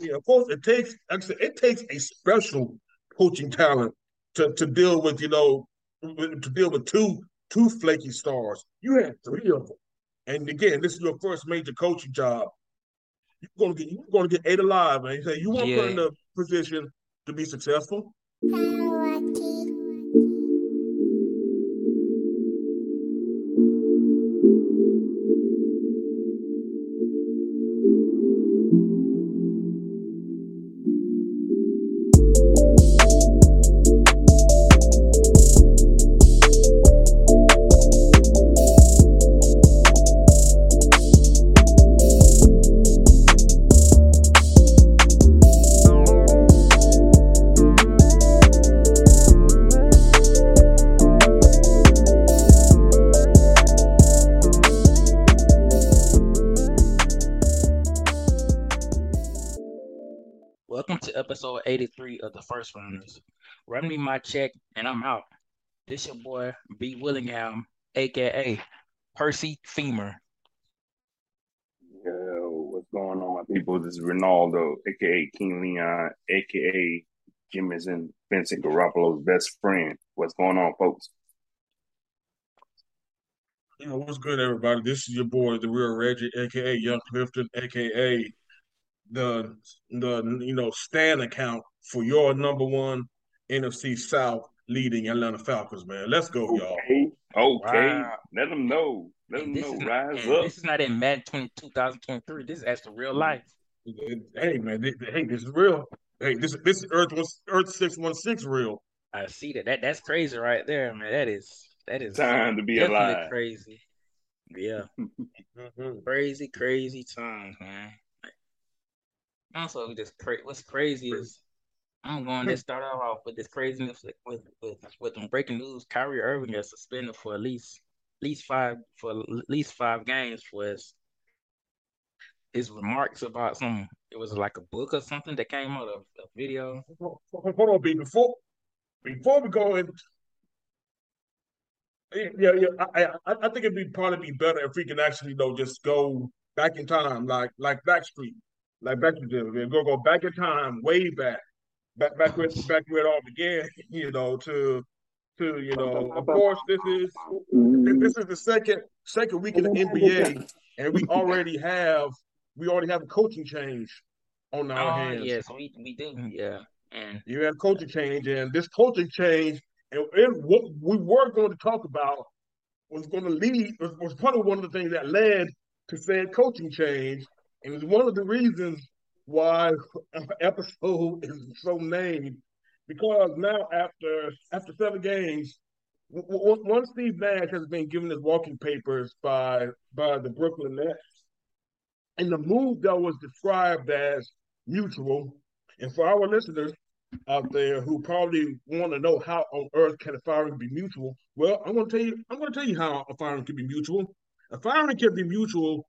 Yeah, of course, it takes. Said, it takes a special coaching talent to to deal with. You know, to deal with two two flaky stars. You had three of them, and again, this is your first major coaching job. You're gonna get you're gonna get eight alive, man. You say you want to Yeah. put in a position to be successful. 83 of Runners. Run me my check and I'm out. This your boy B Willingham, aka Percy Femur. Yo, what's going on, my people? This is Ronaldo, aka King Leon, aka Jimmy's and Vincent Garoppolo's best friend. What's going on, folks? You know what's good, everybody? This is your boy, the real Reggie, aka Young Clifton, aka the the you know stand account for your number one NFC South leading Atlanta Falcons, man. Let's go, y'all. Okay, okay. Wow. Let them know. Let them And this, know. is not, Rise up. this is not in Madden 20, 2023. This is actually real life. Hey, man, th- hey, this is real. Hey, this this is Earth was Earth six one six real. I see that. That that's crazy right there, man. That is that is Time to be definitely alive. crazy. Yeah, Mhm. crazy, crazy times, man. Also, just cra- what's crazy is I'm going to start off with this craziness with with with, with some breaking news. Kyrie Irving is suspended for at least at least five for at least five games for his his remarks about some. It was like a book or something that came out of a video. Hold on, B. Before before we go in, yeah, yeah, I, I, I think it'd be probably be better if we can actually, know, just go back in time, like like Backstreet, like Backstreet did. We're gonna go back in time, way back, back back where back where it all began. You know, to to you know, of course, this is this is the second second week in the NBA, and we already have we already have a coaching change on our Oh hands. yes, we we do. Yeah, and You had a coaching change, and this coaching change, and, and what we were going to talk about was going to lead was, was probably one of the things that led to said coaching change, and it's one of the reasons why episode is so named because now after after seven games, one Steve Nash has been given his walking papers by by the Brooklyn Nets, and the move that was described as mutual. And for our listeners out there who probably want to know how on earth can a firing be mutual, well, I'm going to tell you. I'm going to tell you how a firing can be mutual. A firing can be mutual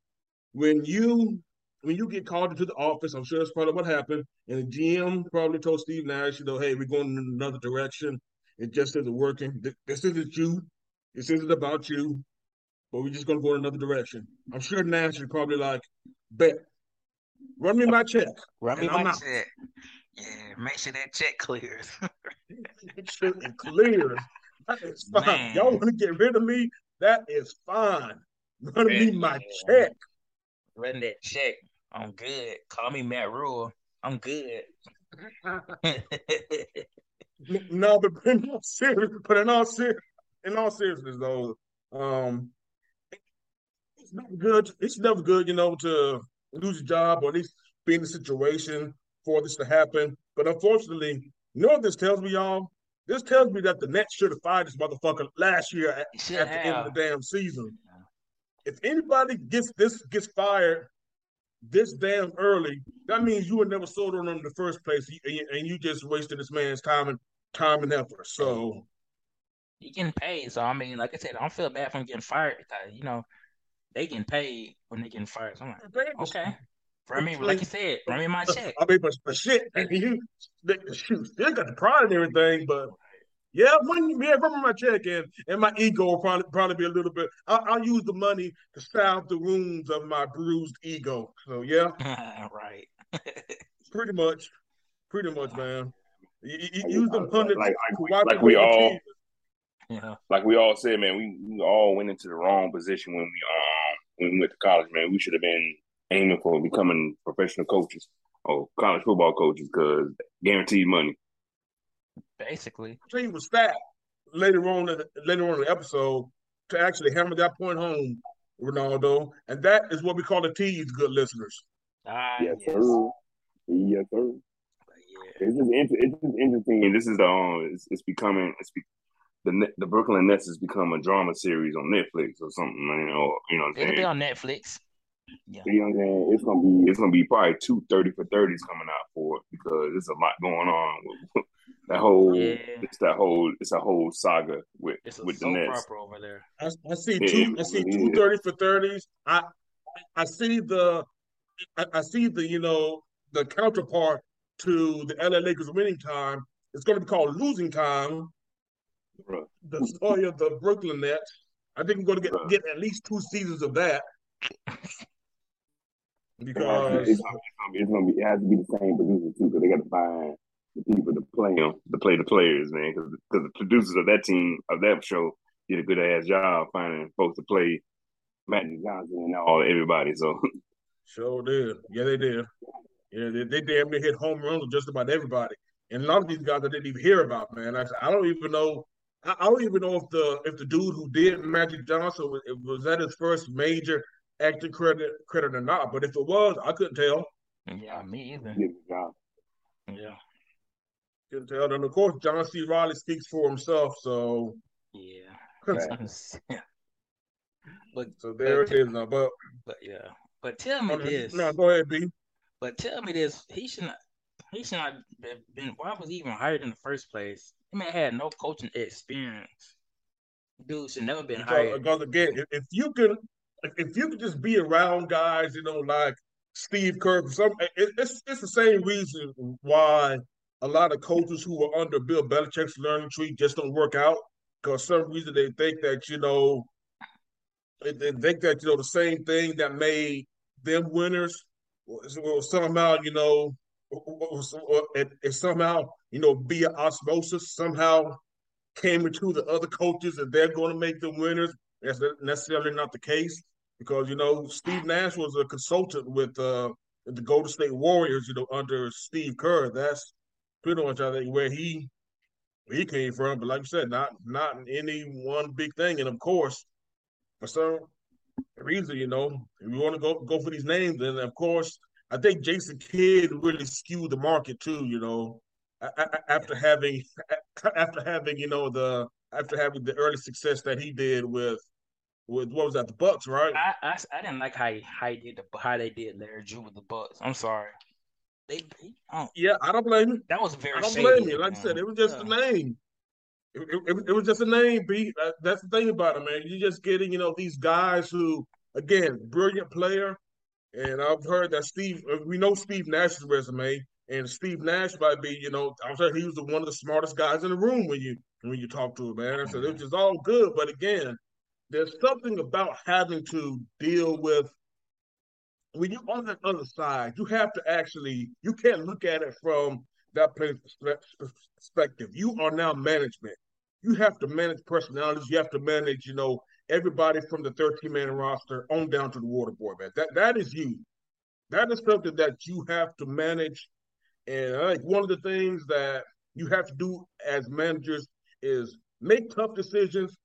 when you when you get called into the office. I'm sure that's probably what happened. And the GM probably told Steve Nash, you know, hey, we're going in another direction. It just isn't working. This isn't you. This isn't about you. But we're just going to go in another direction. I'm sure Nash is probably like, bet. Run me my check. run me my check. Yeah, make sure that check clears. It shit is clear. That is fine. Man. Y'all want to get rid of me? That is fine. Run me my check. Run that check. I'm good. Call me Matt Rhule. I'm good. No, but in all serious, but in all ser- in all seriousness though, um, it's never good. It's never good, you know, to lose a job or at least be in a situation for this to happen. But unfortunately, you know what this tells me, y'all? This tells me that the Nets should have fired this motherfucker last year at, at the end of the damn season. If anybody gets this gets fired this damn early, that means you were never sold on them in the first place, and you, and you just wasted this man's time and time and effort. So He getting paid. So I mean, like I said, I don't feel bad for him getting fired because you know they getting paid when they getting fired. So I'm like, okay. Run me, like you said, run me my check. I mean, but, but shit, and you they, shoot, still got the pride and everything, but yeah, when yeah, run me my check and and my ego will probably probably be a little bit. I'll, I'll use the money to salve the wounds of my bruised ego. So yeah, right. Pretty much, pretty much, man. You, you use them hundred like, like, like we all, yeah. like we all said, man. We, we all went into the wrong position when we um when we went to college, man. We should have been aiming for becoming professional coaches or college football coaches because guaranteed money. Basically, I'll was fat later on in the, later on in the episode to actually hammer that point home, Ronaldo, and that is what we call the tease, good listeners. Ah, yes, yes. sir. Yes, sir. It's just, it's just interesting, and this is the um, it's, it's becoming it's be, the the Brooklyn Nets has become a drama series on Netflix or something, man, or you know, what I'm it'll be on Netflix. Yeah. You know what I'm saying? It's gonna be it's gonna be probably two 30 for 30s coming out for it because there's a lot going on with that whole yeah. it's that whole it's a whole saga with with the Nets. over there. I, I see two I see two 30 for 30s. I I see the I, I see the you know the counterpart to the LA Lakers winning time. It's going to be called losing time. Right. The story of the Brooklyn Nets. I think we're going to get, right. get at least two seasons of that. because it's, gonna it's gonna be it has to be the same producer too, because they got to find the people to play them, to play the players, man. Because the producers of that team of that show did a good ass job finding folks to play Magic Johnson and all everybody. So sure did, yeah, they did. Yeah, they, they damn near hit home runs with just about everybody. And a lot of these guys I didn't even hear about, man. I, I don't even know. I, I don't even know if the if the dude who did Magic Johnson was, was that his first major acting credit credit or not. But if it was, I couldn't tell. Yeah, me either. Yeah. Couldn't tell. And of course, John C. Reilly speaks for himself. So yeah. but so there but, it is now. But but yeah. But tell me this. No, go ahead, B. But tell me this, he should not he should not have been why was he even hired in the first place? He may have had no coaching experience. Dude should never been because, hired. Because again, if you can if you could just be around guys, you know, like Steve Kerr, some it's it's the same reason why a lot of coaches who are under Bill Belichick's learning tree just don't work out. Because some reason they think that you know they think that you know the same thing that made them winners well, somehow, you know, it, it somehow, you know, via osmosis, somehow came into the other coaches and they're going to make them winners. That's necessarily not the case because, you know, Steve Nash was a consultant with uh, the Golden State Warriors, you know, under Steve Kerr. That's pretty much, I think, where he he came from. But like you said, not not any one big thing. And of course, for some reason, you know, if you want to go go for these names, then of course, I think Jason Kidd really skewed the market too. You know, after having after having you know the after having the early success that he did with with what was that the Bucks, right? I I, I didn't like how he, how he did the how they did Larry Drew with the Bucks. I'm sorry. They, I yeah, I don't blame you. That was very. I don't blame you. Like man. I said, it was just yeah. a name. It, it, it, was just a name, B. That's the thing about it, man. You're just getting, you know, these guys who, again, brilliant player. And I've heard that Steve, uh, we know Steve Nash's resume, and Steve Nash might be, you know, I'm sure he was the, one of the smartest guys in the room when you when you talk to him, man. So it was all good, but again, there's something about having to deal with when you're on the other side. You have to actually, you can't look at it from that perspective. You are now management. You have to manage personalities. You have to manage, you know, everybody from the 13 man roster on down to the water boy, man. That that is you. That is something that you have to manage. And I think one of the things that you have to do as managers is make tough decisions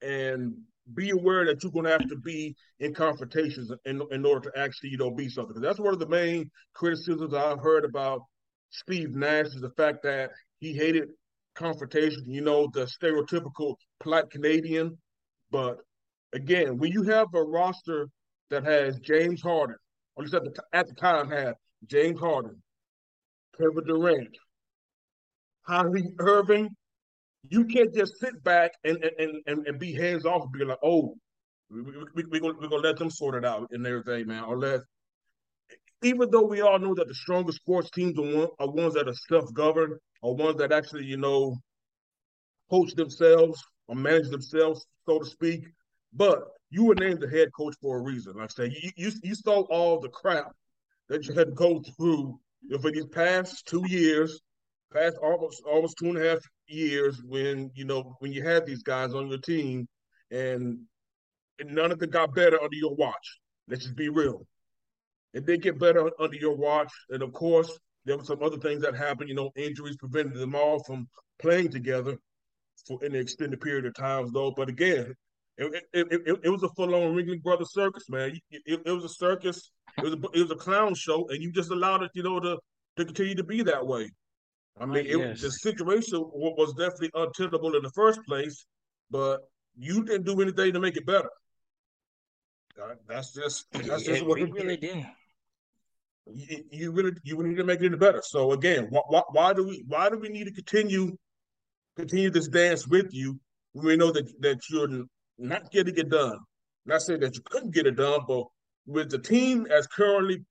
and be aware that you're going to have to be in confrontations in, in order to actually, you know, be something. That's one of the main criticisms I've heard about Steve Nash is the fact that he hated confrontation, you know, the stereotypical polite Canadian. But again, when you have a roster that has James Harden, or at least at the, at the time had James Harden, Kevin Durant, Kyrie Irving, you can't just sit back and and, and, and be hands off and be like, oh, we, we, we, we're going we're gonna let them sort it out and everything, man. Or let even though we all know that the strongest sports teams are, one, are ones that are self-governed, or ones that actually, you know, coach themselves or manage themselves, so to speak. But you were named the head coach for a reason. Like I said, you, you, you saw all the crap that you had to go through for these past two years, past almost almost two and a half years, when you know when you had these guys on your team, and, and none of it got better under your watch. Let's just be real. It did get better under your watch, and of course, there were some other things that happened. You know, injuries prevented them all from playing together for an extended period of times, though. But again, it, it, it, it was a full-on Ringling Brothers circus, man. It, it, was a circus. It was a, it was a clown show, and you just allowed it, you know, to to continue to be that way. I mean, it, yes. the situation was definitely untenable in the first place, but you didn't do anything to make it better. That's just that's just what we really did. You, you, really you need to make it any better. So again, why, why do we why do we need to continue continue this dance with you when we know that that you're not getting it done? Not saying that you couldn't get it done, but with the team as currently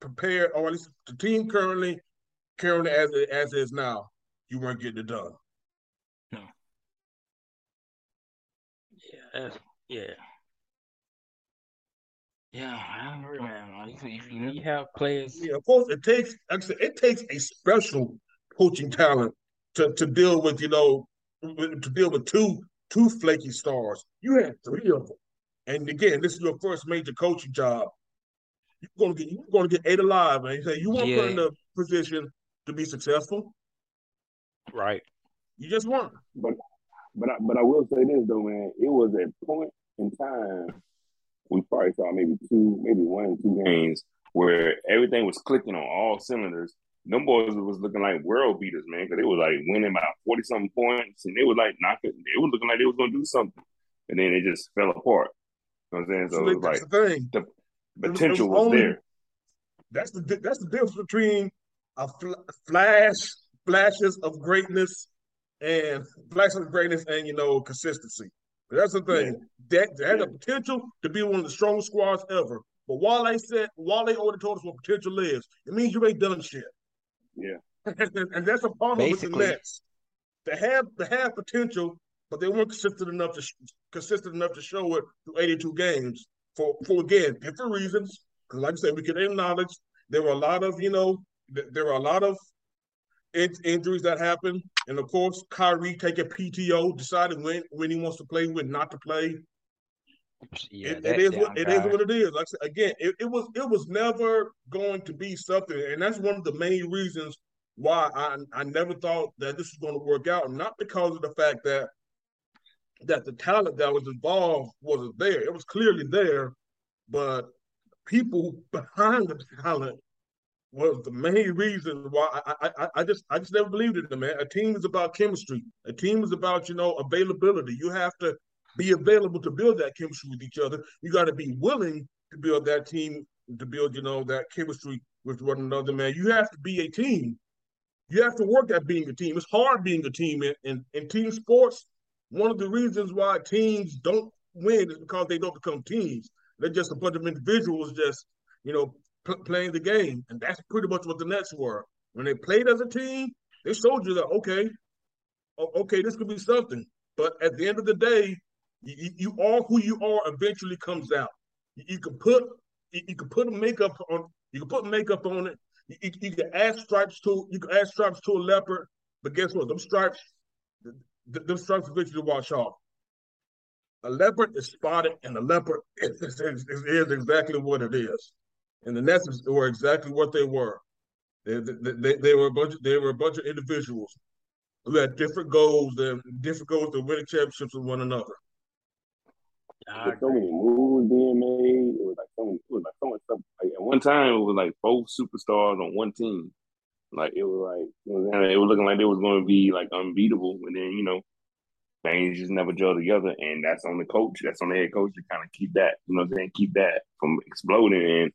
prepared, or at least the team currently currently as it, as is now, you weren't getting it done. No. Yeah, yeah. Yeah, I agree, man. If you, you have players, yeah, of course, it takes. Like I said, it takes a special coaching talent to to deal with, you know, to deal with two two flaky stars. You had three of them, and again, this is your first major coaching job. You're gonna get you're gonna get eight alive, man. You say you want to yeah. put in a position to be successful, right? You just want. But but I, but I will say this though, man. It was a point in time we probably saw maybe two, maybe one two games where everything was clicking on all cylinders. Them boys was looking like world beaters, man, because they was like winning by forty something points, and they was like knocking. They was looking like they was gonna do something, and then it just fell apart. You know what I'm saying? So, so it was like the, thing. the potential was, was, was, there. That's the that's the difference between a fl- flash flashes of greatness and flashes of greatness and you know consistency. But That's the thing. Yeah. That, that had the potential to be one of the strongest squads ever. But while they said, while they already told us what potential is, it means you ain't done shit. Yeah. and, and, that's a problem with the Nets. They have they have potential, but they weren't consistent enough to consistent enough to show it through 82 games for for again different reasons. Because like I said, we can acknowledge there were a lot of you know there are a lot of injuries that happen, and of course, Kyrie taking PTO, deciding when when he wants to play, when not to play. Yeah, it, it is what it is what it is. Like I said, again, it, it was it was never going to be something, and that's one of the main reasons why I I never thought that this was going to work out. Not because of the fact that that the talent that was involved wasn't there; it was clearly there, but people behind the talent was the main reason why I, I I just I just never believed in it, man. A team is about chemistry. A team is about you know availability. You have to be available to build that chemistry with each other. You got to be willing to build that team to build you know that chemistry with one another, man. You have to be a team. You have to work at being a team. It's hard being a team in, in, in team sports. One of the reasons why teams don't win is because they don't become teams. They're just a bunch of individuals just you know playing the game, and that's pretty much what the Nets were. When they played as a team, they showed you that okay, okay, this could be something. But at the end of the day, you, you are who you are. Eventually, comes out. You, you can put you, you, can put makeup on. You can put makeup on it. You, you, can add stripes to you can add stripes to a leopard. But guess what? Them stripes, them stripes eventually wash off. A leopard is spotted, and a leopard is, is, is exactly what it is and the Nets were exactly what they were. They, they, they, were a bunch of, they were a bunch of individuals who had different goals and different goals to winning championships with one another. There's so many moves being made. It was like so many, it was like so much stuff. Like at one time, it was like both superstars on one team. Like it was like it was, it was looking like they was going to be like unbeatable, and then you know things just never gel together, and that's on the coach. That's on the head coach to kind of keep that, you know, what I'm saying, keep that from exploding. And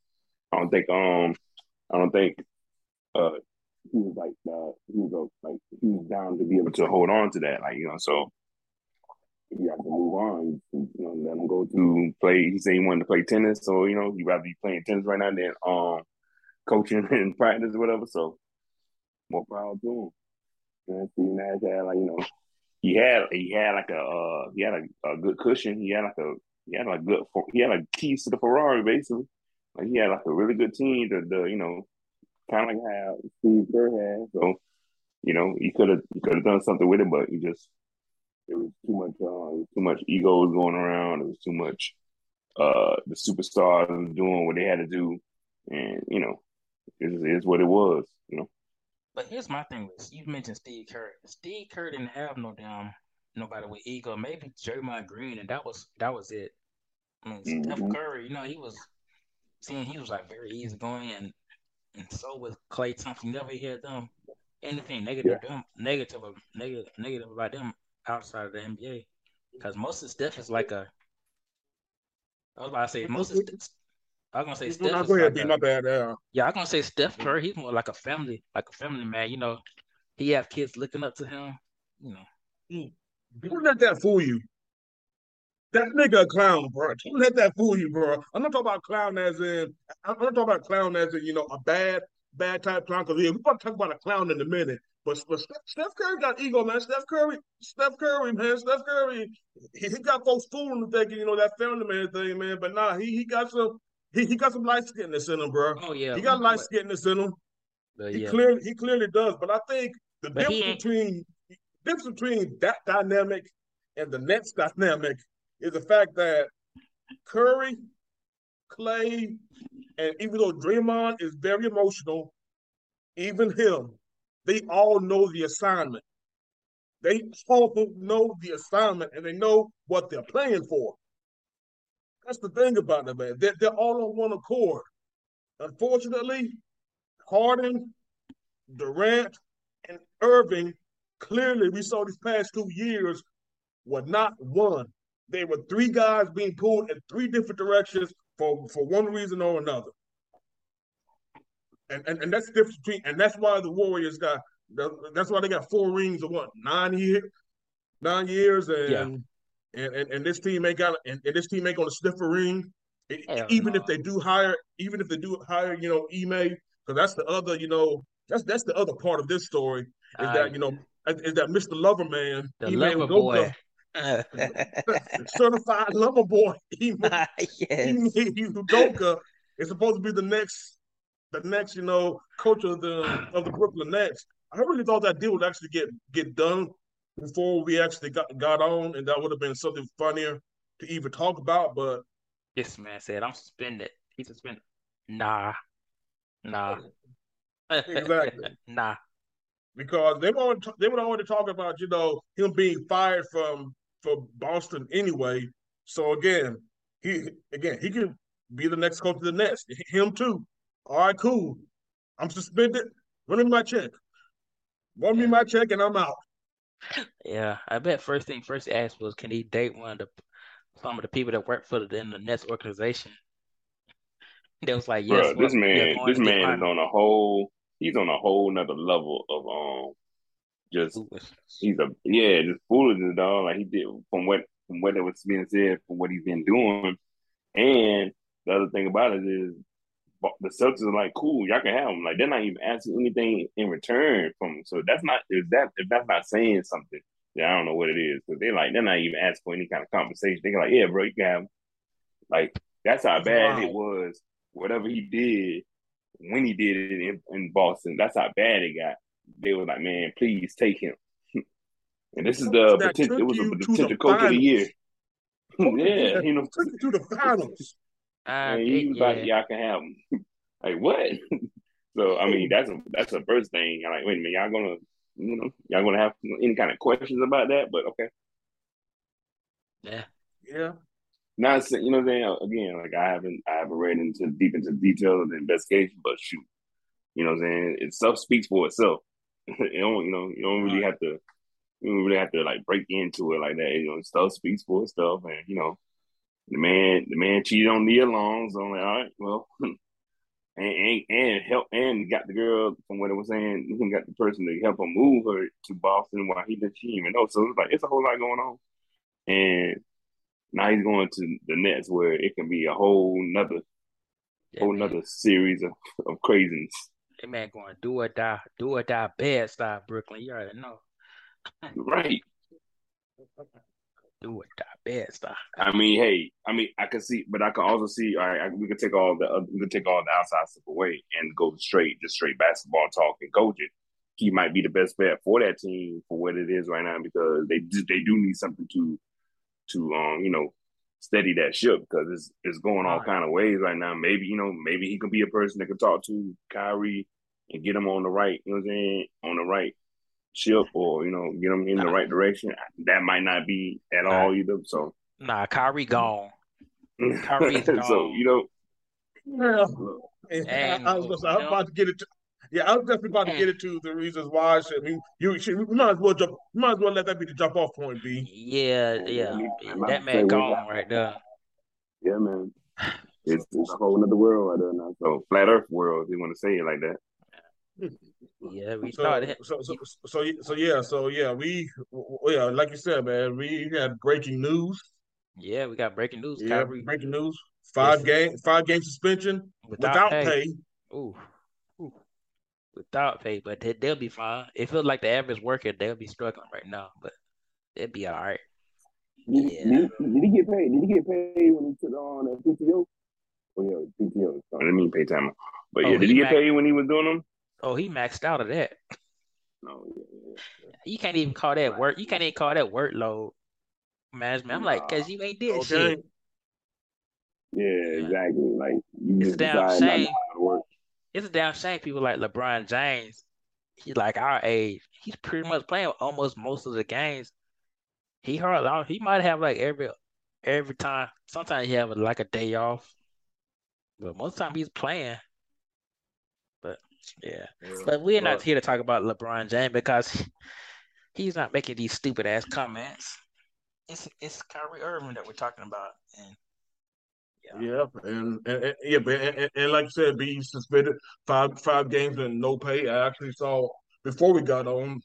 I don't think um I don't think uh he was like uh he was like he was down to be able to hold on to that like you know so you have to move on you know let him go to play he said he wanted to play tennis so you know he'd rather be playing tennis right now than um coaching and practice or whatever so more power to him. And Steve Nash had like you know he had he had like a uh he had a, a good cushion he had like a he had like good he had like keys to the Ferrari basically like he had like a really good team to, the you know kind of like how Steve Kerr has. So, you know, he could have he could have done something with it, but he just it was too much uh, too much egos going around. It was too much uh the superstars doing what they had to do, and you know, it is what it was. You know. But here's my thing: you mentioned Steve Kerr. Steve Kerr didn't have no damn nobody with ego. Maybe Draymond Green, and that was that was it. I mean, mm-hmm. Steph Curry, you know, he was seeing he was like very easygoing, and and so was Klay Thompson. You never hear them anything negative, yeah. them negative, negative, negative about them outside of the NBA. Because most of Steph is like a. I was about to say most of I was gonna say Steph. No, go ahead, like my bad. Yeah. yeah, I was gonna say Steph Curry. He's more like a family, like a family man. You know, he have kids looking up to him. You know. Mm. Don't let that fool you. That nigga a clown, bro. Don't let that fool you, bro. I'm not talking about clown as in. I'm not talking about clown as in you know a bad, bad type clown. Because yeah, we're going to talk about a clown in a minute. But, but Steph Curry got ego, man. Steph Curry, Steph Curry, man. Steph Curry, he, he got folks fooling thinking, you know, that family man thing, man. But nah, he he got some he, he got some light skinness in him, bro. Oh yeah, he got light skinness in him. He clearly he clearly does. But I think the but difference between difference between that dynamic and the next dynamic is the fact that Curry, Klay, and even though Draymond is very emotional, even him, they all know the assignment. They all know the assignment and they know what they're playing for. That's the thing about it, man. They're, they're all on one accord. Unfortunately, Harden, Durant, and Irving, clearly we saw these past two years, were not one. They were three guys being pulled in three different directions for, for one reason or another. And, and, and that's the difference between, and that's why the Warriors got, that's why they got four rings of what, nine years, nine years, and yeah and, and, and this team ain't got and, and this team ain't gonna sniff a ring. even if they do hire, even if they do hire, you know, Ime, because that's the other, you know, that's that's the other part of this story is uh, that you know is that Mr. Loverman, the Ime lover boy, certified lover boy, Ime, ah, yes. Udoka is supposed to be the next, the next, you know, coach of the of the Brooklyn Nets. I really thought that deal would actually get get done before we actually got got on, and that would have been something funnier to even talk about. But this man said, "I'm suspended." He suspended. Nah, nah, exactly. nah, because they want they would already talk about you know him being fired from from Boston anyway. So again, he again he can be the next coach of the Nets. Him too. All right, cool. I'm suspended. Run me my check. Run me my check, and I'm out. Yeah, I bet first thing first asked was, can he date one of the some of the people that work for the in the Nets organization? They was like, yes. Bro, this man, this man is on a whole. He's on a whole nother level of um, just he's a yeah, just foolishness, dog. Like he did from what from what it was being said, from what he's been doing, and the other thing about it is the Celtics are like, cool, y'all can have them. Like they're not even asking anything in return from them. So that's not if that if that's not saying something, yeah, I don't know what it is. Because they're like they're not even asking for any kind of compensation. They're like, yeah, bro, you can have them. Like that's how bad wow. it was. Whatever he did when he did it in, in Boston, that's how bad it got. They were like, man, please take him. and this is the potential. It was a potential coach finals. of the year. yeah, you know, took you to the finals. Uh, and he was yeah. like, "Y'all can have them." like what? so I mean, that's a that's the first thing. I'm like, wait a minute, y'all gonna you know y'all gonna have any kind of questions about that? But okay. Yeah. Yeah. Not you know what I'm saying. Again, like I haven't I haven't read into deep into detail of the investigation, but shoot, you know what I'm saying. It stuff speaks for itself. You don't you know you don't really have to you don't really have to like break into it like that. You know, stuff speaks for itself, and you know the man, the man cheated on Nia Long, so I'm like, all right, well, and, and, and help and got the girl from what it was saying, he got the person to help him move her to Boston while he didn't even know. So it's like it's a whole lot going on, and now he's going to the Nets where it can be a whole nother, yeah, whole man. nother series of, of craziness. That man going do or die, do or die, bad style Brooklyn. You already know, right? do it die bad stuff. I mean, hey, I mean, I can see, but I can also see. All right, I, we can take all the we can take all the outside stuff away and go straight, just straight basketball talk and coach it. He might be the best bet for that team for what it is right now because they they do need something to to um you know steady that ship because it's it's going all kind of ways right now. Maybe you know maybe he can be a person that can talk to Kyrie and get them on the right, you know what I'm saying, on the right ship or you know get them in the right direction. That might not be at all either. So nah, Kyrie gone. Kyrie's gone. so you know. Yeah, and, I, I, was, I was about to get it. To, yeah, I was definitely about to get into the reasons why. I said, I mean, you should, we might as well jump. We might as well let that be the jump off point. B. Yeah, yeah, that man gone right there. Yeah, man. It's, it's a whole other world right there now. So flat Earth world, if you want to say it like that. Yeah, we so, started. So, so, so, so, yeah, so yeah, we, oh, yeah, like you said, man, we had breaking news. Yeah, we got breaking news. Yeah, Kyrie. breaking news. Five yes. game, five game suspension without, without pay. pay. Ooh. Ooh. without pay, but they, they'll be fine. It feels like the average worker they'll be struggling right now, but they'll be all right. Did, yeah. did, did he get paid? Did he get paid when he took on uh, a PTO? Oh yeah, PTO. I didn't mean pay time, but oh, yeah, did he, he get paid when he was doing them? Oh, he maxed out of that. No, yeah, yeah. You can't even call that work. You can't even call that workload management. I'm like, cause you ain't did okay. shit. Yeah, exactly. Like it's a damn shame. It's a damn shame. People like LeBron James, he's like our age. He's pretty much playing almost most of the games. He hard. He might have like every every time. Sometimes he have like a day off, but most time he's playing. Yeah. yeah. But we're not here to talk about LeBron James because he's not making these stupid ass comments. It's it's Kyrie Irving that we're talking about, and yeah, yeah and, and, and yeah, but and, and, like I said, be suspended five five games and no pay. I actually saw before we got on,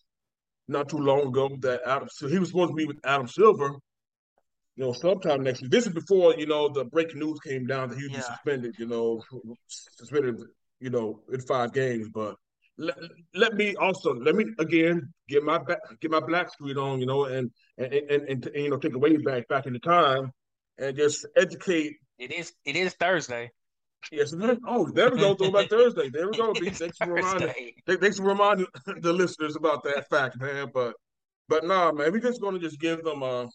not too long ago, that Adam so he was supposed to be with Adam Silver, you know, sometime next week. This is before you know the breaking news came down that he would yeah. be suspended. You know, suspended you know, in five games. But let, let me also let me again get my back, get my black street on, you know, and and and, and, and you know take a way back back in the time and just educate. It is it is Thursday. Yes, oh, there we go. Throwback Thursday. There we go. Thanks for reminding. Thanks for reminding the listeners about that fact, man. But, but nah, man, we just gonna just give them a.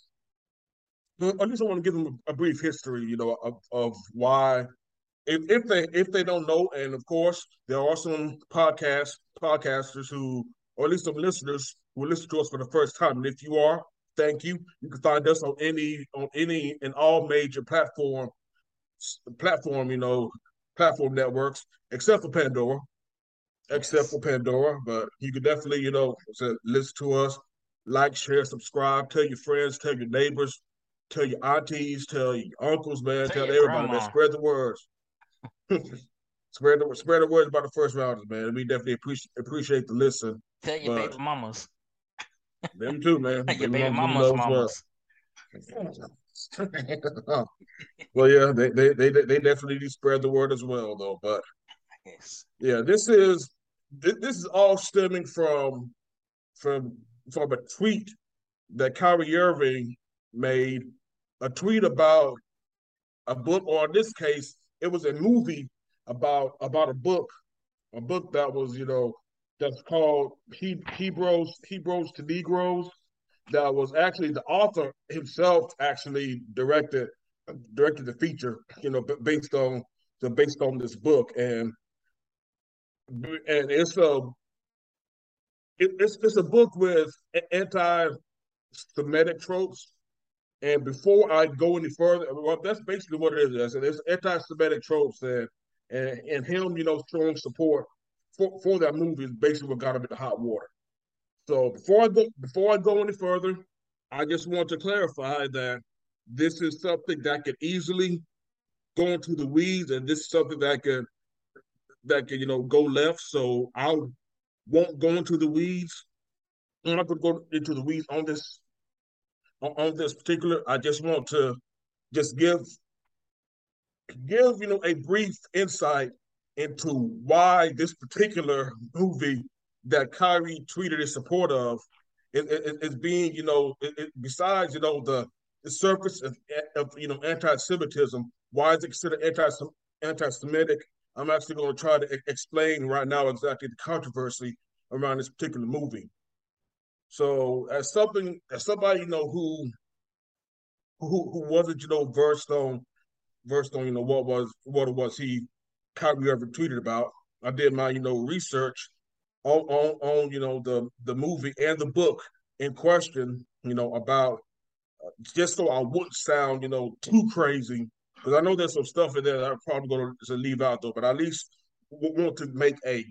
I just want to give them a brief history, you know, of, of why if, if they if they don't know, and of course there are some podcast podcasters who, or at least some listeners who listen to us for the first time. And if you are, thank you. You can find us on any on any and all major platform platform you know platform networks except for Pandora, except for Pandora. But you can definitely you know listen to us, like, share, subscribe, tell your friends, tell your neighbors, tell your aunties, tell your uncles, man, tell, tell everybody, man, spread the words. spread the spread the words about the first rounders, man. We definitely appreciate appreciate the listen. Tell your baby mamas. Them too, man. your baby, mamas, mamas. well, yeah, they, they they they definitely spread the word as well, though. But yes. yeah, this is this, this is all stemming from from from a tweet that Kyrie Irving made, a tweet about a book, or in this case, it was a movie about about a book, a book that was you know that's called he, Hebrews Hebrews to Negroes. That was actually the author himself actually directed directed the feature, you know, based on the based on this book, and and it's a it, it's it's a book with anti-Semitic tropes and before I go any further, well, that's basically what it is. It's anti-Semitic tropes, and, and and him, you know, showing support for, for that movie is basically what got him in the hot water. So before I go before I go any further, I just want to clarify that this is something that could easily go into the weeds, and this is something that could that could you know go left. So I won't go into the weeds. I'm not going to go into the weeds on this on, on this particular, I just want to just give give you know a brief insight into why this particular movie that Kyrie tweeted in support of is, being you know it, besides you know the the surface of, of you know anti-Semitism. Why is it considered anti anti-Semitic? I'm actually going to try to explain right now exactly the controversy around this particular movie. So, as something, as somebody you know who who who wasn't you know versed on versed on you know what was what it was he Kyrie ever tweeted about. I did my you know research on on on you know the the movie and the book in question. You know about uh, just so I wouldn't sound you know too crazy because I know there's some stuff in there that I'm probably going to leave out though. But at least want to make a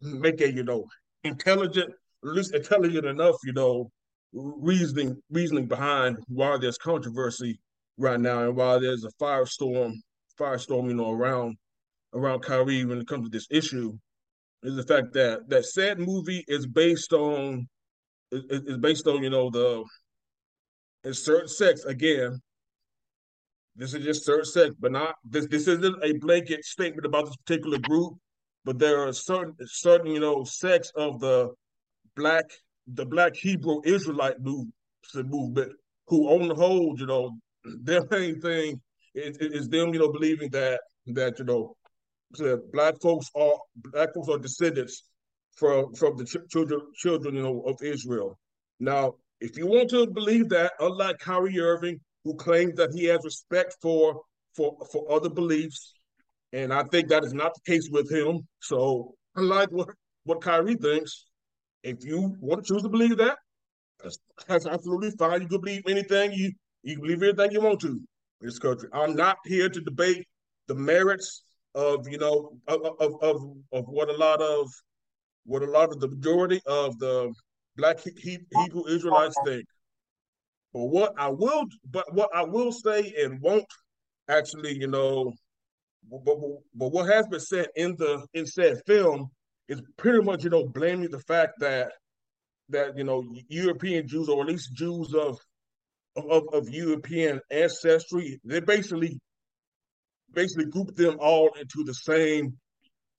make a you know intelligent, at least intelligent enough you know reasoning reasoning behind why there's controversy right now and why there's a firestorm firestorm you know around around Kyrie when it comes to this issue is the fact that that said movie is based on is, based on you know the certain sects again this is just certain sects but not this this isn't a blanket statement about this particular group but there are certain certain you know sects of the black the black Hebrew Israelite movement, who on the whole, you know, their main thing is, is them, you know, believing that that you know, that black folks are black folks are descendants from from the ch- children children you know of Israel. Now, if you want to believe that, unlike Kyrie Irving, who claims that he has respect for for for other beliefs, and I think that is not the case with him. So, unlike what what Kyrie thinks, if you want to choose to believe that, that's, that's absolutely fine. You can believe anything you you can believe anything you want to in this country. I'm not here to debate the merits of you know of of of, of what a lot of what a lot of the majority of the black Hebrew Israelites think. But what I will, but what I will say and won't actually, you know, but, but, but what has been said in the in said film is pretty much you know blaming the fact that that you know European Jews or at least Jews of of, of European ancestry they basically basically group them all into the same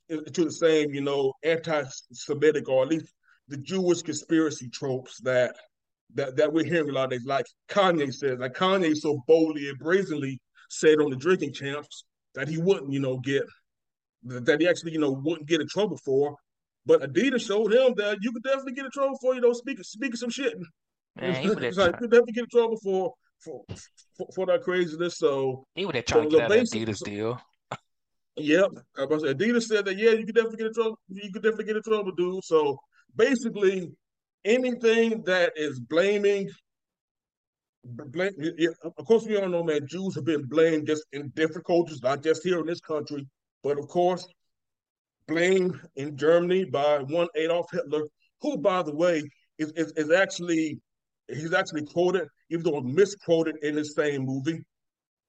into the same you know anti-Semitic or at least the Jewish conspiracy tropes that that that we're hearing a lot of days. Like Kanye says, like Kanye so boldly and brazenly said on the Drinking Champs that he wouldn't you know get that he actually, you know, wouldn't get in trouble for. But Adidas showed him that you could definitely get in trouble for, you know, speaking speaking some shit. Man, he like, could definitely get in trouble for for, for, for that craziness. So he would have tried so to get out Adidas so, deal. Yep, Adidas said that. Yeah, you could definitely get in trouble. You could definitely get in trouble, dude. So basically, anything that is blaming, blame. Yeah, of course, we all know, man. Jews have been blamed just in different cultures, not just here in this country. But of course, blamed in Germany by one Adolf Hitler, who, by the way, is, is, is actually he's actually quoted, even though misquoted in the same movie,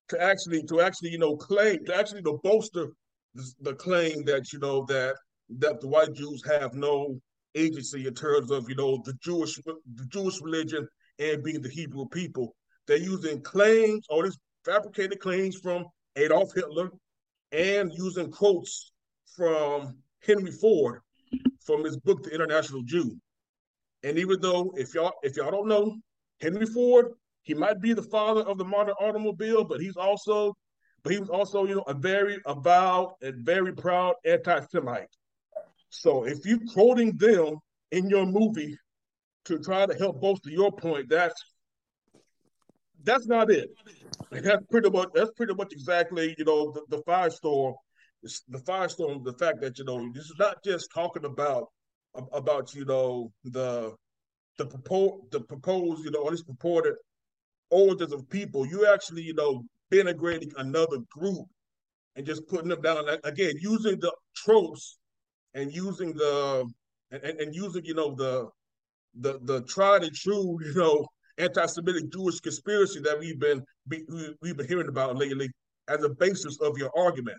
to actually to actually you know claim to actually to bolster the, the claim that you know that that the white Jews have no agency in terms of you know the Jewish the Jewish religion and being the Hebrew people. They're using claims, all these fabricated claims from Adolf Hitler, and using quotes from Henry Ford from his book, The International Jew. And even though if y'all if y'all don't know, Henry Ford, he might be the father of the modern automobile, but he's also but he was also, you know, a very avowed and very proud anti-Semite. So if you're quoting them in your movie to try to help bolster your point, that's that's not it. And that's pretty much that's pretty much exactly you know the, the firestorm, the firestorm. The fact that you know this is not just talking about about you know the the proposed the proposed you know all these purported orders of people. You actually you know denigrating another group and just putting them down again using the tropes and using the and, and using you know the the the tried and true you know anti-Semitic Jewish conspiracy that we've been be, we've been hearing about lately as a basis of your argument.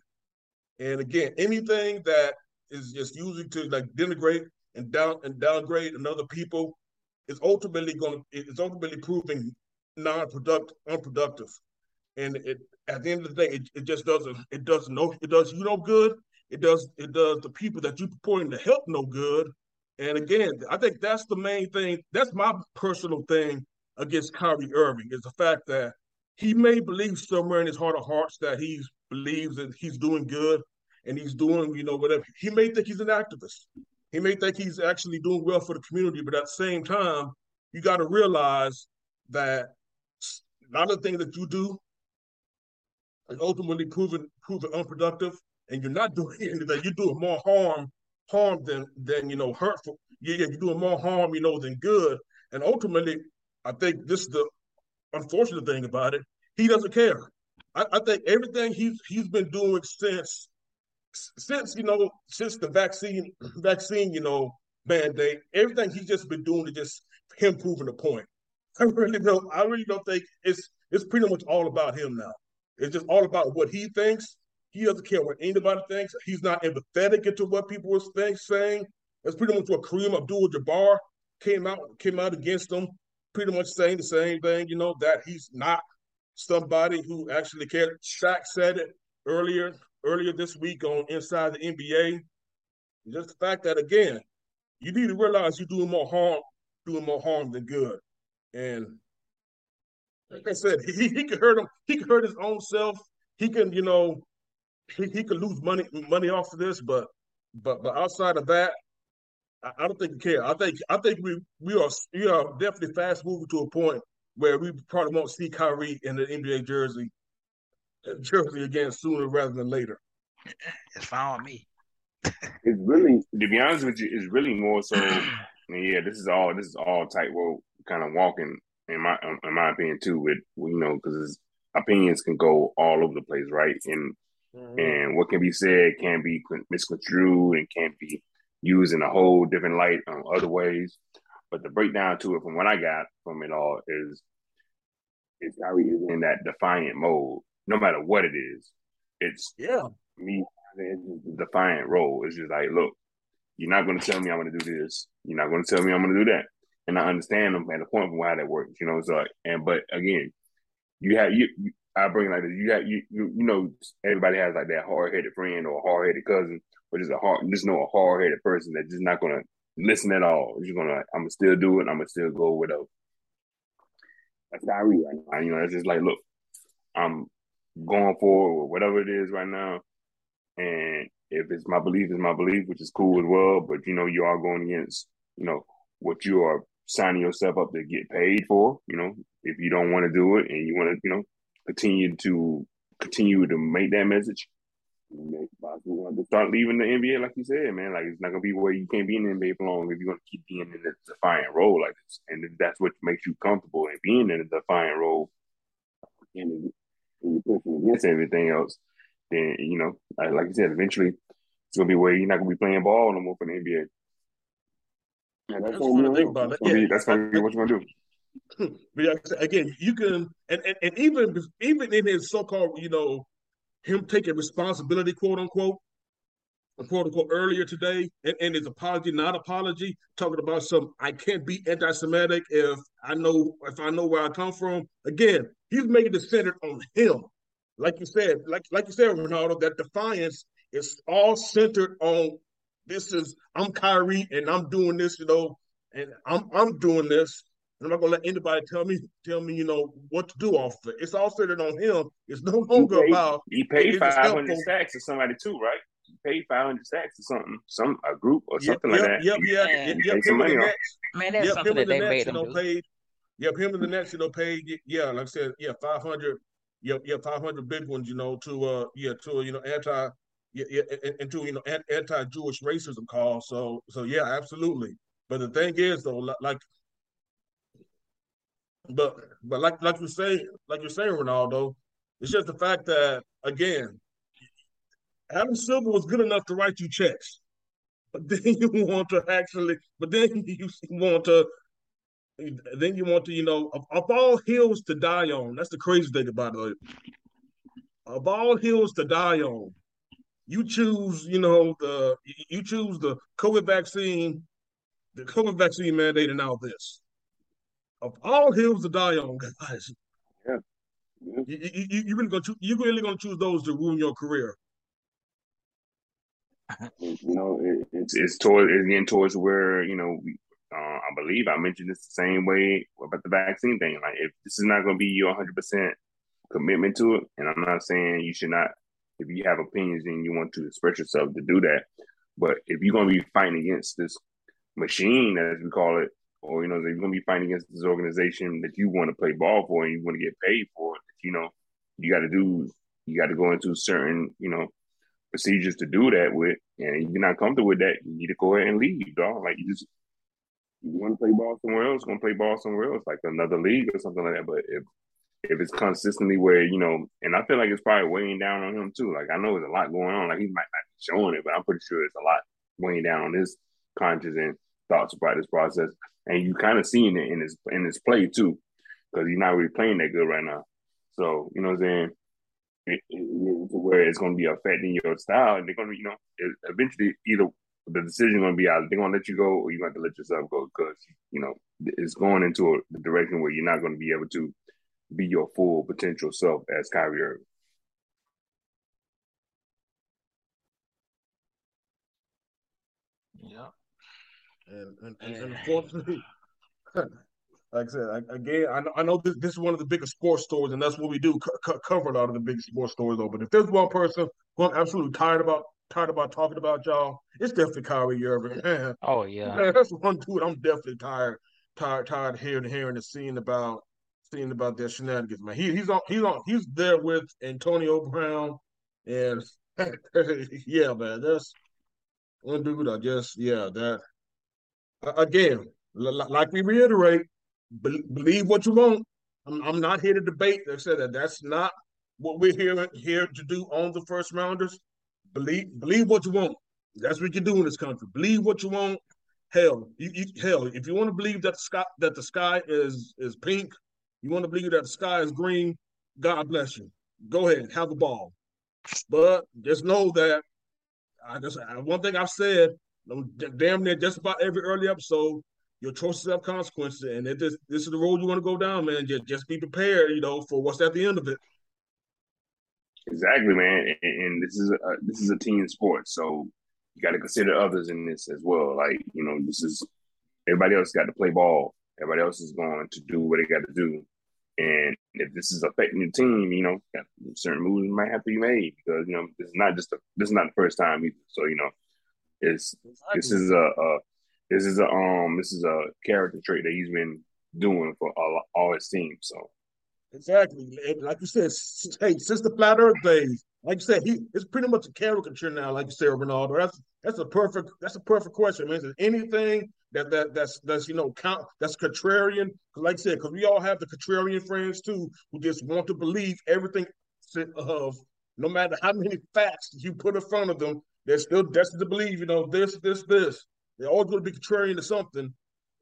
And again, anything that is just using to like denigrate and down and downgrade another people is ultimately going it's ultimately proving non-productive, unproductive. And it at the end of the day, it, it just doesn't it does no it does you no good. It does it does the people that you're purporting to help no good. And again, I think that's the main thing. That's my personal thing against Kyrie Irving is the fact that he may believe somewhere in his heart of hearts that he believes that he's doing good and he's doing, you know, whatever. He may think he's an activist. He may think he's actually doing well for the community, but at the same time, you got to realize that a lot of things that you do is ultimately proven proven unproductive, and you're not doing anything. You're doing more harm harm than than you know hurtful. Yeah, you're doing more harm, you know, than good. And ultimately, I think this is the unfortunate thing about it. He doesn't care. I, I think everything he's he's been doing since since you know since the vaccine vaccine you know mandate, everything he's just been doing is just him proving a point. I really don't. I really don't think it's it's pretty much all about him now. It's just all about what he thinks. He doesn't care what anybody thinks. He's not empathetic into what people were think, saying. That's pretty much what Kareem Abdul-Jabbar came out came out against him, pretty much saying the same thing. You know that he's not somebody who actually cared. Shaq said it earlier earlier this week on Inside the NBA. Just the fact that again, you need to realize you're doing more harm, doing more harm than good. And like I said, he, he could hurt him. He could hurt his own self. He can, you know, he, he could lose money money off of this. But but but outside of that, I, I don't think he care. I think I think we we are we are definitely fast moving to a point where we probably won't see Kyrie in the NBA jersey jersey again sooner rather than later. It's fine with me. it's really, to be honest with you, it's really more so. I mean, yeah, this is all this is all tightrope kind of walking in my in my opinion too. With you know, because opinions can go all over the place, right? And mm-hmm. and what can be said can be misconstrued and can be used in a whole different light on other ways. But the breakdown to it, from what I got from it all, is is how he is in that defiant mode, no matter what it is. It's yeah, me in the defiant role. It's just like, look, you're not going to tell me I'm going to do this. You're not going to tell me I'm going to do that. And I understand them at the point of why that works. You know, so like, and but again, you have you. you I bring like this. You have you, you you know everybody has like that hard headed friend or hard headed cousin, but just a hard just know a hard headed person that's just not gonna listen at all. You're gonna I'm gonna still do it. I'm gonna still go with a. That's Kyrie right now. You know, it's just like look, I'm going for whatever it is right now. And if it's my belief, it's my belief, which is cool as well. But you know, you are going against, you know, what you are signing yourself up to get paid for. You know, if you don't want to do it and you want to, you know, continue to continue to make that message, want to start leaving the NBA, like you said, man. Like it's not gonna be where you can't be in the NBA for long if you're gonna keep being in a defiant role like this. And if that's what makes you comfortable in being in a defiant role, and you're pushing against everything else, then you know, like you said, eventually it's gonna be where you're not gonna be playing ball no more for the NBA. And that's, that's gonna be, that's, gonna be, that's gonna be what you're gonna do. But again, you can, and, and, and even even in his so-called, you know, him taking responsibility, quote unquote, quote unquote, earlier today, and, and his apology, not apology, talking about some, I can't be anti-Semitic if I know if I know where I come from. Again, he's making it centered on him like you said, like like you said, Ronaldo, that defiance is all centered on this is I'm Kyrie and I'm doing this, you know, and I'm I'm doing this. I'm not gonna let anybody tell me tell me, you know, what to do off of it. It's all centered on him. It's no longer he paid, about he paid five hundred stacks to somebody too, right? He paid five hundred stacks to something, some a group or something yep, like that. Yep, yeah, yep, yep, him and the Nets. Man, that's yep, something that the they Nets, made you know, do. paid. Yep, him and the Nets, you know, paid. Yeah, like I said, yeah, five hundred yeah, yeah, 500 big ones, you know, to uh, yeah, to you know, anti, yeah, yeah, and, to you know, anti-Jewish racism call. So, so yeah, absolutely. But the thing is, though, like, but but like like you say, like you're saying, Ronaldo, it's just the fact that again, Adam Silver was good enough to write you checks, but then you want to actually, but then you want to then you want to, you know, of, of, all hills to die on. That's the crazy thing about it. Of all hills to die on, you choose, you know, the you choose the COVID vaccine, the COVID vaccine mandate, and now this. Of all hills to die on, guys. Yeah. yeah. You, you, you really gonna choose, you really gonna choose those to ruin your career. You know, it, it's it's towards it's getting towards where you know we, uh, I believe I mentioned this the same way about the vaccine thing. Like, if this is not going to be your 100 percent commitment to it, and I'm not saying you should not. If you have opinions and you want to express yourself to do that, but if you're going to be fighting against this machine, as we call it, or you know, you're going to be fighting against this organization that you want to play ball for and you want to get paid for, you know, you got to do, you got to go into certain, you know, procedures to do that with, and you're not comfortable with that, you need to go ahead and leave, dog. Like you just you want to play ball somewhere else, to play ball somewhere else, like another league or something like that. But if if it's consistently where you know, and I feel like it's probably weighing down on him too. Like I know there's a lot going on. Like he might not be showing it, but I'm pretty sure it's a lot weighing down on his conscience and thoughts about this process. And you kind of seeing it in his in his play too, because he's not really playing that good right now. So you know what I'm saying. It, it, it, where it's going to be affecting your style, and they're going to, you know, eventually either the decision going to be either they're going to let you go or you're going to let yourself go because you know it's going into a, direction where you're not going to be able to be your full potential self as Kyrie Irving. And and, and, and unfortunately, like I said, again, I know, I know this, this is one of the biggest sports stories, and that's what we do co- cover a lot of the big sports stories. Though, but if there's one person who I'm absolutely tired about tired about talking about y'all, it's definitely Kyrie Irving. Man. Oh yeah, man, that's one dude I'm definitely tired, tired, tired of hearing, hearing and seeing about seeing about their shenanigans, man. He, he's on he's on he's there with Antonio Brown and yeah, man, that's one dude. I guess yeah, that again, like we reiterate, believe what you want. I'm, not here to debate. I said that that's not what we're here here to do on the first rounders. Believe believe what you want. That's what you do in this country. Believe what you want. Hell, you, you hell, if you want to believe that the sky that the sky is is pink, you want to believe that the sky is green, God bless you. Go ahead, have a ball. But just know that I just one thing I've said, damn near just about every early episode, your choices have consequences, and this is the road you want to go down, man. Just just be prepared, you know, for what's at the end of it. Exactly, man. And, and this is a this is a team sport, so you got to consider others in this as well. Like you know, this is everybody else got to play ball. Everybody else is going to do what they got to do. And if this is affecting the team, you know, certain moves might have to be made because you know this is not just a, this is not the first time either. So you know, it's exactly. this is a, a, this is a um this is a character trait that he's been doing for all, all his teams. So exactly, like you said, hey, since the flat Earth days, like you said, he it's pretty much a caricature now. Like you said, Ronaldo, that's that's a perfect that's a perfect question, man. Is there anything that that that's that's you know count that's contrarian. Like I said, because we all have the contrarian friends too, who just want to believe everything of no matter how many facts you put in front of them, they're still destined to believe. You know this, this, this. They're always going to be contrarian to something.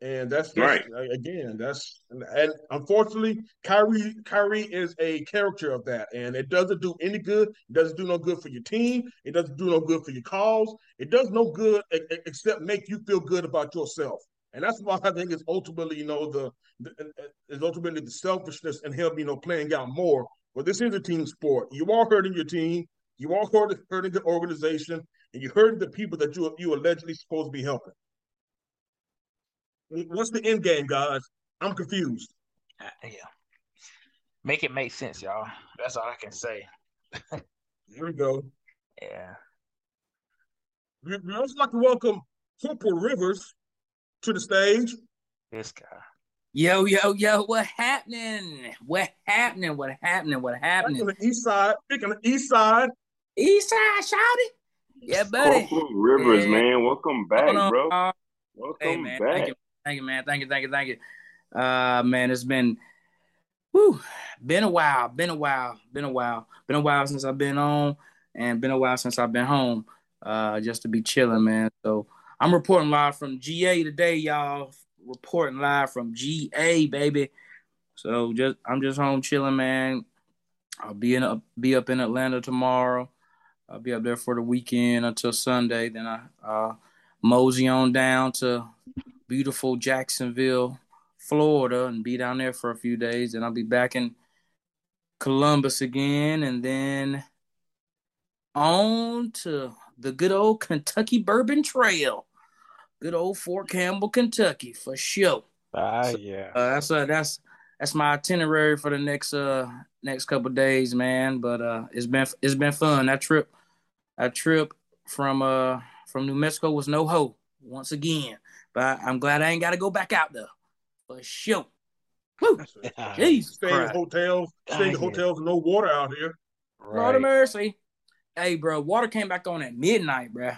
And that's, that's right. again, that's and, and, unfortunately, Kyrie Kyrie is a character of that, and it doesn't do any good. It doesn't do no good for your team. It doesn't do no good for your cause. It does no good except make you feel good about yourself. And that's why I think it's ultimately, you know, the, the is ultimately the selfishness and him, you know, playing out more. But this is a team sport. You are hurting your team. You are hurting, hurting the organization, and you're hurting the people that you you allegedly supposed to be helping. What's the end game, guys? I'm confused. Uh, yeah. Make it make sense, y'all. That's all I can say. Here we go. Yeah. We, we also like to welcome Corporal Rivers to the stage. This guy. Yo, yo, yo, what happening? What happening? What happening? What happening? Back on the east side. Back on the east side. East side, shouty. Yeah, buddy. Corporal Rivers, yeah. man. Welcome back, bro. Uh, Welcome hey, man, back. Thank you. Thank you, man. Thank you, thank you, thank you. Uh man, it's been whew, been a while, been a while, been a while, been a while since I've been on and been a while since I've been home. Uh just to be chilling, man. So I'm reporting live from GA today, y'all. Reporting live from GA, baby. So just I'm just home chilling, man. I'll be in a, be up in Atlanta tomorrow. I'll be up there for the weekend until Sunday. Then I uh mosey on down to beautiful Jacksonville, Florida, and be down there for a few days. And I'll be back in Columbus again, and then on to the good old Kentucky Bourbon Trail. Good old Fort Campbell, Kentucky, for sure. Ah, so, yeah. Uh, that's uh, that's that's my itinerary for the next uh next couple days, man. But uh, it's been it's been fun. That trip, that trip from uh from New Mexico was no ho once again. But I, am glad I ain't got to go back out there for sure. Woo! Jesus stay in hotels, stay in hotels, no water out here. Right. Lord of mercy. Hey, bro, water came back on at midnight, bro.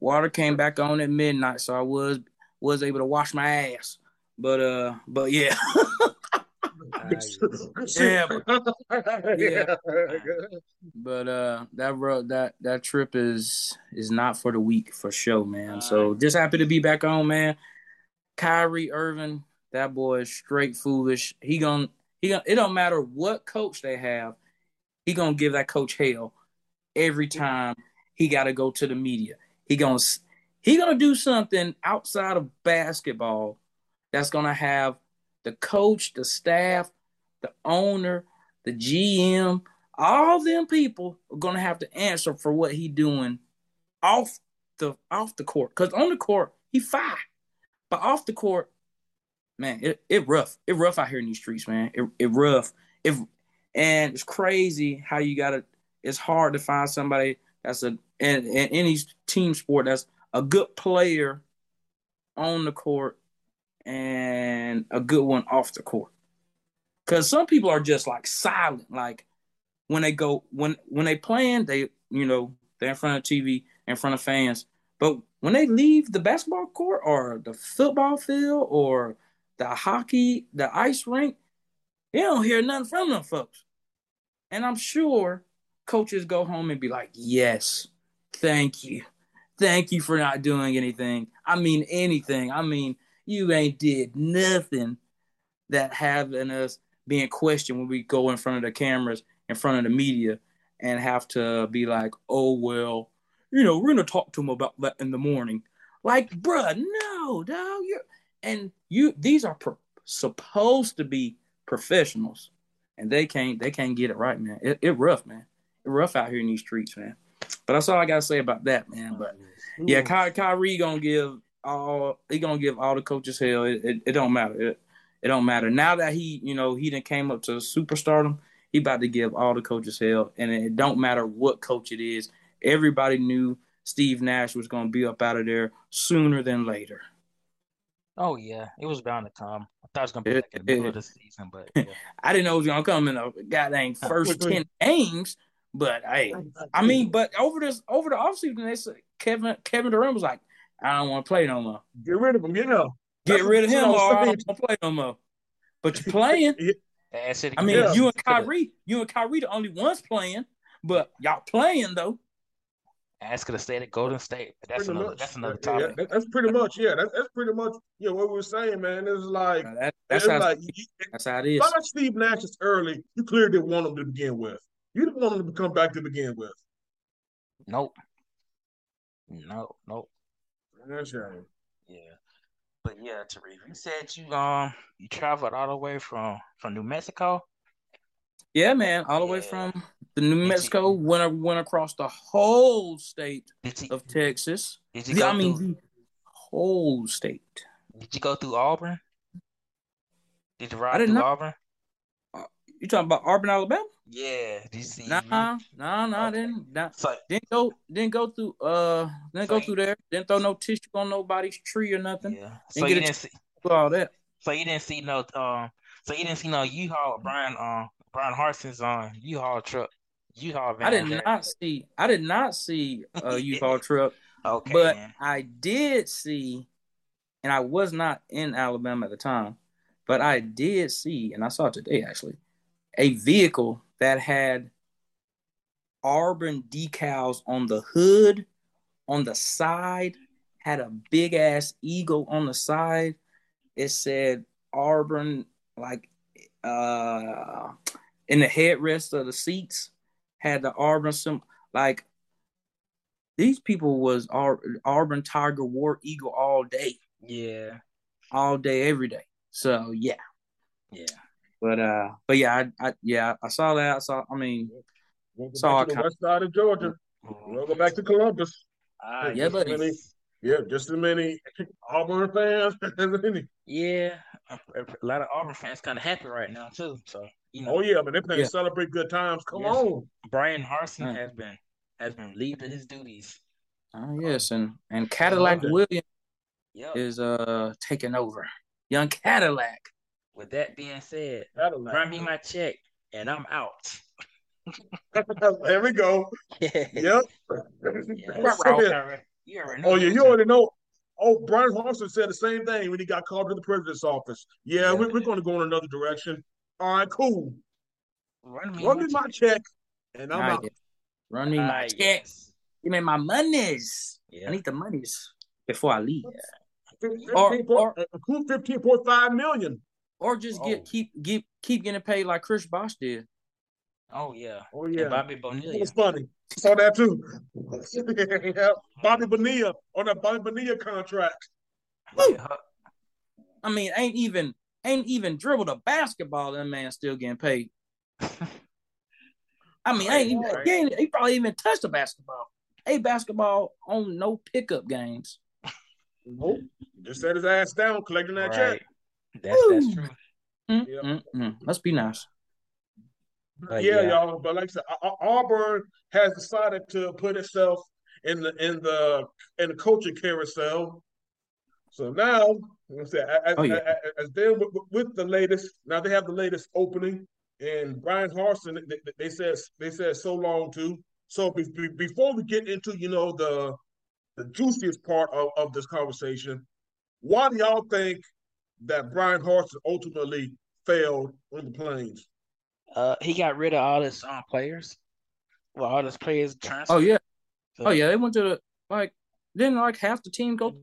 Water came back on at midnight, so I was was able to wash my ass. But uh, but yeah. yeah, but, yeah. But uh, that road that that trip is is not for the weak for sure, man. So just happy to be back on, man. Kyrie Irving, that boy is straight foolish. He gonna he gonna it don't matter what coach they have, he gonna give that coach hell every time he got to go to the media. He gonna he gonna do something outside of basketball that's gonna have the coach, the staff, the owner, the GM, all them people are gonna have to answer for what he doing off the off the court. Cause on the court he fine, but off the court, man, it, it rough. It rough out here in these streets, man. It it rough. If and it's crazy how you gotta. It's hard to find somebody that's a and, in any team sport that's a good player on the court and a good one off the court. Cause some people are just like silent, like when they go when when they playing, they you know they're in front of TV, in front of fans, but when they leave the basketball court or the football field or the hockey, the ice rink, they don't hear nothing from them folks. And I'm sure coaches go home and be like, "Yes, thank you, thank you for not doing anything. I mean anything. I mean you ain't did nothing that having us being questioned when we go in front of the cameras, in front of the media, and have to be like, oh well, you know, we're gonna talk to him about that in the morning. Like, bruh, no, dog, you're and you these are pro- supposed to be professionals, and they can't they can't get it right, man. It, it rough, man. It rough out here in these streets, man. But that's all I gotta say about that, man. But yeah, Ky- Kyrie gonna give all he gonna give all the coaches hell. It, it, it don't matter. It, it don't matter. Now that he, you know, he didn't came up to superstardom, he about to give all the coaches hell. And it don't matter what coach it is. Everybody knew Steve Nash was gonna be up out of there sooner than later. Oh yeah, it was bound to come. I thought it was gonna be like in the middle of the season, but yeah. I didn't know it was gonna come in the goddamn first ten games. But hey, I mean, but over this over the offseason, they said Kevin Kevin Durant was like, I don't want to play no more. Get rid of him, you know. Get That's rid of him, or I don't play no more. But you're playing. I mean, yeah. you and Kyrie, you and Kyrie, the only ones playing, but y'all playing though. Ask her to stay at Golden State. But that's another. Much. That's another topic. Yeah, that's pretty much. Yeah, that's, that's pretty much. You know what we are saying, man. It's like that, that's how. Like, that's how it is. Not Steve Nash is early. You clearly didn't want him to begin with. You didn't want him to come back to begin with. Nope. No, nope. That's right. Yeah. But yeah, Tariq, you said you um you traveled all the way from from New Mexico. Yeah, man, all the yeah. way from the New did Mexico. You, went went across the whole state you, of Texas. Did you? The, I mean, through, the whole state. Did you go through Auburn? Did you ride through not, Auburn? Uh, you talking about Auburn, Alabama? Yeah, DC. Nah, nah, nah. Okay. Didn't nah, so, didn't go didn't go through uh didn't so go through there. Didn't throw no tissue on nobody's tree or nothing. Yeah. Didn't so you didn't see all that. So you didn't see no um. So you didn't see no U-Haul Brian um Bryan Harsin's on uh, U-Haul truck. U-Haul van. I did not see. I did not see a U-Haul truck. Okay. But man. I did see, and I was not in Alabama at the time, but I did see, and I saw it today actually, a vehicle that had Auburn decals on the hood, on the side, had a big ass eagle on the side. It said Auburn, like uh in the headrest of the seats, had the Auburn some like these people was Ar- Auburn Tiger War Eagle all day. Yeah. All day, every day. So yeah. Yeah. But uh, but yeah, I, I yeah, I saw that. I saw. I mean, saw back to the west side of Georgia. We'll go back to Columbus. Uh, yeah, buddy. Yeah, just as many Auburn fans as any. Yeah, a, a lot of Auburn fans kind of happy right now too. So you know. Oh yeah, but they're playing yeah. celebrate good times. Come yes. on. Bryan Harsin has been has been relieved of his duties. Oh yes, and and Cadillac Williams yep. is uh taking over. Young Cadillac. With that being said, Cadillac. run me my check and I'm out. there we go. Yep. Yeah. oh yeah, you already know. Oh, Bryan Harsin said the same thing when he got called to the president's office. Yeah, yeah we're, we're going to go in another direction. All right, cool. Run me, Run me my check, and I'm out. Run me ah, my check. Give me my monies. Yeah. I need the monies before I leave. Yeah. 15, or, uh, or, fifteen point five million. Or just oh. get keep keep keep getting paid like Chris Bosh did. Oh yeah. Oh yeah. And Bobby Bonilla. It's funny. Saw that too. yeah. Bobby Bonilla on that Bobby Bonilla contract. I mean, ain't even ain't even dribbled a basketball, and man still getting paid. I mean, ain't even, he, ain't, he probably even touched a basketball. A basketball on no pickup games. Nope. Just set his ass down, collecting that right. check. That's that's true. Mm, yep. mm, mm. Must be nice. Uh, yeah, yeah, y'all. But like I said, Auburn has decided to put itself in the in the in the coaching carousel. So now, as, as, oh, yeah. as, as they're with, with, the latest, now they have the latest opening, and Bryan Harsin, they, they said they said so long too. So be, be, before we get into you know the the juiciest part of, of this conversation, why do y'all think that Bryan Harsin ultimately failed on the plains? Uh, he got rid of all his um, players. Well, all his players transferred. Oh yeah, so, oh yeah. They went to the like didn't like half the team go to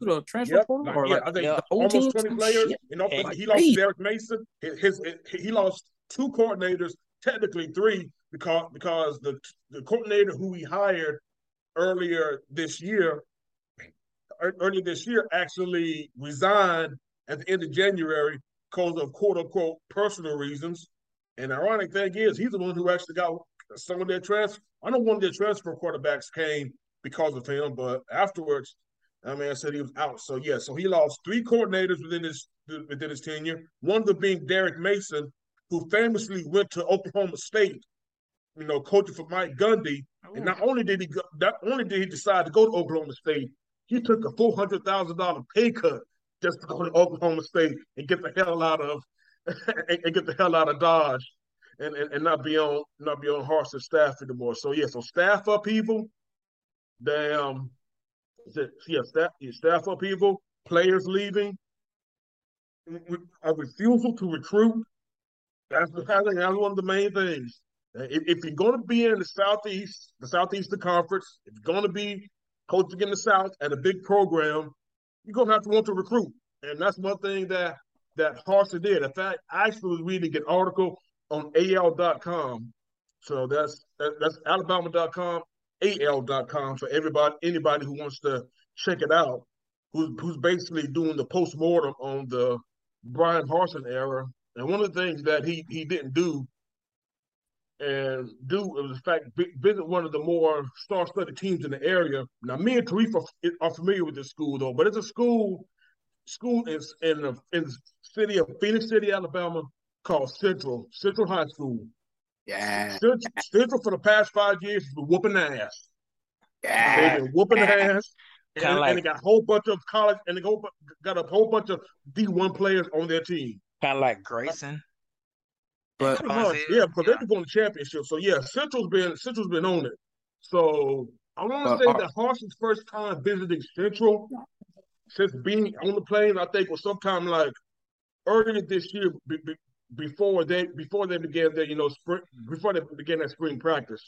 the transfer yep. portal or yeah, like I think the almost team? twenty players. You know, and he lost Derek Mason. His, his, he lost two coordinators, technically three, because because the the coordinator who he hired earlier this year, earlier this year, actually resigned at the end of January because of quote unquote personal reasons. And the ironic thing is, he's the one who actually got some of their transfer. I know one of their transfer quarterbacks came because of him, but afterwards, I mean, I said he was out. So yeah, so he lost three coordinators within his within his tenure. One of them being Derek Mason, who famously went to Oklahoma State, you know, coaching for Mike Gundy. Oh. And not only did he go, not only did he decide to go to Oklahoma State, he took a four hundred thousand dollar pay cut just to go to Oklahoma State and get the hell out of and, and, get the hell out of Dodge and, and, and not be on not be on Harsin's staff anymore. So yeah, so staff upheaval, damn yeah, staff yeah, staff upheaval, players leaving, a refusal to recruit. That's that's one of the main things. If, if you're going to be in the southeast, the southeastern conference, if you're going to be coaching in the south at a big program, you're gonna have to want to recruit, and that's one thing that that Harsin did. In fact, I actually was reading an article on AL.com. So that's that, that's Alabama.com, AL.com for everybody, anybody who wants to check it out, who's who's basically doing the post mortem on the Bryan Harsin era. And one of the things that he he didn't do and do in fact visit one of the more star-studded teams in the area. Now, me and Tarif are, are familiar with this school though, but it's a school school in in the, in the city of Phenix City, Alabama, called Central Central High School. Yeah, Central, Central for the past five years has been whooping ass. Yeah, they've been whooping yeah. ass. And, like, and, they got a whole bunch of college, and they got a whole bunch of D one players on their team. Kind of like Grayson. But much, yeah, because yeah. they've been the championship. So yeah, Central's been Central's been on it. So I want to say uh, that Harsin's first time visiting Central since being on the plane, I think was sometime like earlier this year, be, be, before they before they began their you know spring before they began their spring practice.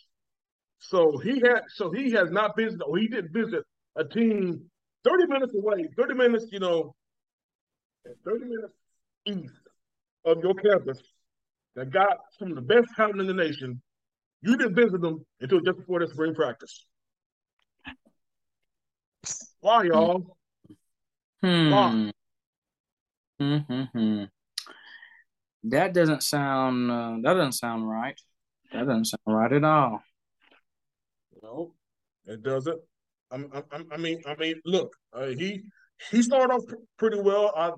So he had so he has not visited or he didn't visit a team thirty minutes away, thirty minutes you know, thirty minutes east of your campus that got some of the best talent in the nation, you didn't visit them until just before their spring practice. Why, y'all? Hmm. Why? Hmm. That doesn't sound. Uh, that doesn't sound right. That doesn't sound right at all. No. It doesn't. I, I, I mean, I mean, look, uh, he he started off pretty well. I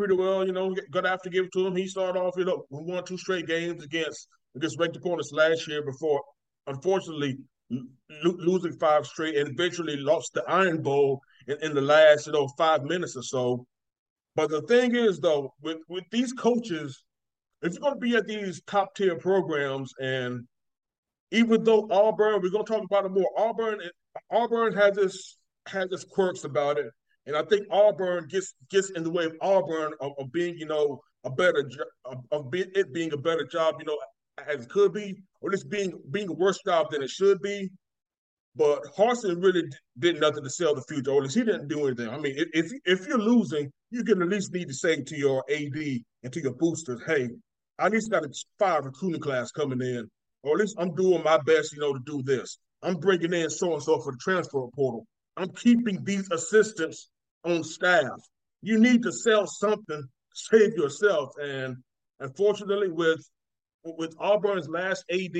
pretty well, you know, got have to give it to him. He started off, you know, won two straight games against against ranked opponents last year before, unfortunately, lo- losing five straight and eventually lost the Iron Bowl in, in the last, you know, five minutes or so. But the thing is, though, with with these coaches, if you're going to be at these top tier programs, and even though Auburn, we're going to talk about it more. Auburn, Auburn has this has its quirks about it, and I think Auburn gets gets in the way of Auburn of, of being, you know, a better of, of be, it being a better job, you know, as it could be, or just being being a worse job than it should be. But Harsin really did nothing to sell the future, or he didn't do anything. I mean, if if you're losing, you can at least need to say to your AD and to your boosters, "Hey, I at least got a five recruiting class coming in, or at least I'm doing my best, you know, to do this. I'm bringing in so and so for the transfer portal. I'm keeping these assistants on staff. You need to sell something, save yourself. And unfortunately, with with Auburn's last AD,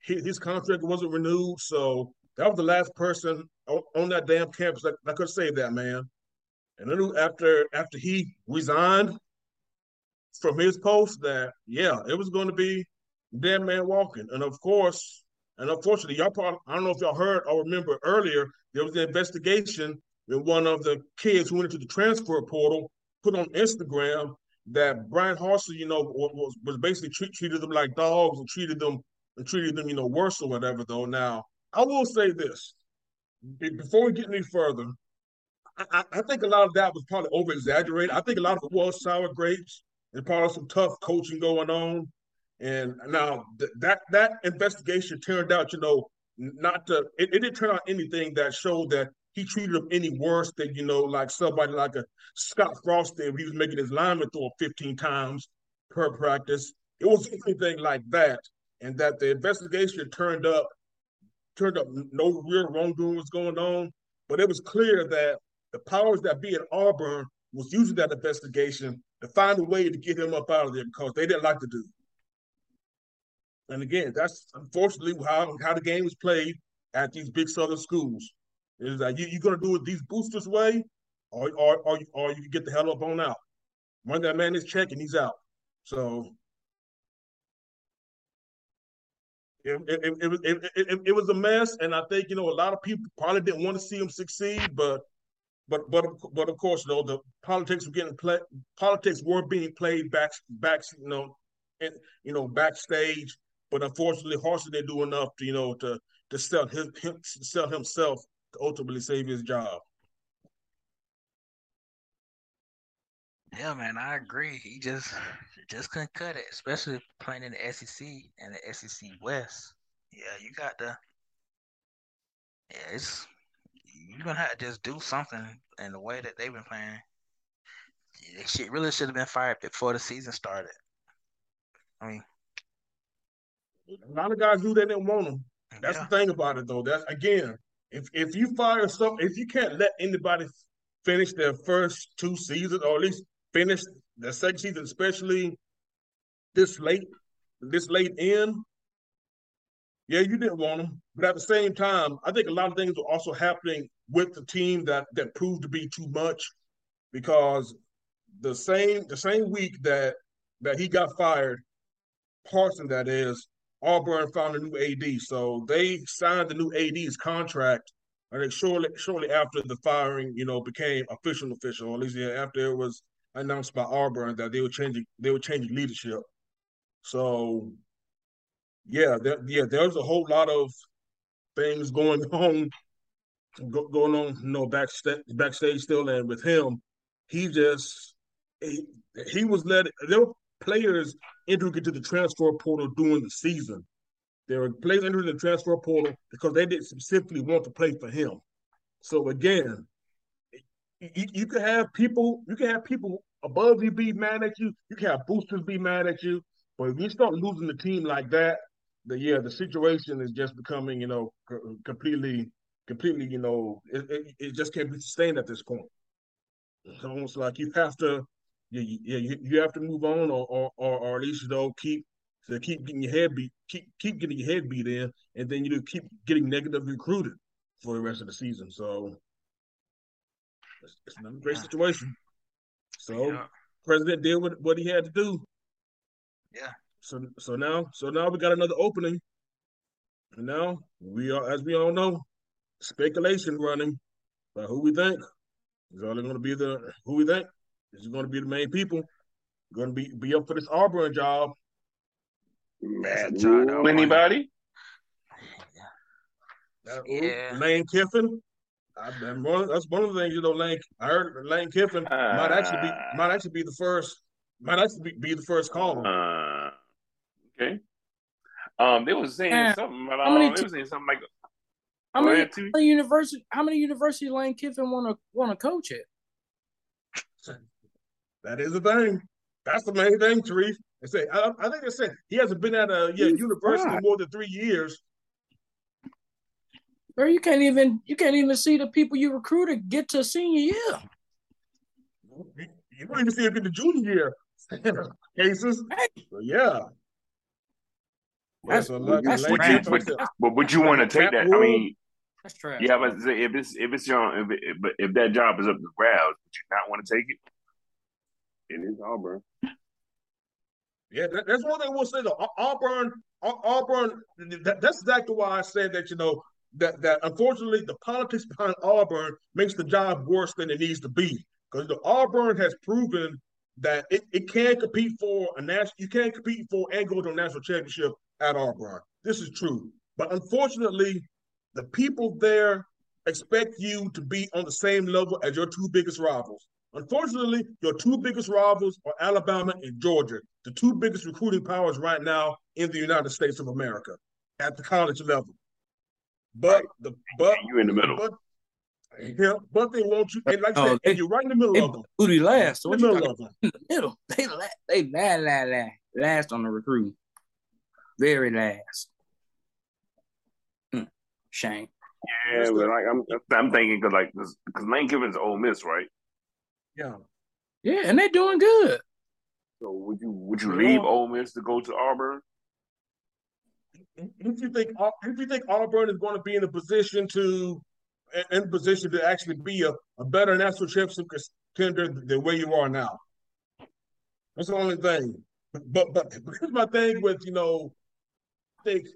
his contract wasn't renewed, so that was the last person on that damn campus that, that could save that man. And then after after he resigned from his post, that yeah, it was going to be dead man walking. And of course, and unfortunately, y'all probably I don't know if y'all heard or remember earlier there was an investigation and one of the kids who went into the transfer portal put on Instagram that Bryan Harsin, you know, was was basically treat, treated them like dogs and treated them and treated them, you know, worse or whatever. Though now, I will say this before we get any further, I, I think a lot of that was probably over exaggerated. I think a lot of it was sour grapes and probably some tough coaching going on. And now th- that that investigation turned out, you know, not to it, it didn't turn out anything that showed that he treated him any worse than, you know, like somebody like a Scott Frost did. He was making his lineman throw 15 times per practice. It was anything like that. And that the investigation turned up, turned up no real wrongdoing was going on. But it was clear that the powers that be at Auburn was using that investigation to find a way to get him up out of there because they didn't like to do. And again, that's unfortunately how, how the game is played at these big southern schools. Is that you, you're going to do it these boosters way, or, or, or, or you can get the hell up on out. Run that man is checking, he's out. So it, it, it, it, it, it, was a mess, and I think you know a lot of people probably didn't want to see him succeed, but but but but of course, though the politics were getting play, politics were being played back back you know, and you know backstage. But unfortunately, Harsin didn't do enough to you know to to sell his him, sell himself ultimately save his job. Yeah, man, I agree. He just just couldn't cut it, especially playing in the SEC and the SEC West. Yeah, you got the. Yeah, it's you're gonna have to just do something in the way that they've been playing. Shit really should have been fired before the season started. I mean, a lot of guys do that didn't want them. That's yeah. the thing about it, though. That's again, if if you fire some, if you can't let anybody finish their first two seasons, or at least finish the second season, especially this late, this late in, yeah, you didn't want them. But at the same time, I think a lot of things were also happening with the team that that proved to be too much, because the same the same week that that he got fired, Parson that is, Auburn found a new AD, so they signed the new AD's contract. I think shortly shortly after the firing, you know, became official official. Or at least yeah, after it was announced by Auburn that they were changing they were changing leadership. So yeah, there, yeah, there's a whole lot of things going on go, going on, you know, backstage backstage still and with him, he just he, he was led there were players entering into the transfer portal during the season. There were players entering the transfer portal because they didn't specifically want to play for him. So again, you, you can have people, you can have people above you be mad at you. You can have boosters be mad at you. But if you start losing the team like that, the yeah, the situation is just becoming, you know, completely, completely, you know, it, it, it just can't be sustained at this point. It's almost like you have to you, you, you have to move on, or, or, or, or at least you know keep to keep getting your head beat, keep keep getting your head beat in, and then you keep getting negative recruited. for the rest of the season. So it's, it's not a great yeah. situation. So yeah. president did what, what he had to do. Yeah. So so now so now we got another opening. And now we are as we all know, speculation running about who we think is only going to be the who we think is going to be the main people going to be be up for this Auburn job. Man, anybody? yeah. Lane Kiffin. I, one, that's one of the things you know. Lane, I heard Lane Kiffin uh, might actually be might actually be the first might actually be, be the first call. Uh, okay. Um, they was saying uh, something. About, how many they was saying something like. How many, how many university? How many university Lane Kiffin want to want to coach at? That is the thing. That's the main thing, Tarif. They say I, I, think they said he hasn't been at a yeah, university for more than three years. Bro, you can't even you can't even see the people you recruited get to senior year. You, you don't even see them in the junior year cases. So, yeah. That's, yeah, that's would, you, but, but would you want to take that? I mean, that's trash. Yeah, but if it's if it's your if it, if that job is up to grabs, would you not want to take it? It is Auburn. Yeah, that, that's one thing we'll say though. Auburn, Auburn. That, that's exactly why I said that. You know that that unfortunately the politics behind Auburn makes the job worse than it needs to be because the Auburn has proven that it, it can compete for a national. You can't compete for and go to a national championship at Auburn. This is true, but unfortunately, the people there expect you to be on the same level as your two biggest rivals. Unfortunately, your two biggest rivals are Alabama and Georgia, the two biggest recruiting powers right now in the United States of America at the college level. But the but you in the middle. But, yeah, but they want you, and like I said, oh, they, you're right in the middle they of them. Booty last, so in the middle of them. In the middle, they la- they last, last, last, last on the recruit, very last. Mm, shame. Yeah, but like I'm, I'm thinking because like because Lane Kiffin's Ole Miss, right? Yeah. Yeah, and they're doing good. So would you would you leave Ole Miss to go to Auburn? If you think if you think Auburn is going to be in a position to in position to actually be a, a better national championship contender the way you are now. That's the only thing. But but here's my thing with you know, I think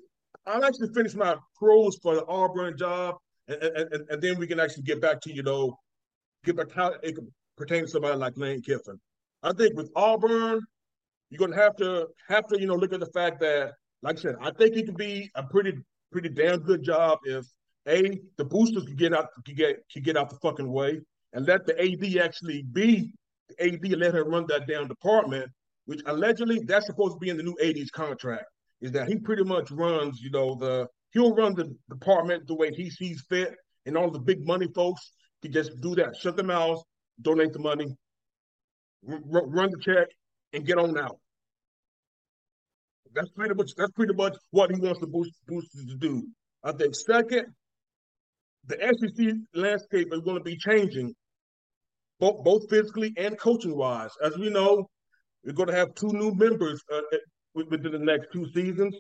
I'll actually finish my pros for the Auburn job, and, and, and then we can actually get back to you know, get back how it could pertaining to somebody like Lane Kiffin. I think with Auburn, you're gonna have to have to you know look at the fact that, like I said, I think it could be a pretty pretty damn good job if a the boosters can get out can get can get out the fucking way and let the AD actually be the AD and let her run that damn department, which allegedly that's supposed to be in the new AD's contract. Is that he pretty much runs, you know, the he'll run the department the way he sees fit, and all the big money folks can just do that, shut their mouths, donate the money, r- run the check, and get on out. That's pretty much that's pretty much what he wants the boost, boosters to do. I think second, the SEC landscape is going to be changing, both both physically and coaching wise. As we know, we're going to have two new members uh, within the next two seasons.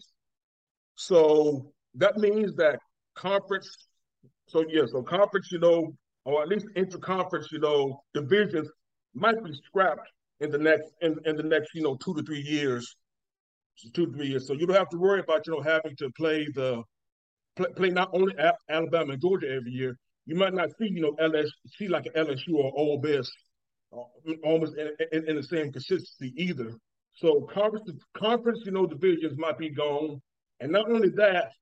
So that means that conference. So yeah, so conference, you know, or at least interconference, you know, divisions might be scrapped in the next in, in the next, you know, two to three years. Two to three years. So you don't have to worry about, you know, having to play the play, play not only Alabama and Georgia every year. You might not see, you know, LSU see like an LSU or Ole Miss uh, almost in, in, in, the same consistency either. So conference conference, you know, divisions might be gone. And not only that,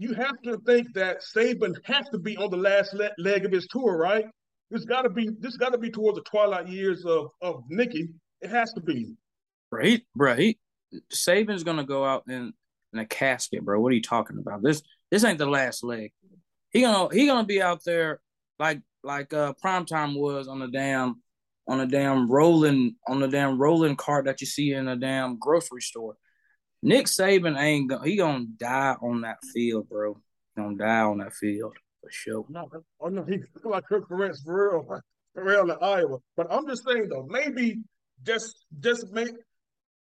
you have to think that Saban has to be on the last le- leg of his tour, right? This got to be this got to be towards the twilight years of of Nicky. It has to be. Right, right. Saban's gonna go out in in a casket, bro. What are you talking about? This this ain't the last leg. He gonna he gonna be out there like like uh primetime was on the damn on the damn rolling on the damn rolling cart that you see in a damn grocery store. Nick Saban ain't gonna he gonna die on that field, bro. He gonna die on that field for sure. No, oh no, he like Kirk Ferentz for real, for real in Iowa. But I'm just saying though, maybe just just make.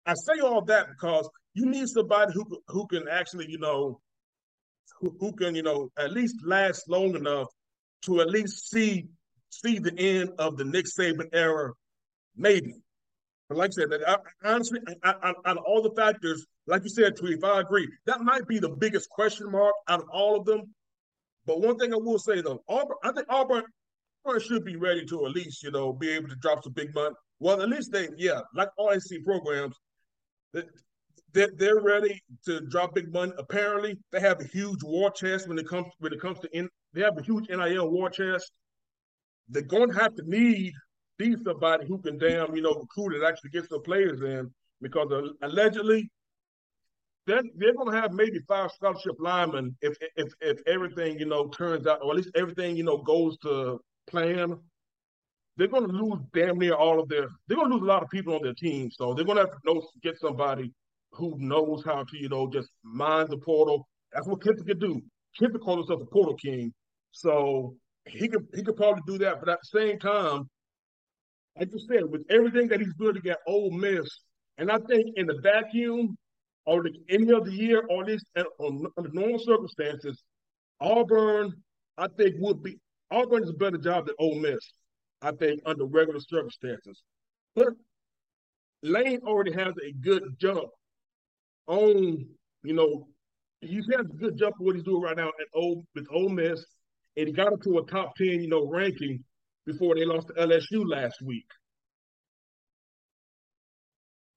I say all that because you need somebody who who can actually, you know, who, who can, you know, at least last long enough to at least see see the end of the Nick Saban era, maybe. But like I said, I, honestly, out of all the factors, like you said, Tweet, I agree, that might be the biggest question mark out of all of them. But one thing I will say though, Auburn, I think Auburn, Auburn should be ready to at least, you know, be able to drop some big money. Well, at least they, yeah, like all SEC programs, they're, they're ready to drop big money. Apparently, they have a huge war chest when it comes when it comes to in. They have a huge NIL war chest. They're going to have to need be somebody who can damn you know recruit and actually get some players in because uh, allegedly they're, they're going to have maybe five scholarship linemen if if if everything you know turns out or at least everything you know goes to plan they're going to lose damn near all of their. They're going to lose a lot of people on their team. So they're going to have to know, get somebody who knows how to, you know, just mind the portal. That's what Kiffin could do. Kiffin called himself a portal king, so he could he could probably do that. But at the same time, like you said, with everything that he's to get Ole Miss, and I think in the vacuum or the, any other year, or at least under normal circumstances, Auburn, I think would be Auburn is a better job than Ole Miss. I think, under regular circumstances. But Lane already has a good jump on, you know, he has a good jump for what he's doing right now at Ole with Ole Miss, and he got up to a top ten, you know, ranking before they lost to LSU last week,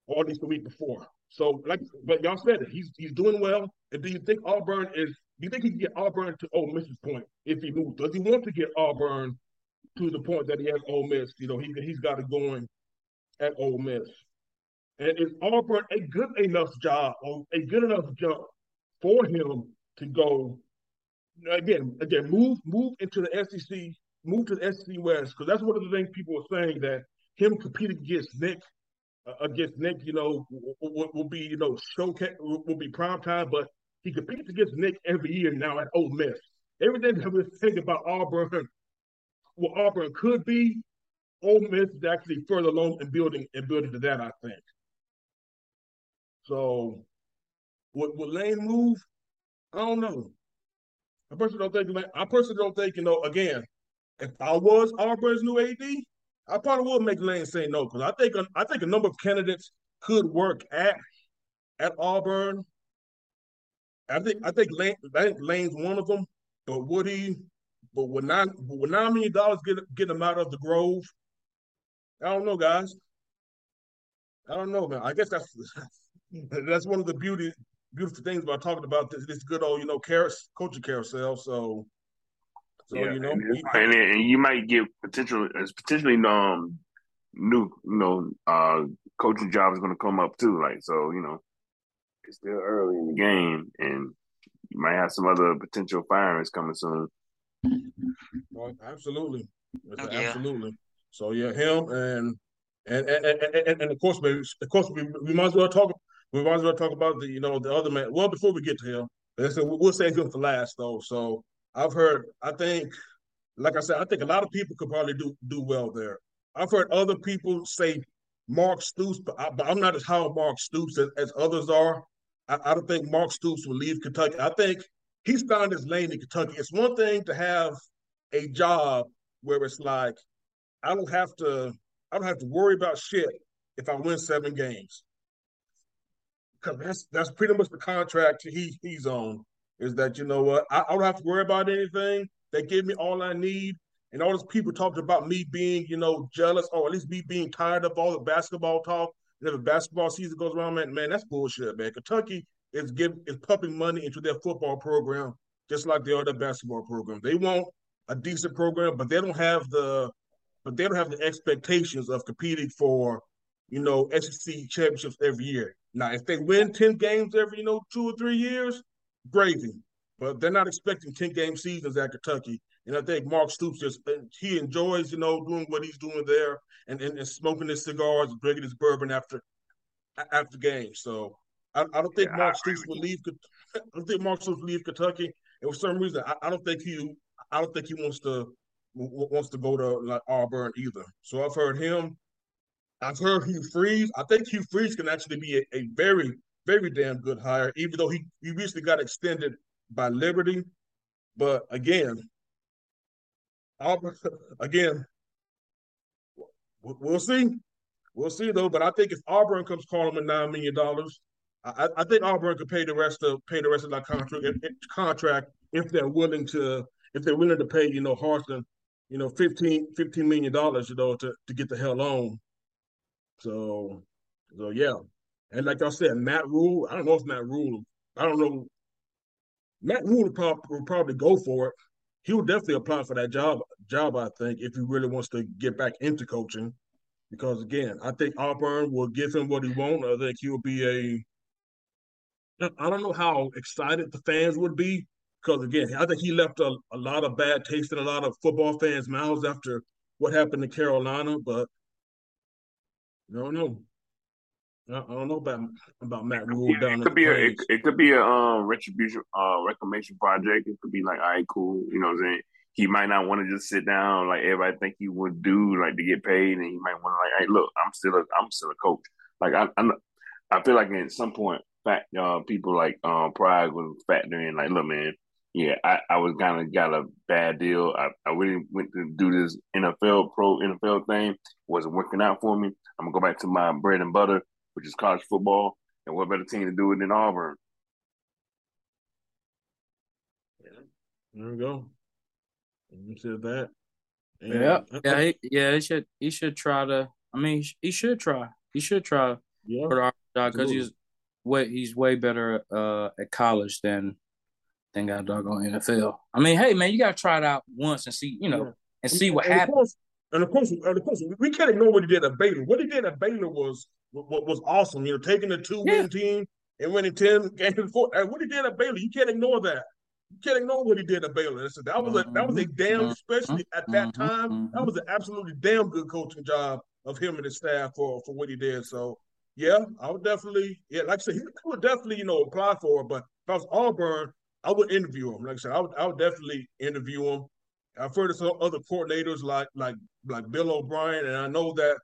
or at least the week before. So, like, but y'all said it. He's he's doing well. And do you think Auburn is? Do you think he can get Auburn to Ole Miss's point if he moves? Does he want to get Auburn to the point that he has Ole Miss. You know, he he's got it going at Ole Miss. And is Auburn a good enough job or a good enough jump for him to go again, again, move move into the SEC, move to the SEC West, because that's one of the things people are saying that him competing against Nick Uh, against Nick, you know, will, will, be, you know, showcase will be prime time, but he competes against Nick every year now at Ole Miss. Everything that we're thinking about Auburn what Auburn could be, Ole Miss is actually further along in building and building to that, I think. So would, would Lane move? I don't know. I personally don't think I personally don't think, you know, again, if I was Auburn's new AD, I probably would make Lane say no, because I think I think a number of candidates could work at at Auburn. I think I think Lane, I think Lane's one of them, but would he but would nine would nine million dollars get get them out of the Grove? I don't know, guys. I don't know, man. I guess that's that's one of the beauty beautiful things about talking about this this good old you know carousel, coaching carousel. So, so yeah, you know, and, and, and you might get potential as potentially um new you know uh coaching jobs going to come up too. Like so, you know, it's still early in the game, and you might have some other potential firings coming soon. Well, absolutely, oh, yeah. absolutely. So yeah, him and and and, and, and of course, maybe, of course, we, we might as well talk. We might as well talk about the you know the other man. Well, before we get to him, I said, we'll save him for last though. So I've heard. I think, like I said, I think a lot of people could probably do do well there. I've heard other people say Mark Stoops, but, I, am not as high on Mark Stoops as, as others are. I, I, don't think Mark Stoops will leave Kentucky. I think he's found his lane in Kentucky. It's one thing to have a job where it's like I don't have to I don't have to worry about shit if I win seven games. Because that's that's pretty much the contract he he's on. Is that you know what I, I don't have to worry about anything. They give me all I need. And all those people talking about me being, you know, jealous or at least me being tired of all the basketball talk. And if the basketball season goes around, man, man, that's bullshit, man. Kentucky is giving is pumping money into their football program just like they are their basketball program. They want a decent program, but they don't have the but they don't have the expectations of competing for, you know, SEC championships every year. Now, if they win 10 games every, you know, two or three years, gravy. But they're not expecting 10 game seasons at Kentucky. And I think Mark Stoops just uh, he enjoys, you know, doing what he's doing there and, and, and smoking his cigars and drinking his bourbon after after games. So I, I don't think yeah, Mark Stoops will leave. I don't think Mark Stoops will leave Kentucky. And for some reason, I, I, don't think he. I don't think he wants to wants to go to like Auburn either. So I've heard him. I've heard Hugh Freeze. I think Hugh Freeze can actually be a, a very, very damn good hire, even though he, he recently got extended by Liberty. But again, Auburn again, we'll see. We'll see though. But I think if Auburn comes calling them nine million dollars, I, I, think Auburn could pay the rest of pay the rest of that contract contract if they're willing to if they're willing to pay you know Harsin, you know 15, 15 million dollars you know to to get the hell on. So so yeah, and like I said, Matt Rhule, I don't know if Matt Rhule, I don't know. Matt Rhule probably, would probably go for it. He would definitely apply for that job. Job, I think, if he really wants to get back into coaching, because again, I think Auburn will give him what he wants. I think he'll be a I don't know how excited the fans would be because again, I think he left a, a lot of bad taste in a lot of football fans' mouths after what happened to Carolina. But I don't know. I don't know about about Matt Rhule yeah, down. It could be a it, it, could be a um, retribution uh reclamation project. It could be like, all right, cool. You know what I'm saying? He might not want to just sit down like everybody think he would do, like to get paid, and he might want to like, hey, look, I'm still a I'm still a coach. Like I I, I feel like at some point fact, uh, people like um, Pride would factor in like, look, man, yeah, I, I was kind of got a bad deal. I, I really went to do this NFL pro NFL thing. It wasn't working out for me. I'm gonna go back to my bread and butter, which is college football. And what better team to do it than Auburn? There we go. You said that. And yeah, yeah, he, yeah. He should, he should try to. I mean, he should try. He should try yeah. for the job because he's way he's way better uh, at college than than got doggone NFL. I mean, hey man, you gotta try it out once and see, you know, yeah. and see what and happens. Of course, and of course, and of course, we can't ignore what he did at Baylor. What he did at Baylor was what was awesome. You know, taking the two win yeah. team and winning ten games. Four, what he did at Baylor, you can't ignore that. You can't ignore what he did at Baylor. So that was a that was a mm-hmm. damn, mm-hmm. especially at that mm-hmm. time, that was an absolutely damn good coaching job of him and his staff for for what he did. So yeah, I would definitely, yeah, like I said, he would definitely, you know, apply for it. But if I was Auburn, I would interview him. Like I said, I would, I would definitely interview him. I've heard of some other coordinators like like like Bill O'Brien, and I know that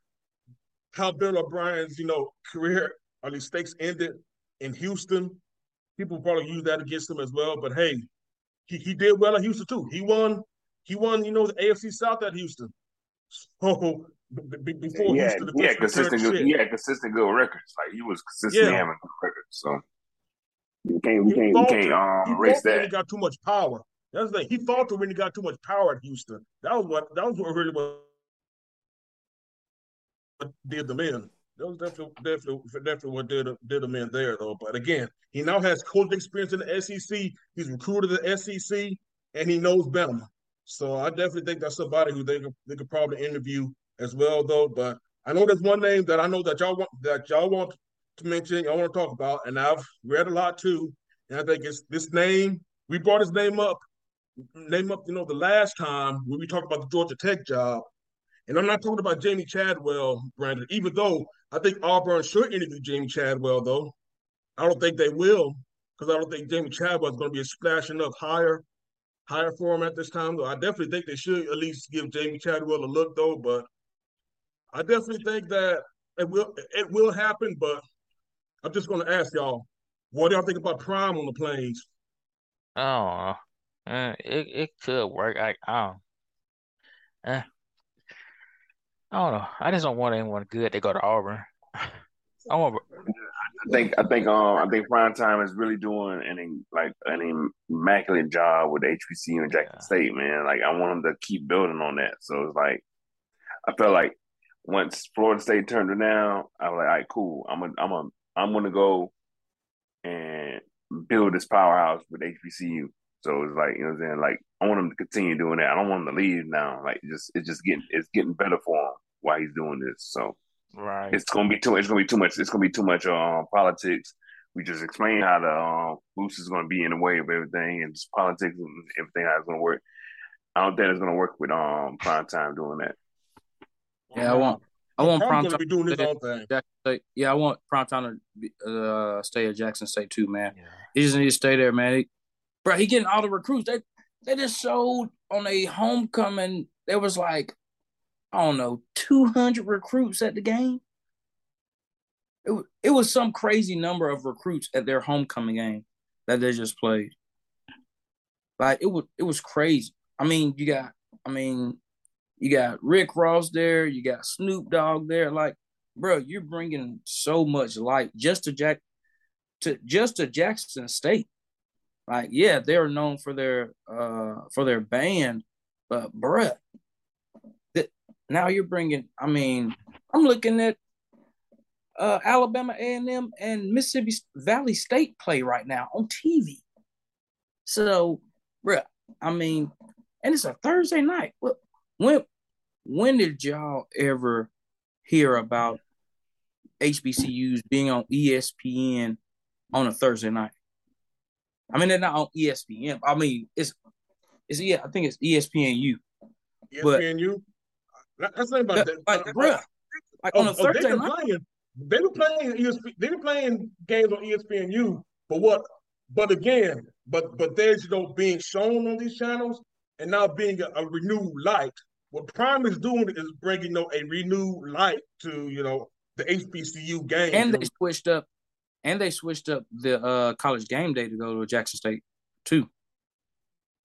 how Bill O'Brien's, you know, career or these stakes ended in Houston. People probably use that against him as well. But hey, he, he did well at Houston too. He won, he won, you know, the AFC South at Houston. So before yeah, Houston, yeah, consistent, good, yeah, consistent good records. Like he was consistently yeah. having good records. So we can't, we he can't, we can't um, erase that. He got too much power. That's the thing. he faltered when he got too much power at Houston. That was what that was what really what did them in. That was definitely definitely definitely what did did the men there though. But again, he now has coaching experience in the SEC. He's recruited the SEC, and he knows Bama. So I definitely think that's somebody who they could, they could probably interview as well, though. But I know there's one name that I know that y'all want that y'all want to mention. I want to talk about, and I've read a lot too. And I think it's this name. We brought his name up, name up. You know, the last time when we talked about the Georgia Tech job, and I'm not talking about Jamey Chadwell, Brandon. Even though I think Auburn should interview Jamey Chadwell, though I don't think they will because I don't think Jamey Chadwell is going to be a splashing up higher higher for him at this time. Though I definitely think they should at least give Jamey Chadwell a look, though. But I definitely think that it will it will happen, but I'm just going to ask y'all, what do y'all think about Prime on the plains? Oh, uh, it it could work. I I don't, uh, I don't know. I just don't want anyone good to go to Auburn. I want. I think I think um I think prime time is really doing an like an immaculate job with HBCU and Jackson yeah. State, man. Like I want them to keep building on that. So it's like I felt like once Florida State turned it down, I was like, all right, cool. I'm a, I'm a, I'm gonna go and build this powerhouse with HBCU. So it's like, you know what I'm saying? Like I want them to continue doing that. I don't want them to leave now. Like just it's just getting it's getting better for him while he's doing this. So right. It's gonna be too it's gonna be too much it's gonna be too much um politics. We just explain how the um, boost is gonna be in the way of everything and just politics and everything how it's gonna work. I don't think it's gonna work with um prime time doing that. Yeah, I want. I want prime time to be doing his own thing. State. Yeah, I want prime time to uh, stay at Jackson State too, man. Yeah. He just need to stay there, man. He, bro, he getting all the recruits. They they just showed on a homecoming. There was like, I don't know, two hundred recruits at the game. It, it was some crazy number of recruits at their homecoming game that they just played. Like it was, it was crazy. I mean, you got, I mean, you got Rick Ross there, you got Snoop Dogg there. Like, bro, you're bringing so much light just to Jack, to just to Jackson State. Like, yeah, they're known for their uh for their band, but bruh, now you're bringing. I mean, I'm looking at uh, Alabama A&M and Mississippi Valley State play right now on TV. So, bruh, I mean, and it's a Thursday night. When when did y'all ever hear about HBCUs being on ESPN on a Thursday night? I mean, they're not on ESPN. I mean, it's it's yeah, I think it's ESPNU. ESPNU. That's not about that. Like, bruh, like oh, on a Thursday oh, night. Playing, they were playing ESP, they were playing games on ESPNU, but what? But again, but but there's you know being shown on these channels and now being a, a renewed light. What Prime is doing is bringing you know a renewed light to you know the HBCU game. And they switched up, and they switched up the uh, college game day to go to Jackson State too,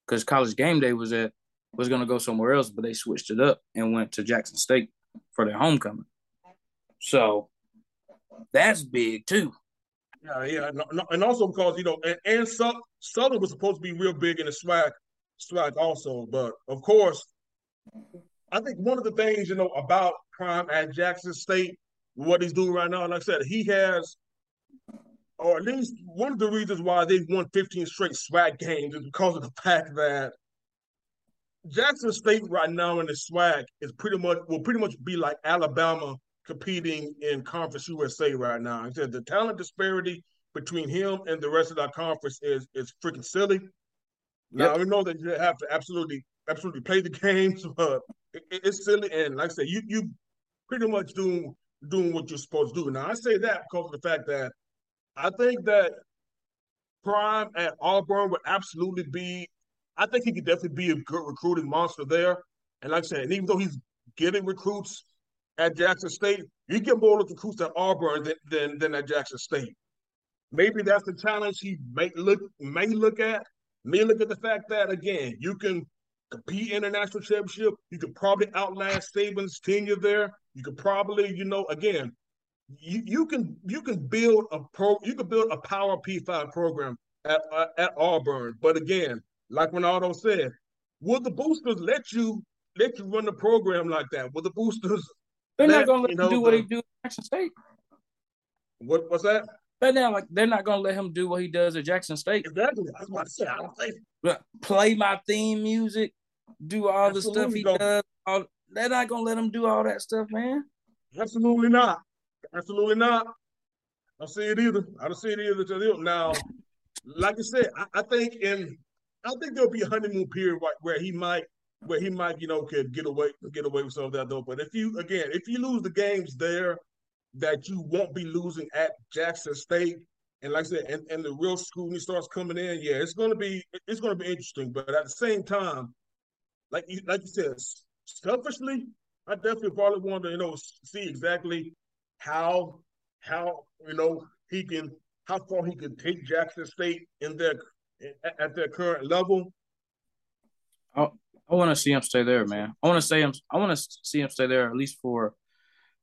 because college game day was at was going to go somewhere else, but they switched it up and went to Jackson State for their homecoming. So that's big too. Yeah, yeah, and also because you know, and, and Southern was supposed to be real big in the SWAC, SWAC also, but of course, I think one of the things you know about Prime at Jackson State, what he's doing right now, like I said, he has, or at least one of the reasons why they've won 15 straight SWAC games is because of the fact that Jackson State right now in the SWAC is pretty much will pretty much be like Alabama competing in Conference USA right now. He said the talent disparity between him and the rest of that conference is is freaking silly. Now we know that you have to absolutely absolutely play the games, but it, it's silly. And like I said, you you pretty much doing doing what you're supposed to do. Now I say that because of the fact that I think that Prime at Auburn would absolutely be. I think he could definitely be a good recruiting monster there. And like I said, even though he's getting recruits at Jackson State, you get more recruits at Auburn than, than, than at Jackson State. Maybe that's the challenge he may look may look at. May look at the fact that again, you can compete in a national championship. You could probably outlast Saban's tenure there. You could probably, you know, again, you, you can you can build a pro you can build a power P five program at uh, at Auburn. But again, like Ronaldo said, will the boosters let you let you run the program like that? Will the boosters they're not going to let him know, do what he do at Jackson State. What what's that? But now, like, they're not going to let him do what he does at Jackson State. Exactly. I was about to say. I don't think. Play my theme music, do all Absolutely the stuff he don't. does. All, they're not going to let him do all that stuff, man. Absolutely not. Absolutely not. I don't see it either. I don't see it either. Now, like I said, I, I think in I think there'll be a honeymoon period where he might where he might, you know, could get away get away with some of that though. But if you again, if you lose the games there that you won't be losing at Jackson State, and like I said, and, and the real scrutiny starts coming in, yeah, it's gonna be it's gonna be interesting. But at the same time, like you like you said, selfishly, I definitely probably want to, you know, see exactly how how you know he can how far he can take Jackson State in their at their current level. Oh, I want to see him stay there, man. I want to say him. I want to see him stay there at least for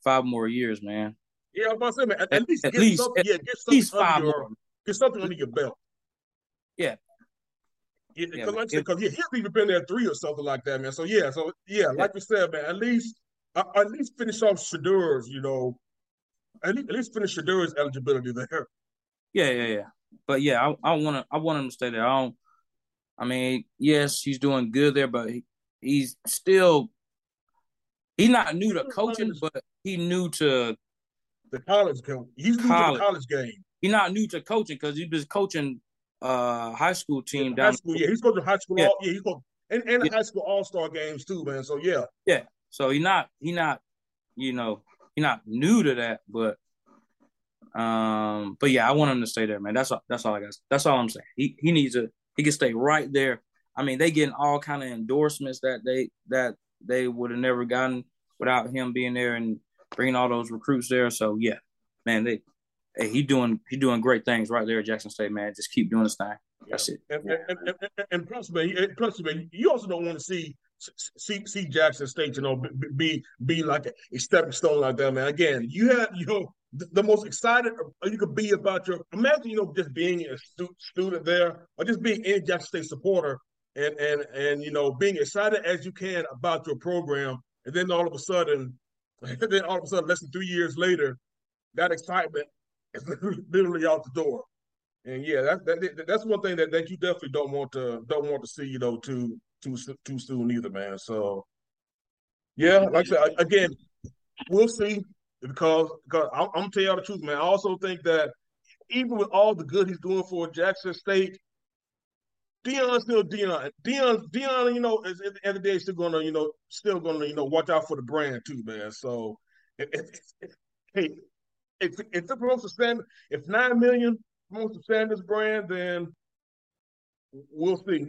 five more years, man. Yeah, I'm about to say, man. At, at least, at least, something, at yeah, get something least five your, more. Get something under your belt. Yeah. Yeah, because yeah, like because yeah, he's even been there three or something like that, man. So yeah, so yeah, like you said, man. At least, uh, at least finish off Shedeur's, you know, at least, at least finish Shedeur's eligibility there. Yeah, yeah, yeah. But yeah, I, I want to, I want him to stay there. I don't, I mean, yes, he's doing good there, but he, he's still he's not new to coaching, but he new to the college game. He's new college. to the college game. He's not new to coaching because he was coaching uh high school team yeah, down high school. Yeah, he's coaching high school. Yeah, all, yeah he's going and, and yeah. high school all star games too, man. So yeah, yeah. So he not he not you know he not new to that, but um, but yeah, I want him to stay there, man. That's all. That's all I got. That's all I'm saying. He he needs to he can stay right there. I mean, they getting all kind of endorsements that they that they would have never gotten without him being there and bringing all those recruits there. So yeah, man, they hey, he doing he doing great things right there at Jackson State, man. Just keep doing this thing. That's it. And, and, and, and, and plus, man, plus, man, you also don't want to see see see Jackson State, you know, be be like a, a stepping stone like that, man. Again, you have you know the, most excited you could be about your imagine you know just being a stu- student there or just being any Jackson State supporter and and and you know being excited as you can about your program, and then all of a sudden, then all of a sudden, less than three years later, that excitement is literally out the door. And yeah, that, that that's one thing that, that you definitely don't want to don't want to see, you know, too too too soon either, man. So yeah, like I said, again, we'll see because because I'm, I'm tell y'all the truth, man. I also think that even with all the good he's doing for Jackson State, Deion's still Deion. Deion, Deion, you know, is, at the end of the day, still gonna, you know, still gonna, you know, watch out for the brand too, man. So, if, if, if, hey, if if the if nine million promotes the Sanders brand, then we'll see.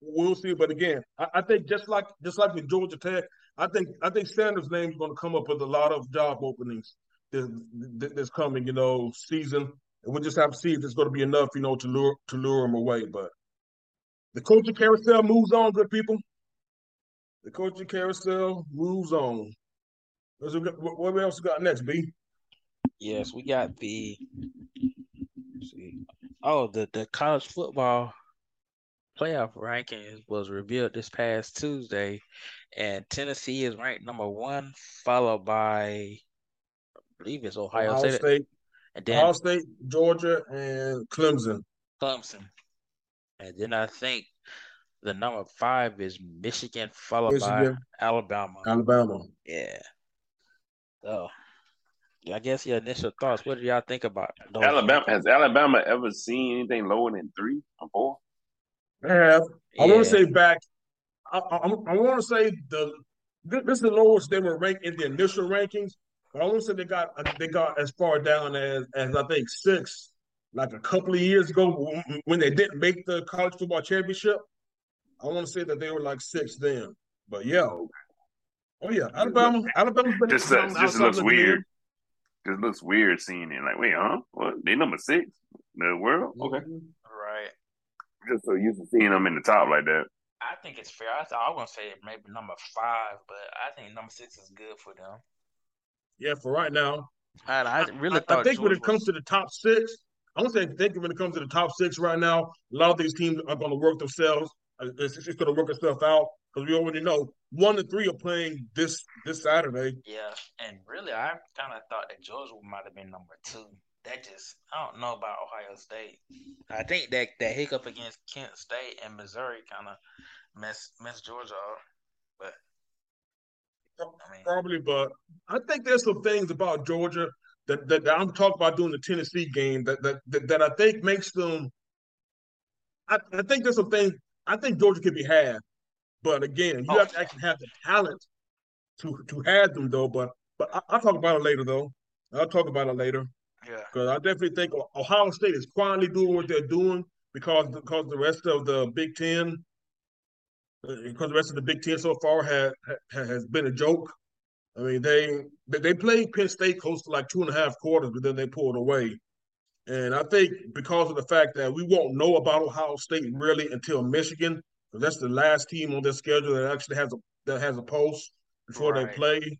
We'll see. But again, I, I think just like just like with Georgia Tech, I think I think Sanders' name is going to come up with a lot of job openings this, this coming, you know, season. And we'll just have to see if it's going to be enough, you know, to lure to lure him away. But the coaching carousel moves on, good people. The coaching carousel moves on. What else we got next, B? Yes, we got the. see, oh, the the college football playoff rankings was revealed this past Tuesday, and Tennessee is ranked number one, followed by, I believe it's Ohio, Ohio State, State, and then Ohio State, Georgia, and Clemson. Clemson, and then I think the number five is Michigan, followed Michigan, by Alabama. Alabama. Yeah. So, I guess your initial thoughts. What do y'all think about those? Alabama? Has Alabama ever seen anything lower than three or four? have. I want to say back. I, I, I want to say the this is the lowest they were ranked in the initial rankings. But I want to say they got they got as far down as as I think six, like a couple of years ago when they didn't make the college football championship. I want to say that they were like six then. But yeah, oh yeah, Alabama, Alabama just uh, just looks weird. Just looks weird seeing it. Like, wait, huh? What? They number six in the world? Okay. Right just so used to seeing them in the top like that. I think it's fair. I thought I was gonna say maybe number five, but I think number six is good for them. Yeah, for right now. I, I really I, I think George when it comes to the top six, I don't say think when it comes to the top six right now, a lot of these teams are going to work themselves. Uh, it's, it's going to work itself out because we already know one and three are playing this this Saturday. Yeah, and really, I kind of thought that Georgia might have been number two that just I don't know about Ohio State. I think that that hiccup against Kent State and Missouri kind of messed messed Georgia up. But I mean, probably, but I think there's some things about Georgia that, that, that I'm talking about doing the Tennessee game that that that, that I think makes them. I, I think there's some things I think Georgia could be had, but again, you oh. have to actually have the talent to to have them though. But but I, will talk about it later though. I'll talk about it later. Yeah. Because I definitely think Ohio State is quietly doing what they're doing because because the rest of the Big Ten, because the rest of the Big Ten so far has has been a joke. I mean, they they played Penn State close to like two and a half quarters, but then they pulled away. And I think because of the fact that we won't know about Ohio State really until Michigan, because that's the last team on their schedule that actually has a that has a post before right. they play.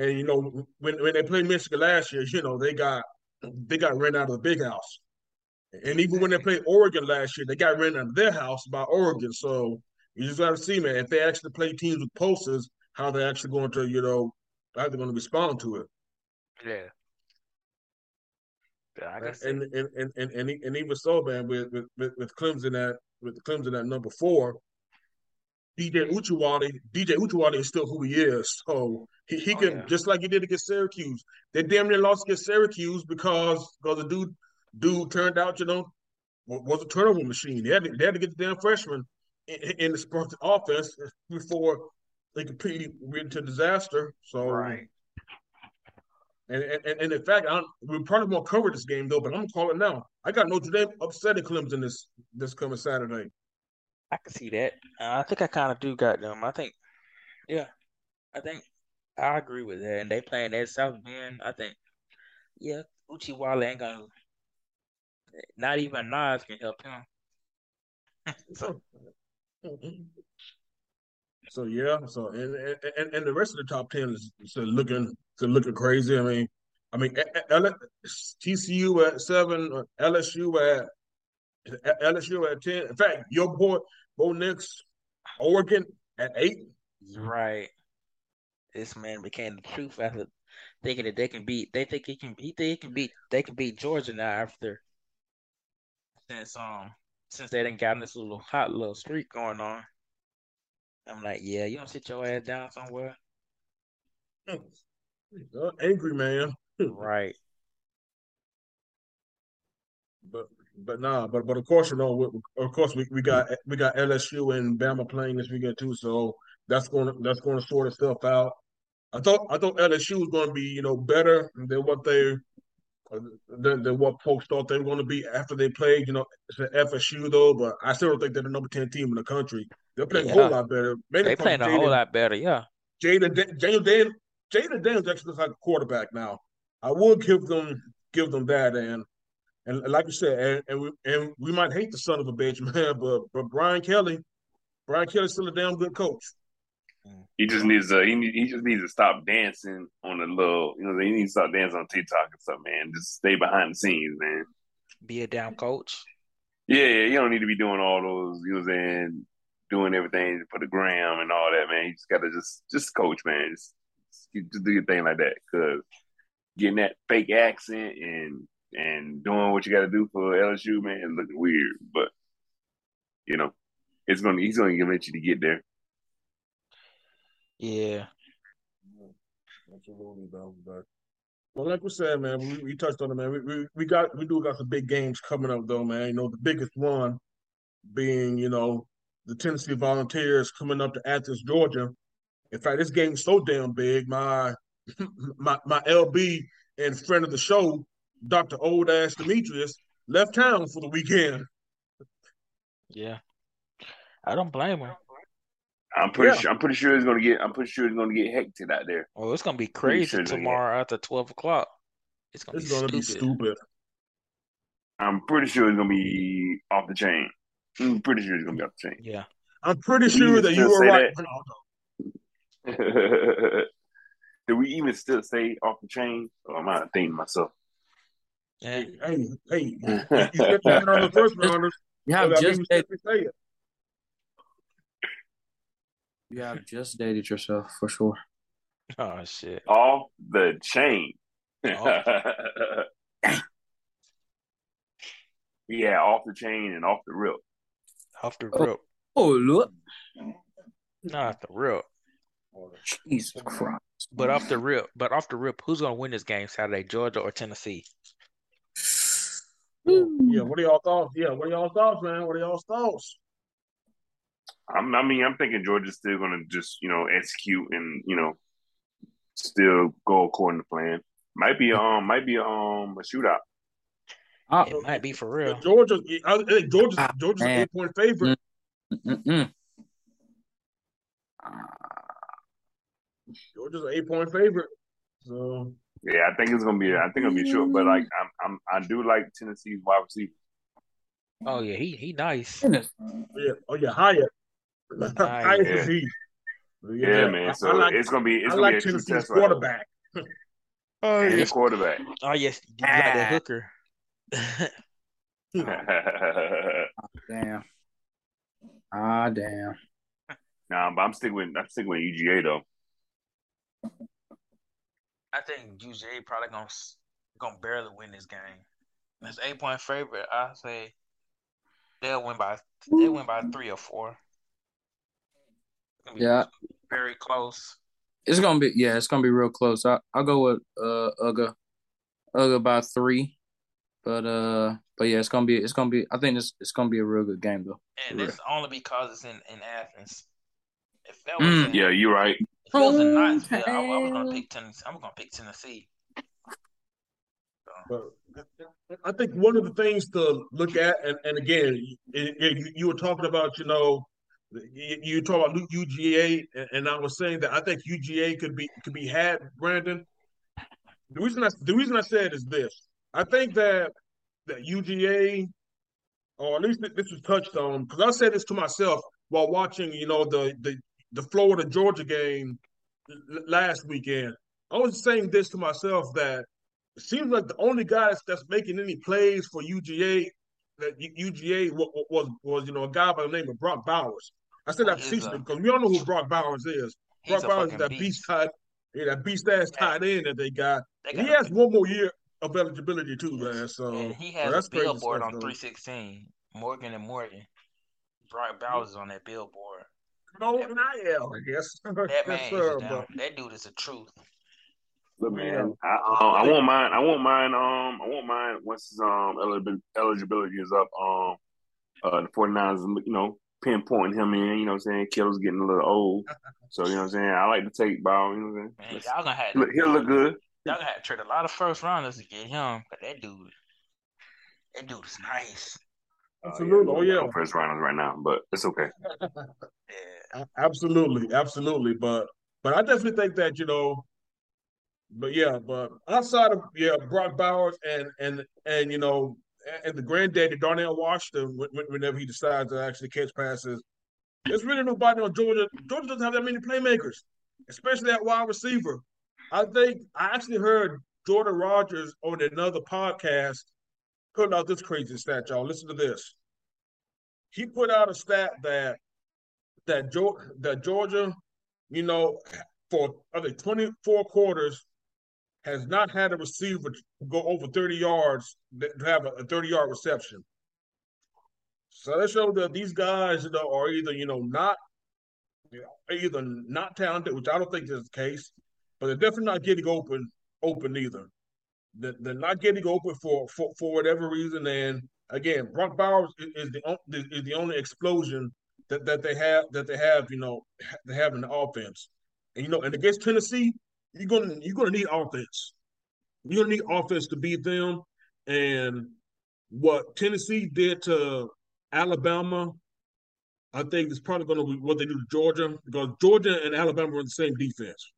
And you know, when when they played Michigan last year, you know, they got they got ran out of the big house. And even when they played Oregon last year, they got ran out of their house by Oregon. So you just got to see, man, if they actually play teams with posters, how they're actually going to, you know, how they're going to respond to it. Yeah. Yeah, I and, and, and and and and even so, man, with with with Clemson at with Clemson at number four, DJ Uiagalelei, DJ Uiagalelei is still who he is. So he, he oh, can yeah. just like he did against Syracuse. They damn near lost against Syracuse because because the dude dude turned out, you know, was a turnover machine. They had to, they had to get the damn freshman in, in the Spartan offense before they completely went into disaster. So right. And, and, and in fact, I'm, we probably won't cover this game though, but I'm gonna call it now. I got Notre Dame upsetting Clemson this this coming Saturday. I can see that. Uh, I think I kind of do got them. I think, yeah, I think I agree with that. And they playing at South Bend. I think, yeah, Uiagalelei ain't gonna Not even Nas can help him. so, so yeah, so and, and and the rest of the top ten is, is looking is looking crazy. I mean, I mean TCU at seven, LSU at LSU at ten. In fact, your boy Bo Nix, Oregon at eight. Right. This man became the truth after thinking that they can beat. They think he can. He think he can beat. They can beat Georgia now after since um since they didn't got this little hot little streak going on. I'm like, yeah, you don't sit your ass down somewhere. Uh, angry man. right. But but nah, but but of course you know, we, of course we, we got we got LSU and Bama playing this weekend too, so that's going to that's going to sort itself out. I thought I thought LSU was going to be you know better than what they than, than what folks thought they were going to be after they played. You know, it's an FSU though, but I still don't think they're the number ten team in the country. They're playing yeah. a whole lot better. Mainly they playing a whole lot better, yeah. Jayden Daniel Dan Jayden Daniels actually looks like a quarterback now. I would give them give them that, and and like you said, and, and we and we might hate the son of a bitch, man, but but Brian Kelly, Brian Kelly's still a damn good coach. Mm. He just needs to he, need, he just needs to stop dancing on the little you know he needs to stop dancing on TikTok and stuff, man. Just stay behind the scenes, man. Be a damn coach. Yeah, you don't need to be doing all those, you know what I'm saying, doing everything for the gram and all that, man. You just gotta just just coach, man. Just, just do your thing like that. Cause getting that fake accent and and doing what you gotta do for LSU, man, it's looking weird. But you know, it's gonna he's gonna get you to get there. Yeah. Absolutely, though. But well, like we said, man, we, we touched on it, man. We, we we got we do got some big games coming up, though, man. You know, the biggest one being, you know, the Tennessee Volunteers coming up to Athens, Georgia. In fact, this game's so damn big. My my my LB and friend of the show, Dr. Old Ass Demetrius, left town for the weekend. Yeah. I don't blame him. I'm pretty yeah. sure. I'm pretty sure it's gonna get. I'm pretty sure it's gonna get hectic out there. Oh, it's gonna be crazy sure tomorrow after twelve o'clock. It's gonna, it's be, gonna stupid. be stupid. I'm pretty sure it's gonna be off the chain. I'm pretty sure it's gonna be off the chain. Yeah, I'm pretty sure that you were right. Do we even still say off the chain? Or am I thinking myself? Yeah. Hey, hey, you get on the first rounders. You have just say it. You have just dated yourself for sure. Oh shit! Off the chain. Oh. yeah, off the chain and off the rip. Off the oh. rip. Oh, oh look. Not the rip. Jesus Christ. But off the rip, but off the rip, who's gonna win this game Saturday, Georgia or Tennessee? Yeah, what are y'all thoughts? Yeah, what are y'all thoughts, man? What are y'all thoughts? I'm, I mean, I'm thinking Georgia's still going to just, you know, execute and, you know, still go according to plan. Might be um, might be um a shootout. Oh, it might be for real. Georgia, I think Georgia's ah, Georgia's an eight point favorite. Mm-mm. Georgia's an eight point favorite. So yeah, I think it's gonna be. I think it'll be short, but like I'm, I'm, I do like Tennessee's wide receiver. Oh yeah, he he nice. Yeah. Oh yeah, Hyatt. Hyatt yeah. Yeah, yeah, man. So like, it's gonna be. It's gonna like be a Tennessee's quarterback. Right oh yeah, quarterback. Oh yes, you ah. like the hooker. oh, damn. Ah damn. Nah, but I'm sticking with I'm sticking with UGA though. I think UGA probably gonna gonna barely win this game. It's eight point favorite. I say they'll win by they win by three or four. Yeah, very close. It's gonna be yeah, it's gonna be real close. I I'll go with uh Uga Uga by three, but uh but yeah, it's gonna be it's gonna be I think it's it's gonna be a real good game though. And this only because it's in in Athens. If that was mm. in, yeah, you're right. If it was in Knoxville, I, I was gonna pick Tennessee. I'm gonna pick Tennessee. But I think one of the things to look at, and, and again, it, it, you were talking about, you know, you, talk about UGA, and I was saying that I think UGA could be could be had, Brandon. The reason I the reason I said is this: I think that that UGA, or at least this was touched on, because I said this to myself while watching, you know, the the the Florida Georgia game last weekend. I was saying this to myself that it seems like the only guy that's, that's making any plays for UGA that UGA was, was, was you know a guy by the name of Brock Bowers. I said that season because we all know who Brock Bowers is. Brock Bowers is that beast, beast tight, yeah, that beast ass tight end that they got. They got he has beast. one more year of eligibility too, yes. man. So and he has well, a billboard on three sixteen. Morgan and Morgan. Brock Bowers is on that billboard. No, that, NIL, I guess. That man yes, sir, but... That dude is the truth. Look, man, I, um, I won't mind. I won't mind. Um, I won't mind once his um eligibility is up. Um, uh, the 49ers, you know, pinpointing him in. You know, what I'm saying Kittle's getting a little old, so you know, what I'm saying I like to take ball. You know, what I'm saying man, y'all gonna have look, he'll look good. Y'all gonna have to trade a lot of first rounders to get him. But that dude, that dude is nice. Absolutely. Uh, yeah, oh yeah. First rounders right now, but it's okay. yeah. Absolutely, absolutely. But but I definitely think that you know but yeah, but outside of yeah, Brock Bowers and and and you know and the granddaddy Darnell Washington, whenever he decides to actually catch passes, there's really nobody on Georgia. Georgia doesn't have that many playmakers, especially at wide receiver. I think I actually heard Jordan Rodgers on another podcast putting out this crazy stat, y'all. Listen to this. He put out a stat that that that Georgia, you know, for other 24 quarters has not had a receiver go over 30 yards to have a 30 yard reception. So that shows that these guys you know, are either, you know, not you know, either not talented, which I don't think is the case, but they're definitely not getting open open either. They're, they're not getting open for, for for whatever reason. And again, Brock Bowers is the is the only explosion that, that they have that they have, you know, they have in the offense. And you know, and against Tennessee, you're gonna you're gonna need offense. You're gonna need offense to beat them. And what Tennessee did to Alabama, I think it's probably gonna be what they do to Georgia because Georgia and Alabama are the same defense.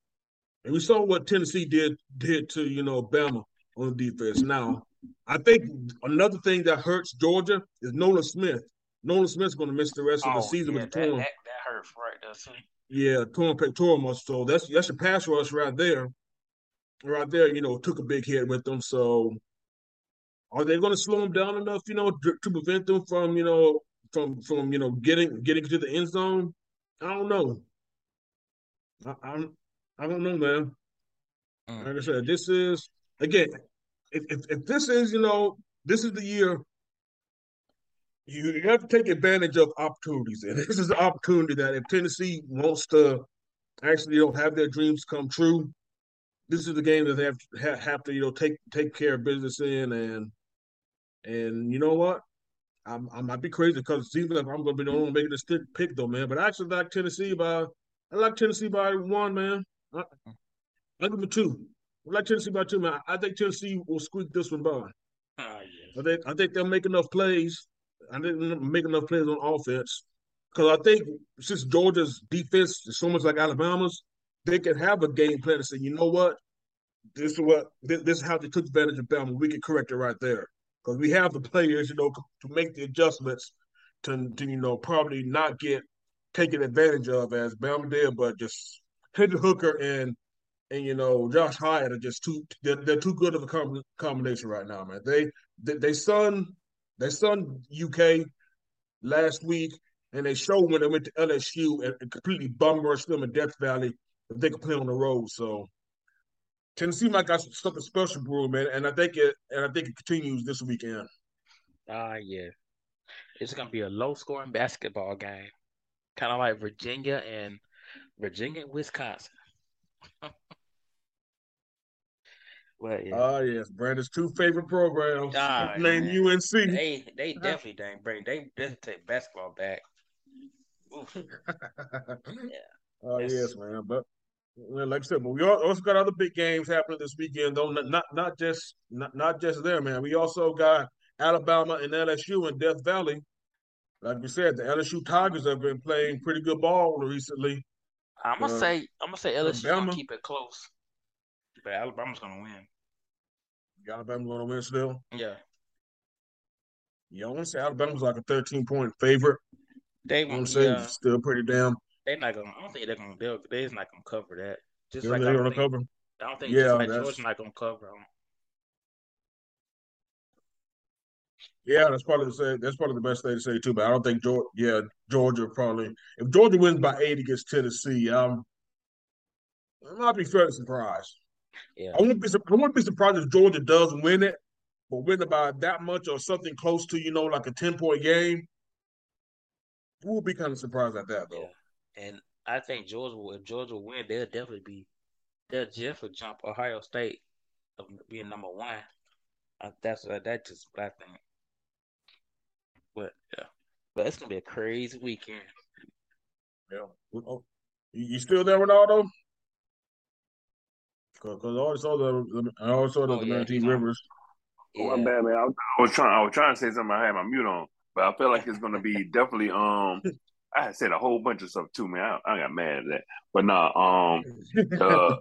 And we saw what Tennessee did did to you know Bama on the defense. Now, I think another thing that hurts Georgia is Nolan Smith. Nolan Smith's going to miss the rest oh, of the oh, season yeah, with the torn. That, that, hurts right there. Yeah, torn pectoral muscle. So that's that's a pass rush right there. Right there, you know, took a big hit with them. So are they going to slow them down enough, you know, to, to prevent them from, you know, from from you know getting getting to the end zone? I don't know. I I, I don't know, man. Mm. Like I said, this is again, if, if if this is you know this is the year you have to take advantage of opportunities. And this is an opportunity that if Tennessee wants to actually you know, have their dreams come true, this is the game that they have to, have to you know take take care of business in and and you know what I'm, I might be crazy because it seems like I'm going to be the only one making this pick though, man. But I actually like Tennessee by I like Tennessee by one, man. I, I give them two. I like Tennessee by two, man. I think Tennessee will squeak this one by. Uh, yeah. I think I think they'll make enough plays I didn't make enough plays on offense because I think since Georgia's defense is so much like Alabama's, they can have a game plan and say, you know what, this is what this, this is how they took advantage of Bama. We can correct it right there because we have the players, you know, to make the adjustments to, to you know probably not get taken advantage of as Bama did, but just Hendon Hooker and and you know Josh Hyatt are just too they're, they're too good of a combination right now, man. They they, they son they son UK last week, and they showed when they went to LSU and, and completely bum rushed them in Death Valley if they could play on the road. So Tennessee might got something special brewing, man, and I think it and I think it continues this weekend. Ah, uh, yeah, it's gonna be a low scoring basketball game, kind of like Virginia and Virginia, Wisconsin. Well, yeah. Oh yes, Brandon's two favorite programs ah, named man. UNC. They they definitely don't bring they definitely take basketball back. yeah. Oh yes, man. But well, like I said, but we also got other big games happening this weekend, though. Not not, not just not, not just there, man. We also got Alabama and LSU in Death Valley. Like we said, the LSU Tigers have been playing pretty good ball recently. I'm gonna uh, say I'm gonna say LSU gonna keep it close, but Alabama's gonna win. Alabama going to win still? Yeah. Yeah, I want to say Alabama's like a 13 point favorite. They won't say yeah, still pretty damn. they're not gonna. I don't think they're gonna. They're, they're not gonna cover that. Just They're, like they're gonna think, cover. I don't think Yeah, like Georgia's not gonna cover. them. Yeah, that's probably the say, that's probably the best thing to say too. But I don't think Georgia. Yeah, Georgia probably. If Georgia wins by eight against Tennessee, um, I might be fairly surprised. Yeah, I won't be. I wouldn't be surprised if Georgia does win it, but win by that much or something close to you know like a ten point game. We'll be kind of surprised at that though. yeah. And I think Georgia will. If Georgia win, they'll definitely be. They'll definitely jump Ohio State of being number one. Uh, that's uh, that just what I think. But yeah, but it's gonna be a crazy weekend. Yeah. Oh, You, you still there, Ronaldo? Because I saw the I always saw the, Oh, the yeah, 19 he's on. Rivers. Oh, my Yeah, bad, man. I was, I was trying. I was trying to say something. I had my mute on, but I feel like it's gonna be definitely. Um, I had said a whole bunch of stuff too, man. I, I got mad at that, but nah. Um, the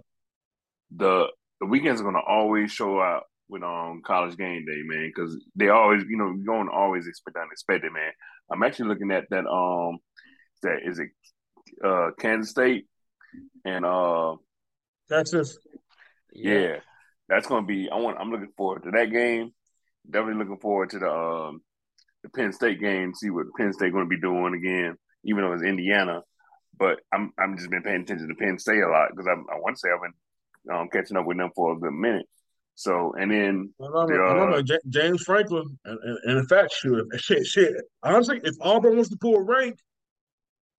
the the weekends are gonna always show out with um college game day, man, because they always, you know, you're gonna always expect the unexpected, man. I'm actually looking at that. Um, that is it. Uh, Kansas State and uh, Texas. Yeah, that's gonna be. I want. I'm looking forward to that game. Definitely looking forward to the um, the Penn State game. See what Penn State going to be doing again, even though it's Indiana. But I'm I'm just been paying attention to Penn State a lot because I I want to say I've been um, catching up with them for a good minute. So and then remember, Yeah. I remember Ja- James Franklin, and, and, and in fact, shit, shit, shit. Honestly, if Auburn wants to pull rank,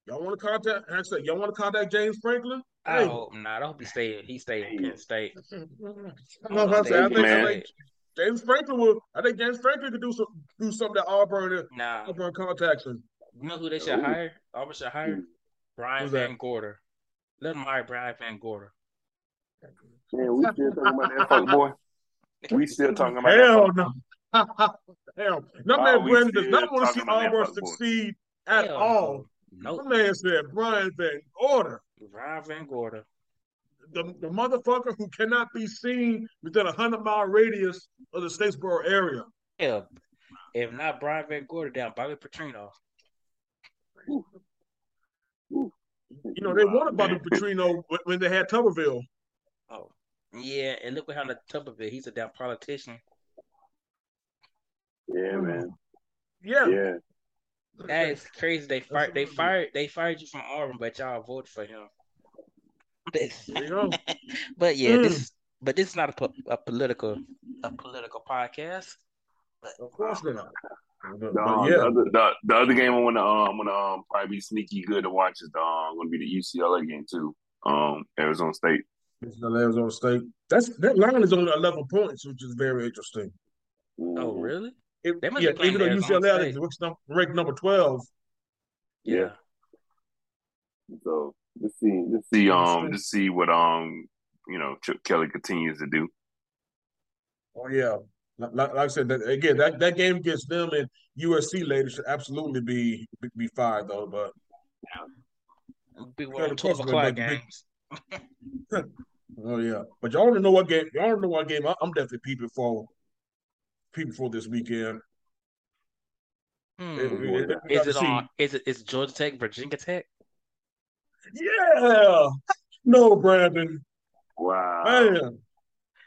y'all want to contact. Y'all want to contact James Franklin? I Hey. hope not. I hope he stay. He stay in Penn State. I know what I'm saying. I think, I think James Franklin will. I think James Franklin could do some do something that Auburn uh, Nah, Auburn contacts him. you know who they should Ooh. hire? Auburn should hire mm. Brian Who's that? Van Gorder. Let them hire Brian Van Gorder. man, we still talking about that fuck boy. We still talking about Hell that. no. Hell, no Oh, man we Brandon does not want to see talking about Auburn fuckboy. succeed at Hell all. no. My man said Brian Van Order. Brian Van Gorder. the, the motherfucker who cannot be seen within a hundred mile radius of the Statesboro area. Yeah. If not Brian Van Gorder, down Bobby Petrino. You know, they wanted Bobby Petrino when- when they had Tuberville. Oh. Yeah, and look what happened to Tuberville. He's a damn politician. Yeah, man. Yeah. Yeah. That is crazy. They fired. They fired. They fired you from Auburn, but y'all voted for him. There you go. but yeah, Mm. this. But this is not a, po- a political a political podcast. Of course not. But, The, but um, yeah. the, other, the, the other game I want to um want to um probably be sneaky good to watch is the um going to be the UCLA game too. Um, Arizona State. The Arizona State. That's that line is only eleven points, which is very interesting. Oh, really? It, They must yeah, be even though Arizona UCLA State. is ranked ranked number twelve. Yeah. So let's see, let's see, um, let's see what um you know Chip Kelly continues to do. Oh yeah, like, like like I said, that, again, that, that game against them and USC later should absolutely be be, be fired though. But Be Yeah, one of of twelve o'clock but the big- games. oh yeah, but y'all don't know what game? Y'all want to know what game? I, I'm definitely peeping for peeping for this weekend. Hmm. It- it- it- Is it on? Is it? Is Georgia Tech, Virginia Tech? Yeah, no, Brandon, Wow. man.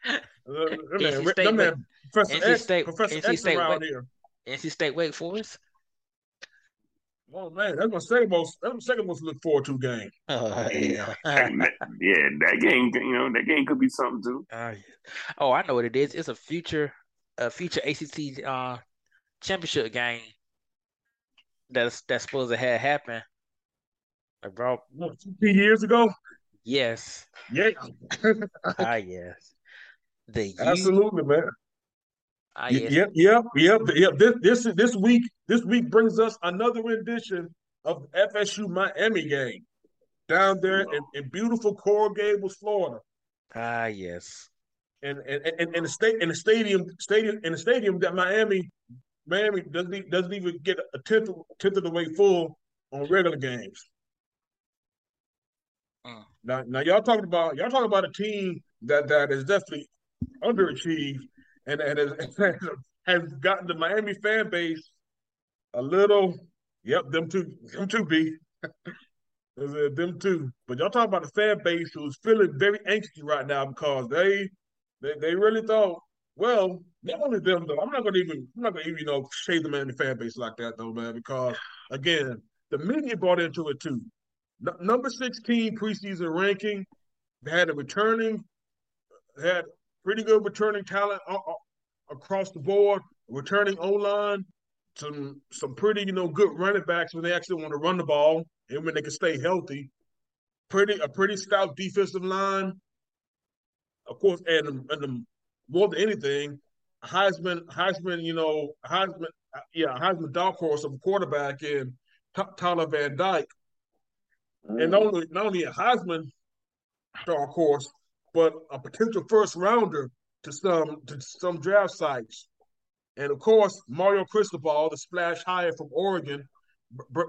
Uh, NC man, State, that man, Professor NC X, State- Professor NC X State, around wait. here. NC State, Wake Forest. Oh man, that's my second most. That's my second most look forward to game. Oh Yeah. And that- yeah, that game, you know, that game could be something too. Yeah. Oh, I know what it is. It's a future, a future ACC uh championship game that's that's supposed to have happened. I brought What, two years ago? yes, Yeah, ah yes, the U, absolutely, man. ah yes, Yep, yep, yep, yep. This this this week this week brings us another rendition of the FSU Miami game down there in, in beautiful Coral Gables, Florida, ah yes. And and and, and the state in the stadium stadium in the stadium that Miami Miami doesn't doesn't even get a tenth of, tenth of the way full on regular games. Mm. Now, now y'all talking about y'all talking about a team that that is definitely underachieved and, and has, has gotten the Miami fan base a little. Yep, them two, them two B. them two. But y'all talking about the fan base who's feeling very anxious right now because they they, they really thought, well, not only them though. I'm not gonna even I'm not gonna even you know shade the man the fan base like that though, man, because again, the media bought into it too. N- number 16 preseason ranking had a returning, had pretty good returning talent across the board, returning O line, some some pretty you know good running backs when they actually want to run the ball and when they can stay healthy. Pretty a pretty stout defensive line, of course, and and more than anything, Heisman Heisman you know Heisman yeah Heisman dark horse of a quarterback in Tyler Van Dyke, mm. and not only not only a Heisman dark horse, but a potential first rounder to some to some draft sites. And of course, Mario Cristobal, the splash hire from Oregon,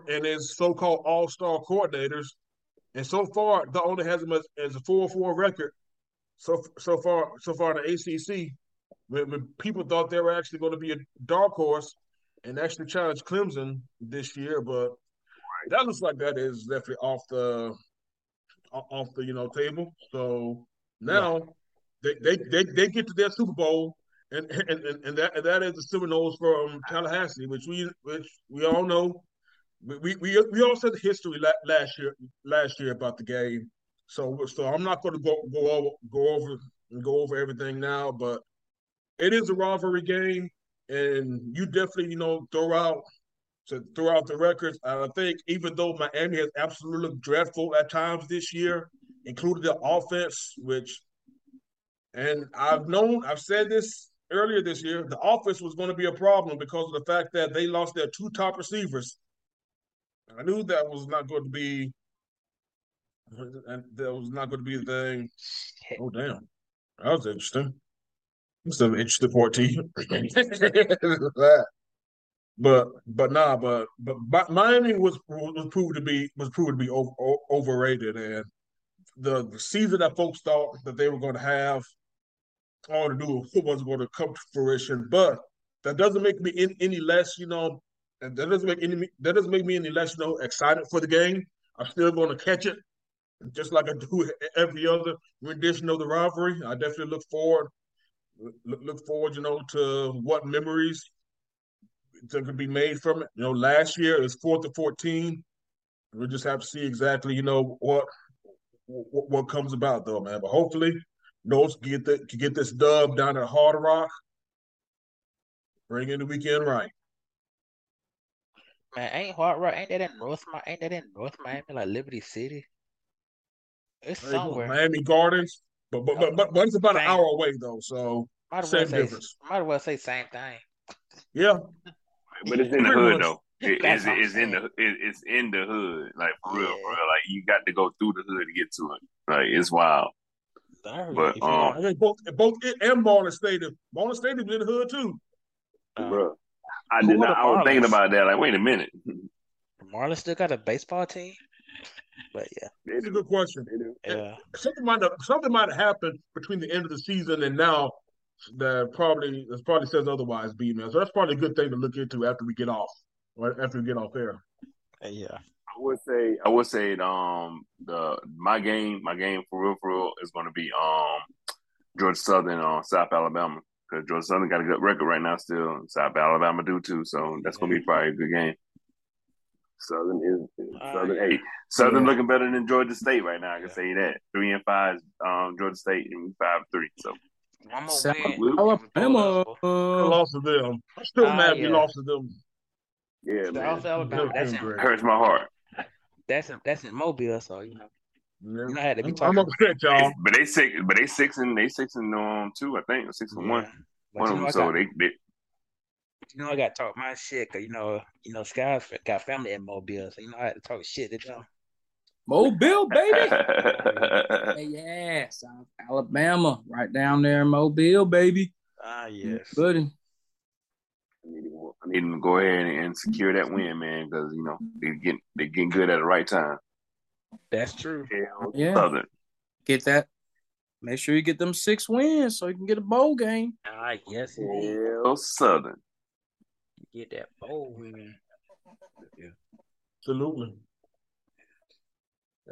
and his so-called all-star coordinators. And so far, the only has him as, as a 4-4 record. So so far, so far the ACC, when, when people thought they were actually going to be a dark horse and actually challenge Clemson this year, but that looks like that is definitely off the off the you know table. So now yeah. they, they they they get to their Super Bowl and and, and that and that is the Seminoles from Tallahassee, which we which we all know. We we we all said the history last year last year about the game. So so I'm not going to go go over go over and go over everything now, but it is a rivalry game, and you definitely you know throw out to throw out the records. I think even though Miami has absolutely looked dreadful at times this year, including the offense, which and I've known I've said this earlier this year, the offense was going to be a problem because of the fact that they lost their two top receivers. I knew that was not going to be that was not going to be the thing. Oh damn, that was interesting. An interesting fourteen. but but nah, but but Miami was was proved to be was proved to be over, overrated, and the, the season that folks thought that they were going to have all to do with is going to come to fruition. But that doesn't make me in, any less, you know, and that doesn't make any that doesn't make me any less, you know, excited for the game. I'm still going to catch it, just like I do every other rendition of the rivalry. I definitely look forward look, forward, you know, to what memories that could be made from it. You know, last year it was fourth to fourteen. We'll just have to see exactly, you know, what what, what comes about though, man. But hopefully, Noles get the get this dub down at Hard Rock. Bring in the weekend right. Man, ain't Hard Rock? Ain't that in North? Ain't that in North Miami, like Liberty City? It's somewhere. Miami Gardens, but but but but, but it's about same. an hour away though, so might same say, difference. Might as well say same thing. Yeah, but it's in the hood though. It, it's, it's in the it, it's in the hood, like for real, yeah. for real. Like you got to go through the hood to get to it. Like it's wild. But um, I think both both it and Marlin Stadium. Marlin Stadium's in the hood too. Uh, bro, I did not. I was thinking about that. Like, wait a minute. Marlin still got a baseball team. But yeah, it's a good question. Yeah, something might have something might have happened between the end of the season and now that probably that probably says otherwise, B man. So that's probably a good thing to look into after we get off, or after we get off air. Yeah. I would say I would say um the my game my game for real for real is going to be um Georgia Southern on uh, South Alabama because Georgia Southern got a good record right now still. South Alabama do too, so that's going to be probably a good game. Southern is, is uh, Southern eight. Southern yeah. looking better than Georgia State right now. I can yeah. say that three and five um Georgia State and five three. So. Alabama lost to them. I'm still uh, mad yeah. we lost to them. Yeah, man. Alabama, that's hurts my heart that's in, that's in Mobile, so you know. Yeah. You know, I had to be talking. I'm upset, y'all. But they six, but they six and they six and um two, I think, six and yeah. one. But one of them. So got, they, they. You know, I got to talk my shit because you know, you know, Sky's got family in Mobile, so you know, I had to talk shit to them. Mobile, baby. yeah, South Alabama, right down there in Mobile, baby. Ah, yes, buddy. I need, to, I need them to go ahead and secure that win, man, because you know they get they getting good at the right time. That's true. Yeah. Southern. Get that. Make sure you get them six wins so you can get a bowl game. Ah, yes, Hell, Southern. Get that bowl win. Yeah. Absolutely.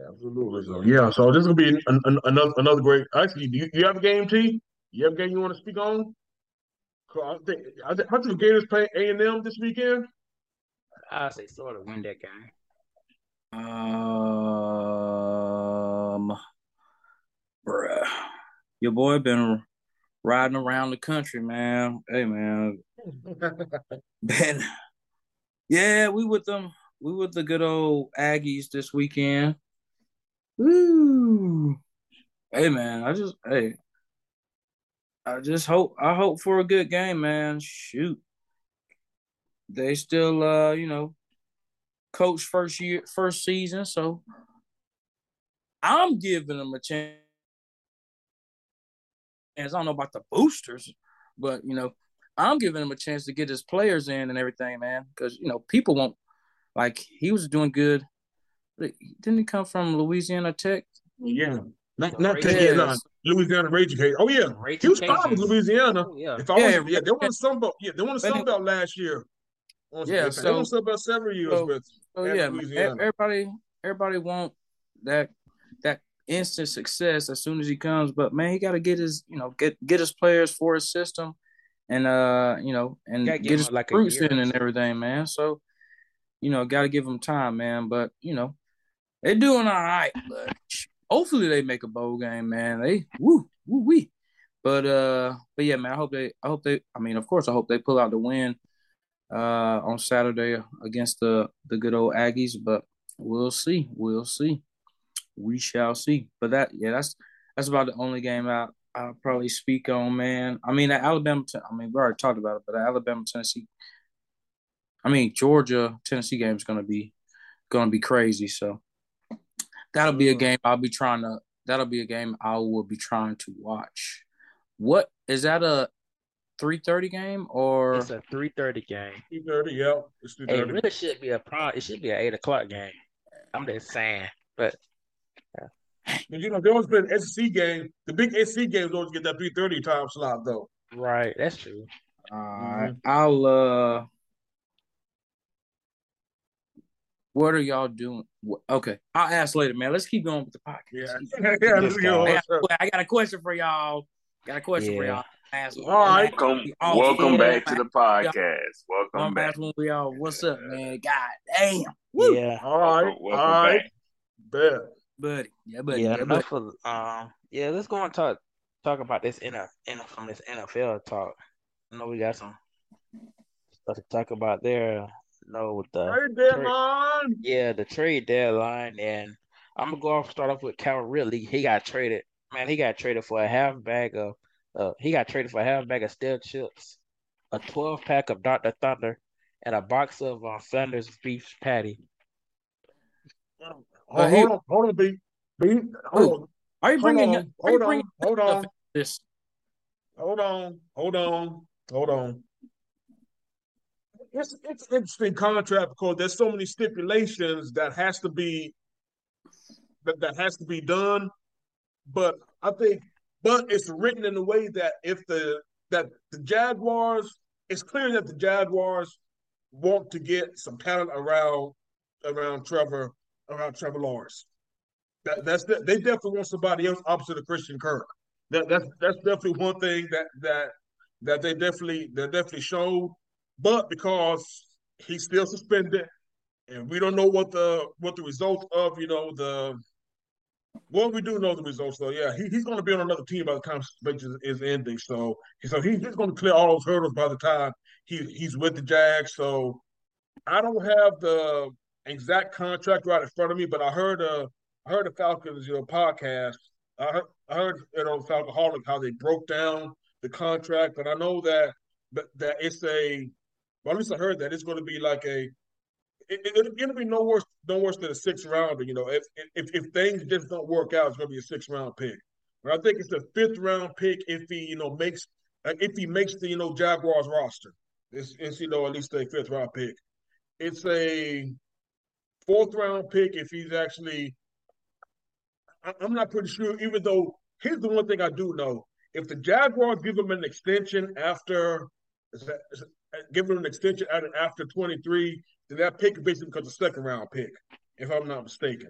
Absolutely. So, yeah. So this is gonna be an, an, another another great. Actually, do you, you have a game, T? You have a game you want to speak on? I think I think, I think the Gators play A and M this weekend. I say sort of win that game. Um, bruh, your boy been riding around the country, man. Hey, man, been yeah, we with them. We with the good old Aggies this weekend. Woo! Hey, man, I just hey, I just hope I hope for a good game, man. Shoot, they still uh you know coach first year first season, so I'm giving them a chance. I don't know about the boosters, but you know, I'm giving him a chance to get his players in and everything, man. Because you know, people won't like he was doing good. Didn't he come from Louisiana Tech? Yeah, not not Tech, yeah, no, Louisiana Raging Cage. Oh yeah, Raging he was fine with Louisiana. Oh, yeah, if I yeah, was, yeah, they won Sun Belt. Yeah, they won Sun Belt last year. Yeah, so, they won Sun Belt several years so, with. So yeah, everybody, everybody want that that instant success as soon as he comes. But man, he got to get his, you know, get get his players for his system, and uh, you know, and get his like recruits in and everything, man. So, you know, got to give him time, man. But you know, they're doing all right. But hopefully, they make a bowl game, man. They woo woo wee. But uh, but yeah, man. I hope they. I hope they. I mean, of course, I hope they pull out the win uh on Saturday against the the good old Aggies. But we'll see. We'll see we shall see. But that, yeah, that's that's about the only game I I'll probably speak on, man. I mean, Alabama. I mean, we already talked about it, but the Alabama Tennessee. I mean, Georgia Tennessee game is gonna be gonna be crazy. So that'll be a mm-hmm. game I'll be trying to. That'll be a game I will be trying to watch. What is that a three thirty game or it's a three thirty game? Three thirty, yeah. It's three thirty. It really should be a prime. It should be an eight o'clock game. I'm just saying, but but you know, they always been SEC game. The big SEC games always get that three thirty time slot though. Right, that's true. All right, mm-hmm. I'll uh. What are y'all doing? Okay, I'll ask later, man. Let's keep going with the podcast. Yeah, yeah. I, got, a question for y'all. Got a question yeah. for y'all. Ask, all right, welcome, welcome back to the podcast. Welcome back. We all, what's up, man? God damn. Woo. Yeah. All right. Welcome, welcome all right. Back. Bet buddy. Yeah, buddy. Yeah, yeah, enough buddy. of um. Yeah, let's go and talk talk about this in a, from this NFL talk. I know we got some stuff to talk about there. You know, with the trade deadline. Trade, yeah, the trade deadline, and I'm gonna go off start off with Cal Ridley. He got traded. Man, he got traded for a half bag of. Uh, he got traded for a half bag of stale chips, a 12 pack of Dr. Thunder, and a box of uh, Flanders beef patty. Hold, hold on, hold on, B. B. Hold on. Are you bringing? Hold on, hold on, hold on. This. Hold on, hold on, hold on. It's it's an interesting contract because there's so many stipulations that has to be that, that has to be done. But I think, but it's written in a way that if the that the Jaguars, it's clear that the Jaguars want to get some talent around around Trevor around Trevor Lawrence. That, that's the, they definitely want somebody else opposite of Christian Kirk. That that's that's definitely one thing that that that they definitely they definitely showed. But because he's still suspended, and we don't know what the what the results of you know the well, we do know the results though. Yeah, he, he's going to be on another team by the time suspension is, ending. So, so he, he's going to clear all those hurdles by the time he he's with the Jags. So, I don't have the exact contract right in front of me, but I heard uh I heard the Falcons, you know, podcast. I heard, I heard you know Falcoholic how they broke down the contract, but I know that that, it's a well, at least I heard that it's going to be like a it, it, it'll be no worse no worse than a six rounder. You know, if if if things just don't work out, it's going to be a six round pick. But I think it's a fifth round pick if he you know makes if he makes the you know Jaguars roster. It's, it's you know at least a fifth round pick. It's a fourth round pick if he's actually. I'm not pretty sure, even though here's the one thing I do know. If the Jaguars give him an extension after give him an extension after 23, then that pick basically becomes a second round pick, if I'm not mistaken.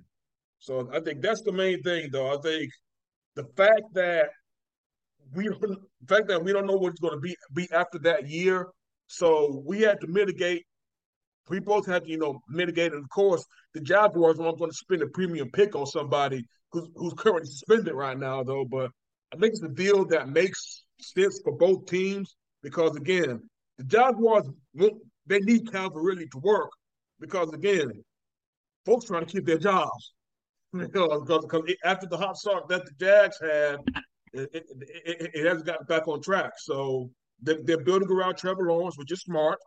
So I think that's the main thing, though. I think the fact that we the fact that we don't know what it's going to be be after that year, so we had to mitigate. We both had to, you know, mitigate. And of course, the Jaguars aren't going to spend a premium pick on somebody who's who's currently suspended right now, though. But I think it's a deal that makes sense for both teams because again, the Jaguars they need Cal Ridley to work because again, folks trying to keep their jobs. Because, after the hot start that the Jags had, it, it, it, it hasn't gotten back on track. So they're, they're, building around Trevor Lawrence, which is smart,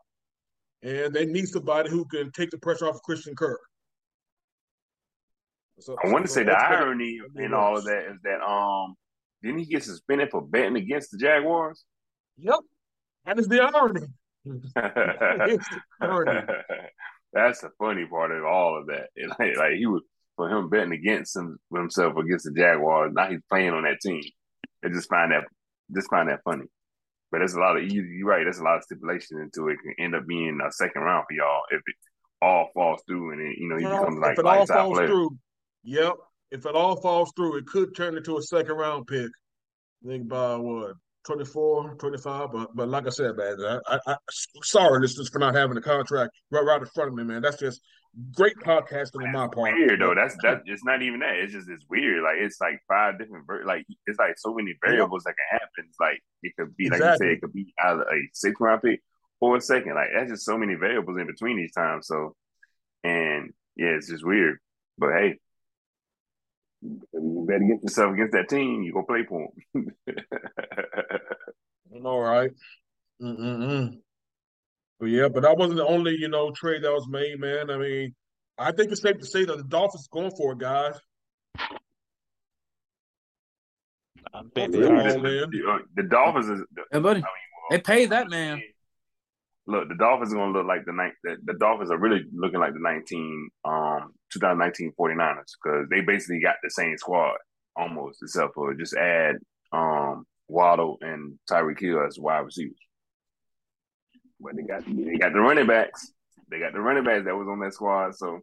and they need somebody who can take the pressure off of Christian Kirk. So, I want to so say the irony in all of that is that um didn't he get suspended for betting against the Jaguars? Yep, that is the irony. That's the funny part of all of that. like, like he was for him betting against him, himself against the Jaguars. Now he's playing on that team. I just find that just find that funny. But there's a lot of you you're right. There's a lot of stipulation into it. it. Can end up being a second round for y'all if it all falls through and it, you know you become like if it all falls player. through. Yep. If it all falls through, it could turn into a second round pick. I think by what 24, 25. But but like I said, man, I, I, I sorry, listeners, for not having a contract right right in front of me, man. That's just great podcasting on my part. Weird though. That's that. It's not even that. It's just it's weird. Like it's like five different like it's like so many variables that can happen. It's like it could be exactly. like you say it could be either a six round pick or a second. Like that's just so many variables in between each time. So and yeah, it's just weird. But hey, you better get yourself against that team. You gonna play for them. All right. Mm-mm-mm. But yeah, but that wasn't the only you know trade that was made, man. I mean, I think it's safe to say that the Dolphins going for it, guys. I think they are. The, the, Dolphins is. The, hey, buddy, I mean, well, they paid that man. Look, the Dolphins are going to look like the night. The, the, Dolphins are really looking like the nineteen, um, 2019 49ers because they basically got the same squad almost, except for just add um Waddle and Tyreek Hill as wide receivers. But they got they got the running backs. They got the running backs that was on that squad. So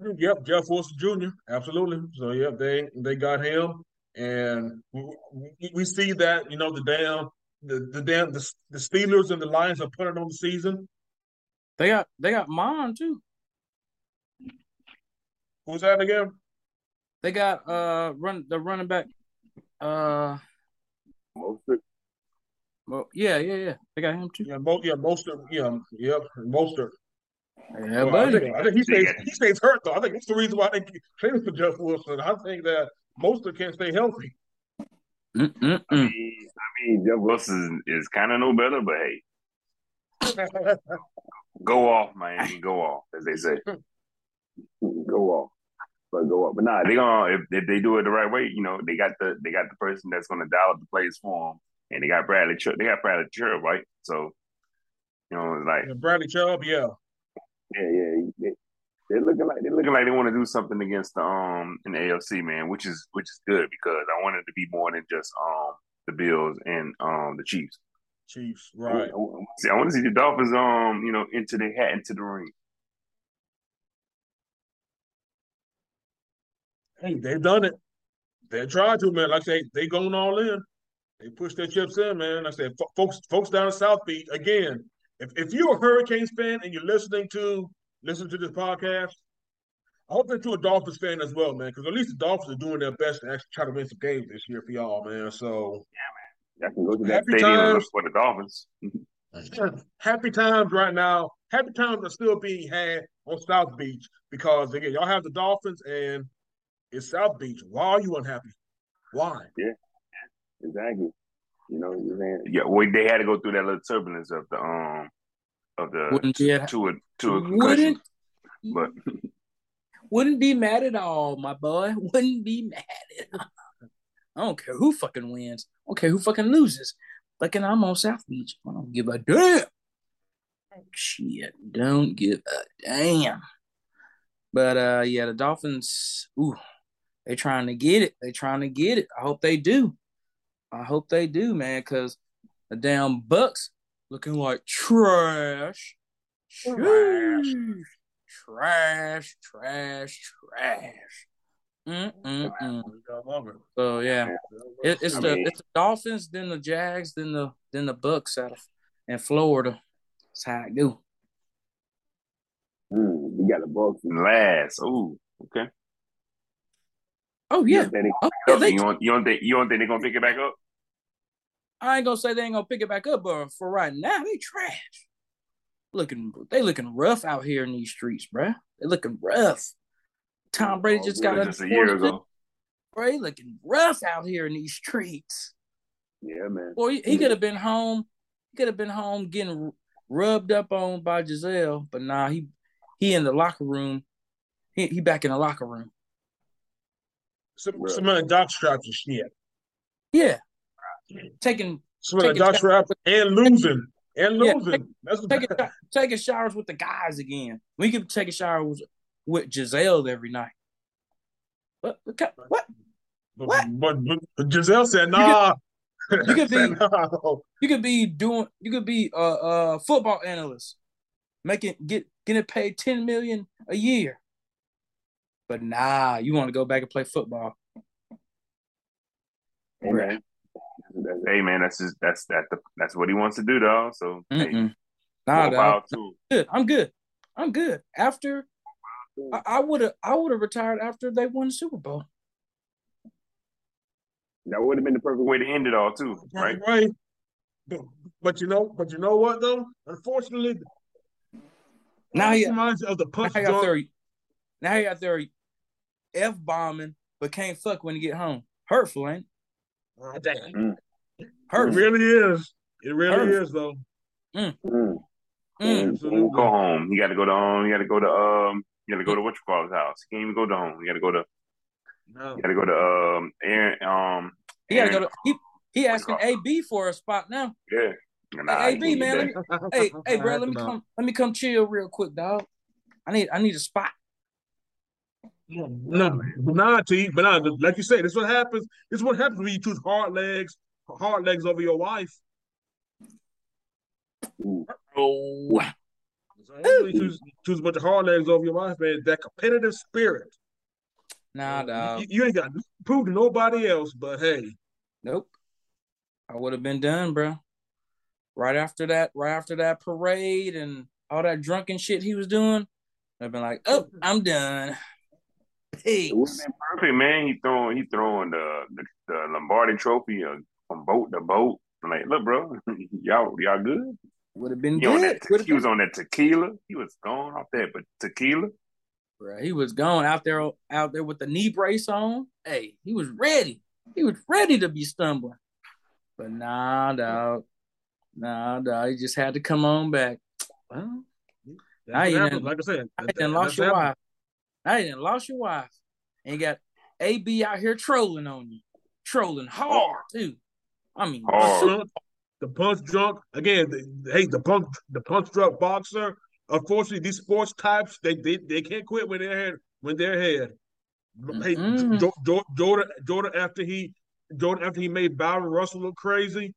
Yep, Jeff Wilson Jr. Absolutely. So yep, they they got him, and we, we see that you know the damn the the damn the, the Steelers and the Lions are putting on the season. They got they got Mon too. Who's that again? They got uh run the running back uh Mostert. Well, yeah, yeah, yeah. They got him too. Yeah, both. Yeah, Mostert. Yeah, yep, Mostert. Yeah, well, I think, I think, he stays. He stays hurt though. I think that's the reason why they traded for Jeff Wilson. I think that Mostert can't stay healthy. I mean, I mean, Jeff Wilson is kind of no better, but hey, go off, man. Go off, as they say. go off, but go off. But nah, they gonna if, if they do it the right way, you know, they got the they got the person that's gonna dial up the plays for them and they got Bradley. Chubb. They got Bradley Chubb, right? So, you know, it's like yeah, Bradley Chubb, yeah, yeah, yeah. They, they're looking like they're looking like they want to do something against the um in the AFC, man, which is which is good because I wanted to be more than just um the Bills and um the Chiefs. Chiefs, right? I, see, I want to see the Dolphins, um, you know, into the hat into the ring. Hey, they've done it. They tried to, man. Like say, they going all in. They push their chips in, man. I said, folks, folks down in South Beach, again, if, if you're a Hurricanes fan and you're listening to listen to this podcast, I hope that you're a Dolphins fan as well, man, because at least the Dolphins are doing their best to actually try to win some games this year for y'all, man. So yeah, man, I can go to that stadium times, for the Dolphins. happy times right now. Happy times are still being had on South Beach because again, y'all have the Dolphins and it's South Beach. Why are you unhappy? Why? Yeah. Exactly. You know what I'm saying? Yeah, well, they had to go through that little turbulence of the um of the wouldn't to, be to a to a concussion. But wouldn't be mad at all, my boy. Wouldn't be mad at all. I don't care who fucking wins. I don't care who fucking loses. Fucking I'm on South Beach. I don't give a damn. Shit, don't give a damn. But uh yeah, the Dolphins, ooh, they trying to get it. They trying to get it. I hope they do. I hope they do, man, because The damn Bucks looking like trash. Trash. Trash, trash, trash. Mm-mm-mm. So yeah, it, it's the it's the Dolphins, then the Jags, then the then the Bucks out of in Florida. That's how I do. Mm, we got the Bucks in last. Oh, okay. Oh yeah. You, oh, yeah they, you, don't, you don't think you don't think they're gonna pick it back up? I ain't gonna say they ain't gonna pick it back up, but for right now, they trash. Looking, they looking rough out here in these streets, bruh. They looking rough. Tom Brady oh, just got just a year ago. Bro, he looking rough out here in these streets. Yeah, man. Boy, he, he could have been home. He could have been home getting rubbed up on by Gisele, but nah, he he in the locker room. He he back in the locker room. Some some of the doc straps and shit. Yeah, taking some of the doc straps and losing and losing. Yeah, take, taking, taking showers with the guys again. We could take a shower with, with Gisele every night. What? What? What? But, but, but Gisele said, "Nah." You could be, no. you could be doing, you could be a uh, uh, football analyst, making get getting paid ten million a year. But nah, you want to go back and play football. Hey man, hey man, that's just that's that that's what he wants to do, though. So hey, nah, dog. I'm good. I'm good. I'm good. After I would have I would have retired after they won the Super Bowl. That would have been the perfect way to end it all, too, right? Right. But, but you know, but you know what though? Unfortunately, now he reminds of the punch. Now he out there, now he out there f bombing, but can't fuck when he get home. Hurtful, ain't? Oh, damn. Mm. Hurtful. It really is. It really Hurtful. is though. Mm. Mm. Mm. Go home. You got to go to home. You got to go to um. You got to go to what you call his house. You can't even go to home. You got to go to. No. You got to go to um Aaron. Um. He got to go to. He, he asking AB for a spot now. Yeah. Nah, hey, AB man, me, hey, hey, bro, let me come, let me come chill real quick, dog. I need, I need a spot. No, no, no, nah, T, but nah, like you said, this is what happens. This is what happens when you choose hard legs, hard legs over your wife. Oh, you choose, choose a bunch of hard legs over your wife, man. That competitive spirit. Nah, dog. You, you ain't got to prove to nobody else, but hey. Nope. I would have been done, bro. Right after that, right after that parade and all that drunken shit he was doing, I've been like, oh, I'm done. Peace. It would have been perfect, man. He throwing, he throwing the the, the Lombardi Trophy uh, from boat to boat. I'm like, look, bro, y'all, y'all good? Would have been he good. Te- he was on that tequila. He was gone off that, but tequila. Right, he was gone out there, out there with the knee brace on. Hey, he was ready. He was ready to be stumbling. But nah, dog. Nah, dog. He just had to come on back. Well, now you done, like I said, I done lost your wife. Now you done lost your wife, and you got AB out here trolling on you, trolling hard too. I mean, hard the punch drunk again. The, hey, the punch the punch drunk boxer. Unfortunately, these sports types they they, they can't quit when they're ahead. When they're ahead. Mm-hmm. Hey, Jordan Jordan after he Jordan after he made Bryon Russell look crazy.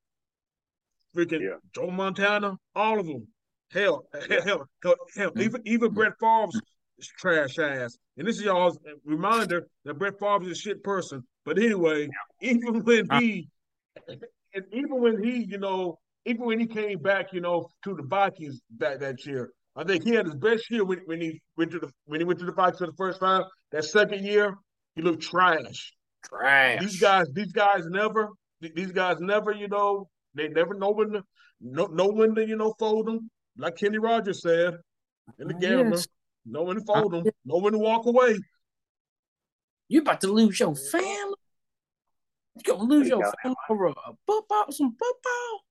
Freaking yeah. Joe Montana, all of them. Hell, yeah. hell, hell, hell, mm-hmm. even even Brett Favre's trash ass. And this is y'all's reminder that Brett Favre is a shit person. But anyway, even when uh. he and even when he, you know, even when he came back, you know, to the Vikings back that year, I think he had his best year when, when he went to the when he went to the Vikings for the first time. That second year, he looked trash. Trash. These guys, these guys never, these guys never, you know, they never know when to know, know when to, you know, fold them. Like Kenny Rogers said in the gambler, yes. Know one to fold them, No one to walk away. You about to lose your family. You gonna lose your family over a football, some football,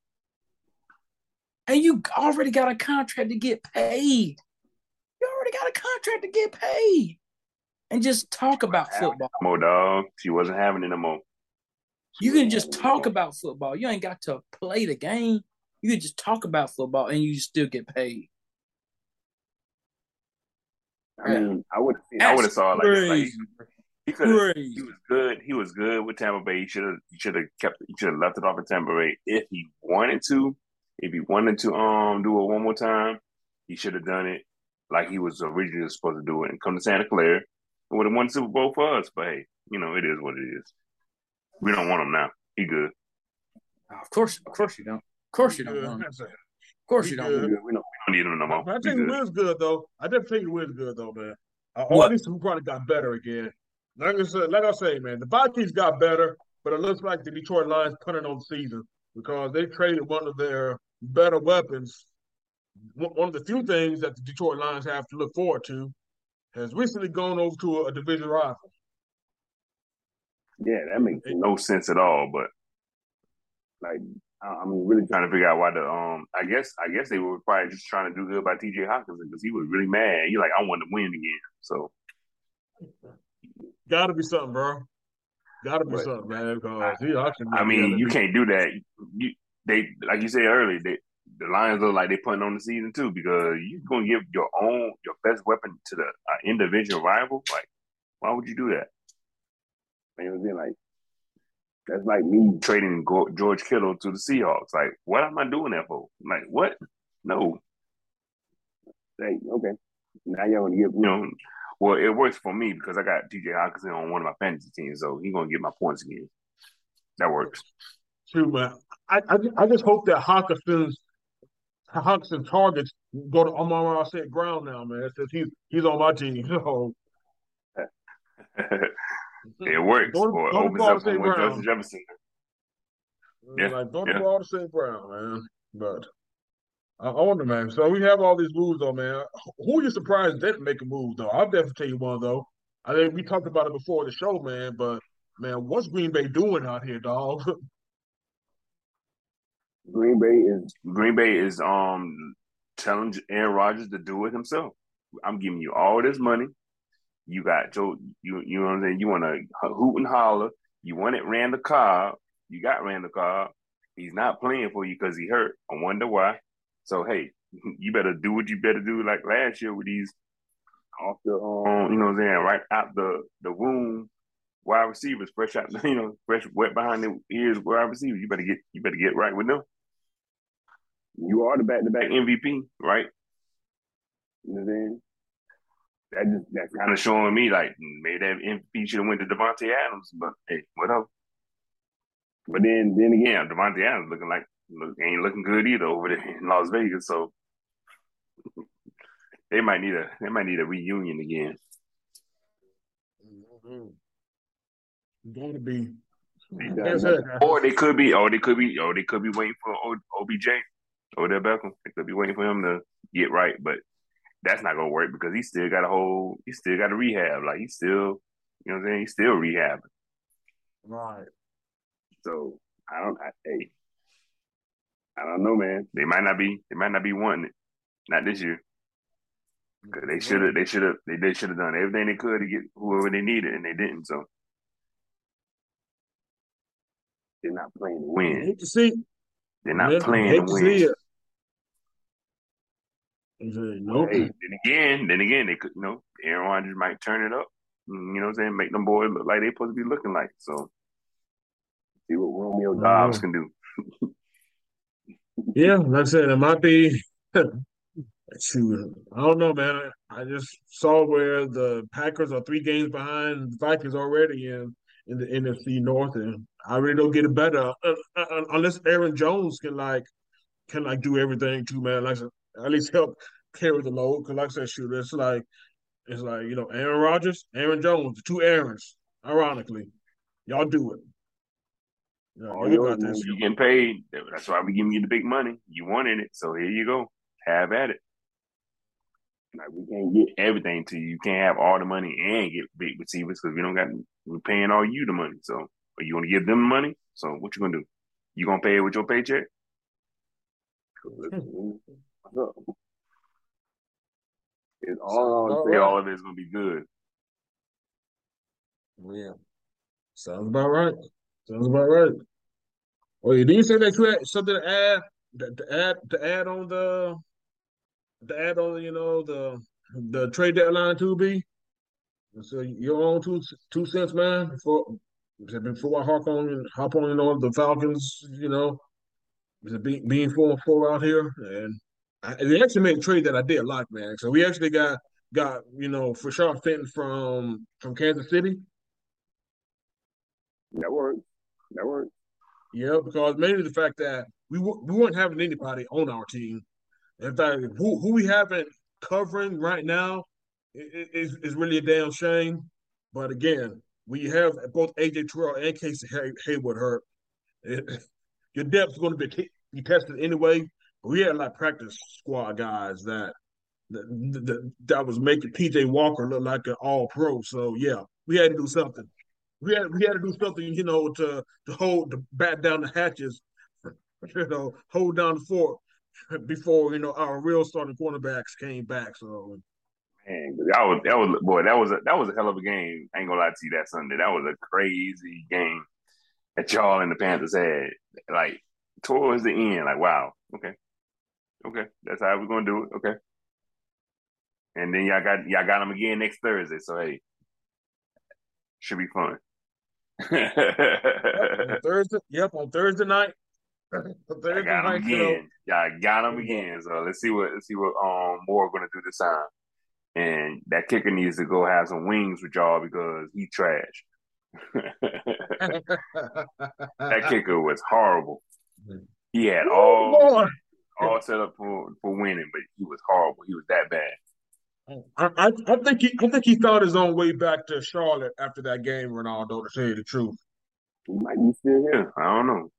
and you already got a contract to get paid. You already got a contract to get paid, and just talk about football. No more dog. She wasn't having it no more. You can just talk about football. You ain't got to play the game. You can just talk about football, and you still get paid. I mean, I would I would have saw like, like he could have. He was good. He was good with Tampa Bay. He should have. He should have kept. He should have left it off at Tampa Bay if he wanted to, if he wanted to um do it one more time, he should have done it like he was originally supposed to do it and come to Santa Clara and would have won Super Bowl for us. But hey, you know, it is what it is. We don't want him now. He good. Of course, of course you don't. Of course you don't want him. That's it. Of course He you don't. We, we don't, we don't need him no more. I think good. Will's good though. I definitely think Will's good though, man. Uh, or What? at least we probably got better again. Like I said, like I say, man, the Vikings got better, but it looks like the Detroit Lions punted on the season because they traded one of their better weapons. One one of the few things that the Detroit Lions have to look forward to has recently gone over to a division rival. Yeah, that makes no sense at all. But like, I- I'm really trying to figure out why the um. I guess I guess they were probably just trying to do good by T.J. Hockenson because he was really mad. He like, I want to win again. So Got to be something, bro. Got to be But- something, man. Because he auctioned I mean, you can't do that. You they like you said earlier. They, the Lions look like they're putting on the season too because you're gonna give your own your best weapon to the uh, individual rival. Like, why would you do that? And it what I'm? Like, that's like me trading Go- George Kittle to the Seahawks. Like, what am I doing that for? Like, what? No. Hey, okay. Now you're gonna give you know. Well, it works for me because I got DJ Hockenson on one of my fantasy teams, so he's gonna get my points again. That works. True, man. I, I I just hope that Hockenson's Hockenson targets go to Amon-Ra St. Brown now, man. Since he's he's on my team. So it works. Go to- or go to opens up St. with Brown. Justin Jefferson. Yeah, like throw yeah. the ball to St. Brown, man. But I, I wonder, man. So we have all these moves, though, man. Who are you surprised didn't make a move, though? I'll definitely tell you one, though. I think we talked about it before the show, man. But man, what's Green Bay doing out here, dog? Green Bay is Green Bay is um telling Aaron Rodgers to do it himself. I'm giving you all this money. You got Joe. You you know what I'm saying. You want to hoot and holler. You want wanted Randall Cobb. You got Randall Cobb. He's not playing for you because he hurt. I wonder why. So hey, you better do what you better do like last year with these off the um, you know what I'm saying, right out the the womb wide receivers, fresh out, you know, fresh wet behind the ears wide receivers. You better get you better get right with them. You are the back to back MVP, right? You know what I'm saying? That just that's kind of showing me like maybe that MVP should have went to Davante Adams, but hey, whatever. But then then again, Davante Adams looking like look, ain't looking good either over there in Las Vegas, so they might need a they might need a reunion again. Going to be. Or they could be, or they could be, or they could be waiting for OBJ, Odell Beckham. They could be waiting for him to get right, but that's not gonna work because he still got a whole, he still got a rehab. Like he's still, you know, what I'm saying he's still rehabbing. Right. So I don't, I, hey, I don't know, man. They might not be, they might not be wanting it, not this year. Cause they should have, they should have, they, they should have done everything they could to get whoever they needed, and they didn't. So they're not playing to win. Hate to see. They're not playing to win. see it. He said, Nope. Hey, then again, then again, they could, you know, Aaron Rodgers might turn it up. You know what I'm saying? Make them boys look like they supposed to be looking like. So, see what Romeo Doubs can do. Yeah, like I said, it might be. Shoot, I don't know, man. I, just saw where the Packers are three games behind the Vikings already in in the NFC North, and I really don't get it better uh, uh, unless Aaron Jones can like can like do everything too, man. Like at least help carry the load. Because like I said, shoot, it's like it's like you know Aaron Rodgers, Aaron Jones, the two Aarons. Ironically, y'all do it. You know, All you got this. You getting paid. That's why we giving you the big money. You wanted it, so here you go. Have at it. Like we can't get everything to you. You can't have all the money and get big receivers because we don't got. We're paying all you the money. So, are you going to give them money? So, what you going to do? You going to pay it with your paycheck? Up? It's all All say right. all of it's gonna be good. Yeah. Sounds about right. Sounds about right. Oh, yeah. Did you say that you had something to add? To add to add on the to add on, you know, the the trade deadline to be. So your own two two cents, man. Before before I hop on hop on, you know, the Falcons, you know, being, being four and four out here, and I, they actually made a trade that I did like, man. So we actually got got you know for sure Fenton from from Kansas City. That works. That works. Yeah, because mainly the fact that we we weren't having anybody on our team. In fact, who who we haven't covering right now is is really a damn shame. But again, we have both AJ Terrell and Casey Hay- Hayward hurt. It, your depth is going to be, t- be tested anyway. We had like practice squad guys that that, that, that was making PJ Walker look like an all pro. So yeah, we had to do something. We had we had to do something, you know, to to hold to bat down the hatches, you know, hold down the fort before you know our real starting cornerbacks came back. So Man, that was that was boy, that was a that was a hell of a game. I ain't gonna lie to you that Sunday. That was a crazy game that y'all and the Panthers had. Like towards the end, like wow, okay, okay, that's how we're gonna do it. Okay, and then y'all got y'all got them again next Thursday. So hey, should be fun. yep, on Thursday, yep, on Thursday night. Thursday I got night, them again. Y'all got them again. So let's see what let's see what um Moore gonna do this time. And that kicker needs to go have some wings with y'all because he trash. that kicker was horrible. He had all all set up for, for winning, but he was horrible. He was that bad. I, I, I, think he I think he found his own way back to Charlotte after that game, Ronaldo, to tell you the truth. He might be still here. I don't know.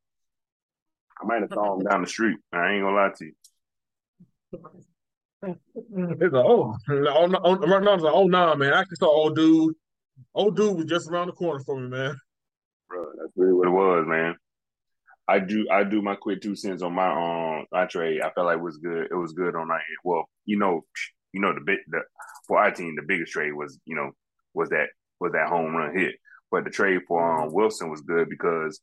I might have saw him down the street. I ain't gonna lie to you. It's like, oh, right now it's like, oh nah, man. I actually saw old dude. Old dude was just around the corner for me, man. Bro, that's really what it was, man. I do I do my quick two cents on my um trade. I felt like it was good. It was good on my end. Well, you know, you know the bit the for our team the biggest trade was you know was that was that home run hit. But the trade for um, Wilson was good because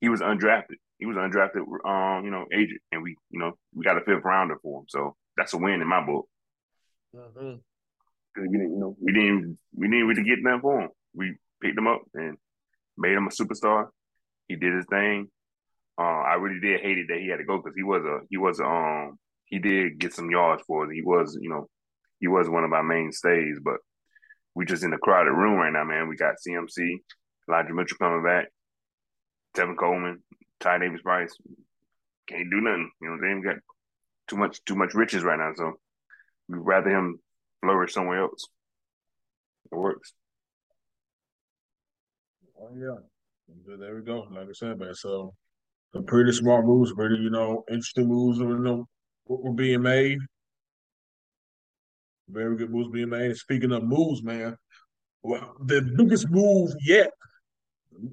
he was undrafted. He was undrafted, um, you know, agent, and we, you know, we got a fifth rounder for him. So that's a win in my book. Mm-hmm. We didn't, you know, we didn't, we didn't really get nothing for him. We picked him up and made him a superstar. He did his thing. Uh, I really did hate it that he had to go because he was a, he was a, um, he did get some yards for us. He was, you know, he was one of our mainstays, but we just in a crowded room right now, man. We got CMC, Elijah Mitchell coming back, Tevin Coleman, Ty Davis Price. Can't do nothing. You know what I'm got too much too much riches right now, so we'd rather him flourish somewhere else. It works. Oh yeah. There we go. Like I said, man. So pretty smart moves, pretty, you know, interesting moves, you know, what were being made. Very good moves being made. And speaking of moves, man, well, the biggest move yet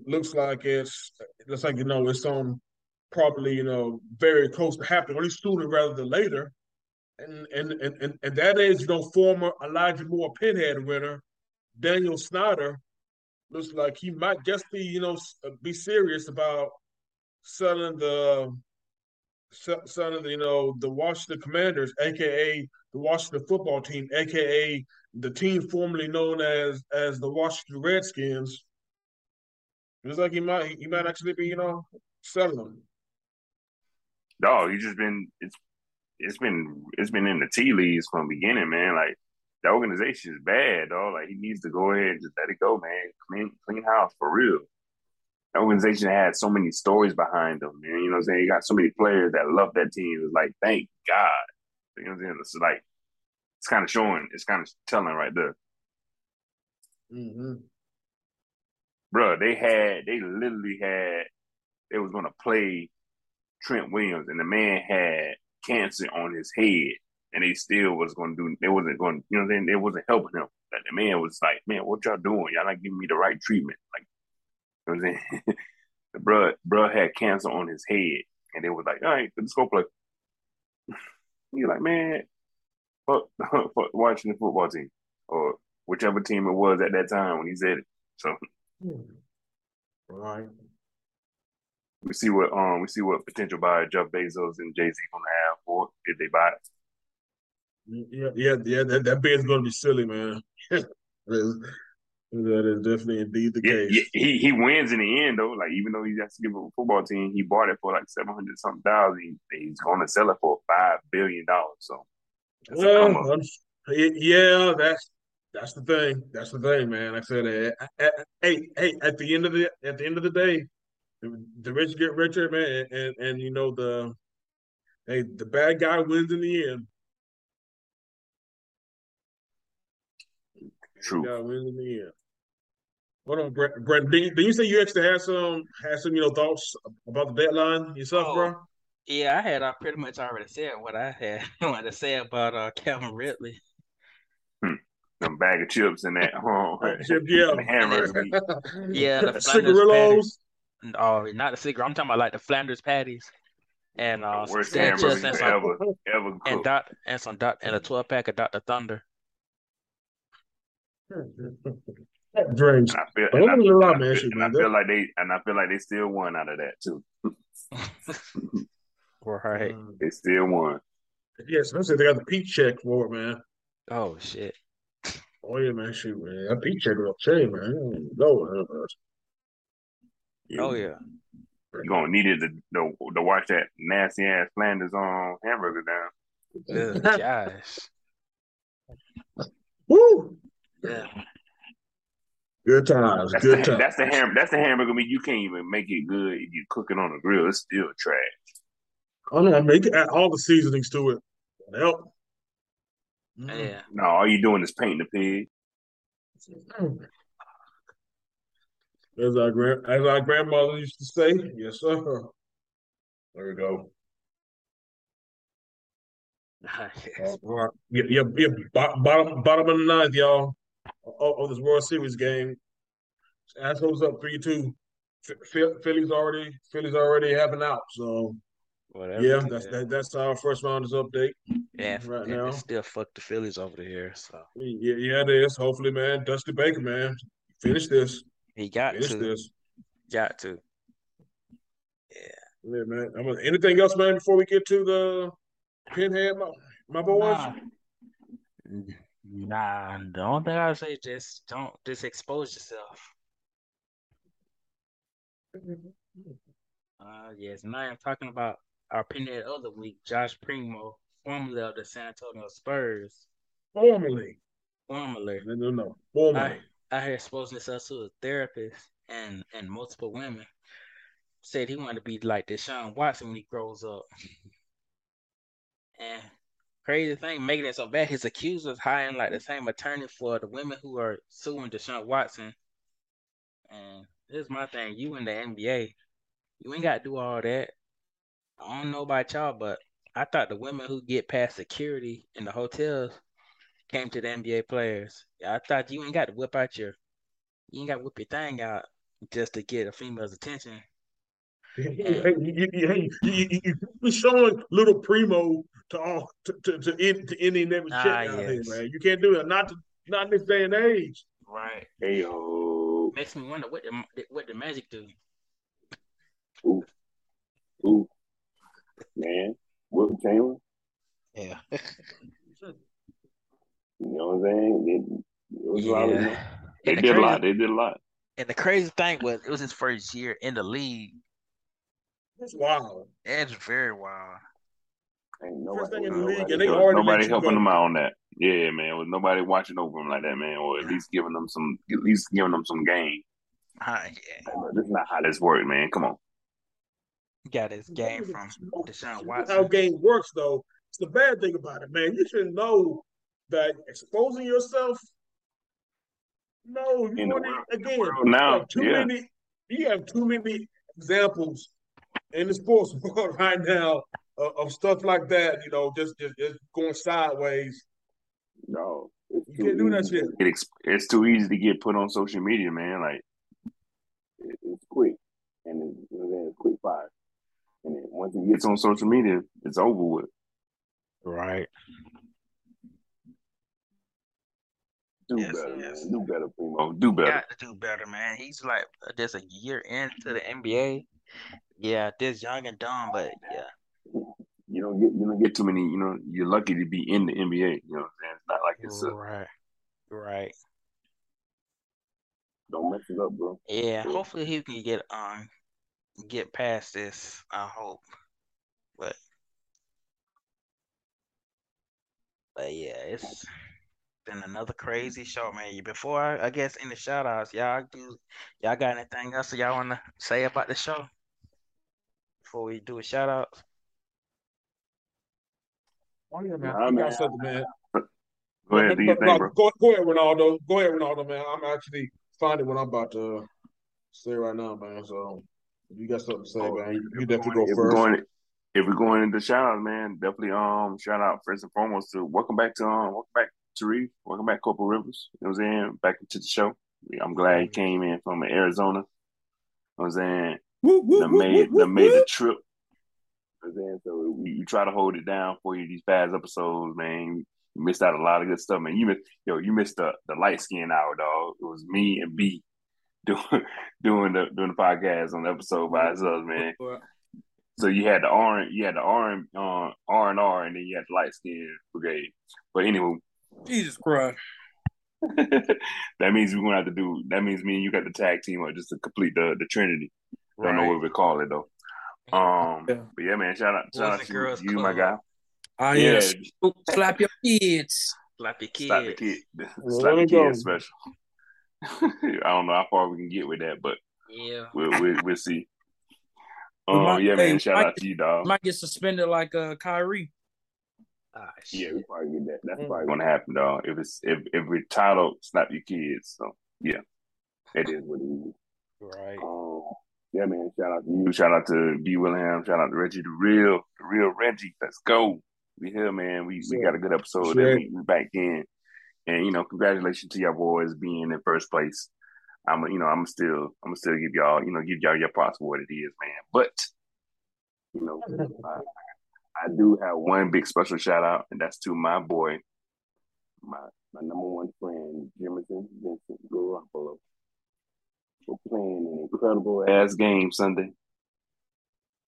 looks like it's looks like you know it's on probably you know very close to happening, or at least sooner rather than later. And and and and, that is you know former Elijah Moore Pinhead winner Daniel Snyder looks like he might just be you know be serious about selling the selling the you know the Washington Commanders, aka the Washington football team, aka the team formerly known as as the Washington Redskins. It's like he might he might actually be, you know, selling them. No, he's just been it's it's been it's been in the tea leaves from the beginning, man. Like the organization is bad, dog. Like he needs to go ahead and just let it go, man. Clean clean house for real. Organization had so many stories behind them, man. You know what I'm saying? You got so many players that love that team. It's like, thank God. You know what I'm saying? It's like it's kind of showing, it's kind of telling right there. Mm-hmm. Bro, they had, they literally had, they was gonna play Trent Williams, and the man had cancer on his head, and they still was gonna do. They wasn't gonna you know, what I'm saying they wasn't helping him. Like the man was like, "Man, what y'all doing? Y'all not giving me the right treatment." Like, you know what I'm saying? the bro, bro had cancer on his head, and they was like, "All right, let's go play." You're like, man, fuck, fuck watching the football team or whichever team it was at that time when he said it. So, right. We see what um we see what potential buyer Jeff Bezos and Jay Z gonna have for if they buy it. Yeah, yeah, yeah. That that bid's gonna be silly, man. That is definitely indeed the Yeah, case. yeah, he he wins in the end though. Like even though he has to give up a football team, he bought it for like seven hundred something thousand. He, he's going to sell it for five billion dollars. So that's a come up. Well, yeah, that's that's the thing. That's the thing, man. Like I said, eh, eh, eh, hey, hey, at the end of the at the end of the day, the, the rich get richer, man, and, and and you know the hey, the bad guy wins in the end. True. The guy wins in the end. Hold on, Brent. Brent, did you, did you say you actually had some had some you know thoughts about the deadline yourself, Oh, bro? Yeah, I had I pretty much already said what I had wanted to say about uh Calvin Ridley. Some bag of chips in that. Chip, yeah. the. Yeah, the cigarillos. Oh, not the cigarette. I'm talking about like the Flanders patties and uh some Worst steak hamburger chips you and some ever ever and dot and some dot and a 12 pack of Dr. Thunder. Drinks. And I feel, But and I, let me lie, and I man, feel, shit, and I feel like they and I feel like they still won out of that too. Right. Mm. They still won. Yes, I said they got the peak check for it, man. Oh shit. Oh yeah, man, shoot, man. That peak check was chain, man. No, man. Oh yeah. You're gonna need it to, to to watch that nasty ass Flanders on hamburger down. Ugh, gosh. Woo! Yeah. Good times, That's good the times. that's the ham that's the hamburger meat. You can't even make it good if you cook it on the grill. It's still trash. Oh no, make it add all the seasonings to it. Help. Mm. Yeah. No, all you doing is painting the pig. Mm. As our grand, as our grandmother used to say, yes, sir. There we go. yes. All right. Yeah, yeah, yeah. Bottom, bottom of the ninth, y'all. Of, of this World Series game. Astros up three two. Philly's already, Philly's already having out. So Whatever. yeah, that's that, that's our first rounders update. yeah, right and now. still fuck the Phillies over here. So Yeah, yeah, it is. Hopefully, man. Dusty Baker, man. Finish this. he got Finish to. this. Got to. Yeah, Yeah, man. I'm gonna, anything else, man, before we get to the pinhead, my, my boys? Nah. Nah, the only thing I would say just don't just expose yourself. Uh yes, and I am talking about our pinhead of the week, Josh Primo, formerly of the San Antonio Spurs. Formally. Formerly. No, no, no. Formally. I, I heard exposing himself to a therapist and and multiple women. Said he wanted to be like Deshaun Watson when he grows up. And crazy thing, making it so bad, his accusers hiring like the same attorney for the women who are suing Deshaun Watson. And this is my thing, you in the NBA, you ain't got to do all that. I don't know about y'all, but I thought the women who get past security in the hotels came to the NBA players. I thought you ain't got to whip out your, you ain't got to whip your thing out just to get a female's attention. Hey, you, you, hey, you, you, showing little primo to all to to, to, any, to any and every chick Ah, out yes. man. You can't do it. Not to, not in this day and age. Right. Hey yo, Makes me wonder what the what the magic do. ooh, ooh, man, Wilt Chamberlain. Yeah. You know what I'm saying? It, it was a lot of, Yeah. they And the did a lot. They did a lot. And the crazy thing was, it was his first year in the league. That's wild. It's very wild. Ain't First thing in the nobody, league, and they there was already nobody helping them out on that. Yeah, man, with nobody watching over them like that, man, or at least giving them some, at least giving them some game. Huh, yeah. This is not how this works, man. Come on. He got his game from Deshaun That's how game works, though. It's the bad thing about it, man. You should know that exposing yourself. No, you In the want world- it again. now, like too yeah. many. You have too many examples in the sports world right now of, of stuff like that. You know, just just, just going sideways. No, You can't do that shit. to ex- It's too easy to get put on social media, man. Like it's quick, and it's, you know, what I'm saying, it's quick fire. And then once it gets on social media, it's over with. Right. Do Yes, better, yes. man. Do better, Primo. Do better. Got to do better, man. He's like uh, just a year into the NBA. Yeah, this young and dumb, but yeah. You don't get you don't get too many. You know, you're lucky to be in the NBA. You know what I'm saying? It's not like it's a Right. Right. Don't mess it up, bro. Yeah, hopefully he can get on, get past this. I hope, but but yeah, it's been another crazy show, man. Before I, I guess in the shout outs, y'all do y'all got anything else y'all wanna say about the show? Before we do a shout out? Oh yeah, man. I got something, man. Go ahead, do your thing. Go, go ahead, Ronaldo. Go ahead, Ronaldo, man. I'm actually finding what I'm about to say right now, man. So if you got something to say, oh, man, you, you definitely go if first. We're going, if we're going into shout out, man, definitely um shout out first and foremost to welcome back to um welcome back Tariq, welcome back Corporal Rivers. You know what I'm saying? Back into the show. I'm glad he came in from Arizona. You know what I'm saying? Woo, woo, made woo, made the trip. You know I'm saying? So we, we, try to hold it down for you these past episodes, man. You missed out a lot of good stuff, man. You missed yo, you missed the, the light skin hour, dog. It was me and B doing doing the doing the podcast on the episode by ourselves, man. So you had the R you had the R and uh, R and R, and then you had the light skin brigade. But anyway, Jesus Christ. that means we're gonna have to do. That means me and you got the tag team up just to complete the the Trinity. Right. Don't know what we call it though. Um, yeah. but yeah, man, shout out, shout out to you, my guy. Oh yeah, slap your kids. Slap your kids. Slap the kid. Slap the kids special. I don't know how far we can get with that, but yeah, we'll we'll, we'll see. Oh uh, yeah, man! Shout out to you, dog. Might get suspended like uh Kyrie. Ah, yeah, we probably get that. That's mm. probably gonna happen, dog. If it's if if we're titled "Slap Your Kids," so yeah, it is what it is. Right. Um, yeah, man. Shout out to you. Shout out to B. William. Shout out to Reggie, the real, the real Reggie. Let's go. We here, man. We we got a good episode. Sure. We, we back in, and you know, congratulations to y'all boys being in first place. I'm, you know, I'm still, I'm still give y'all, you know, give y'all your props for what it is, man. But you know, I, I do have one big special shout out, and that's to my boy, my my number one friend, Jimerson Vincent Garoppolo, for playing an incredible ass game Sunday.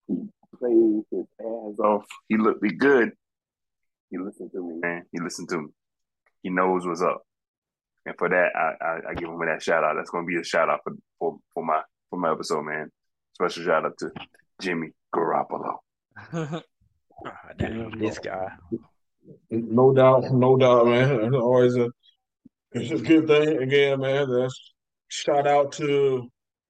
He played his ass off. He looked good. He listened to me, man. He listened to me. He knows what's up. And for that, I, I, I give him that shout out. That's gonna be a shout out for, for, for my for my episode, man. Special shout out to Jimmy Garoppolo. Oh, damn, this guy. No doubt, no doubt, man. It's always a it's a good thing again, man. That's shout out to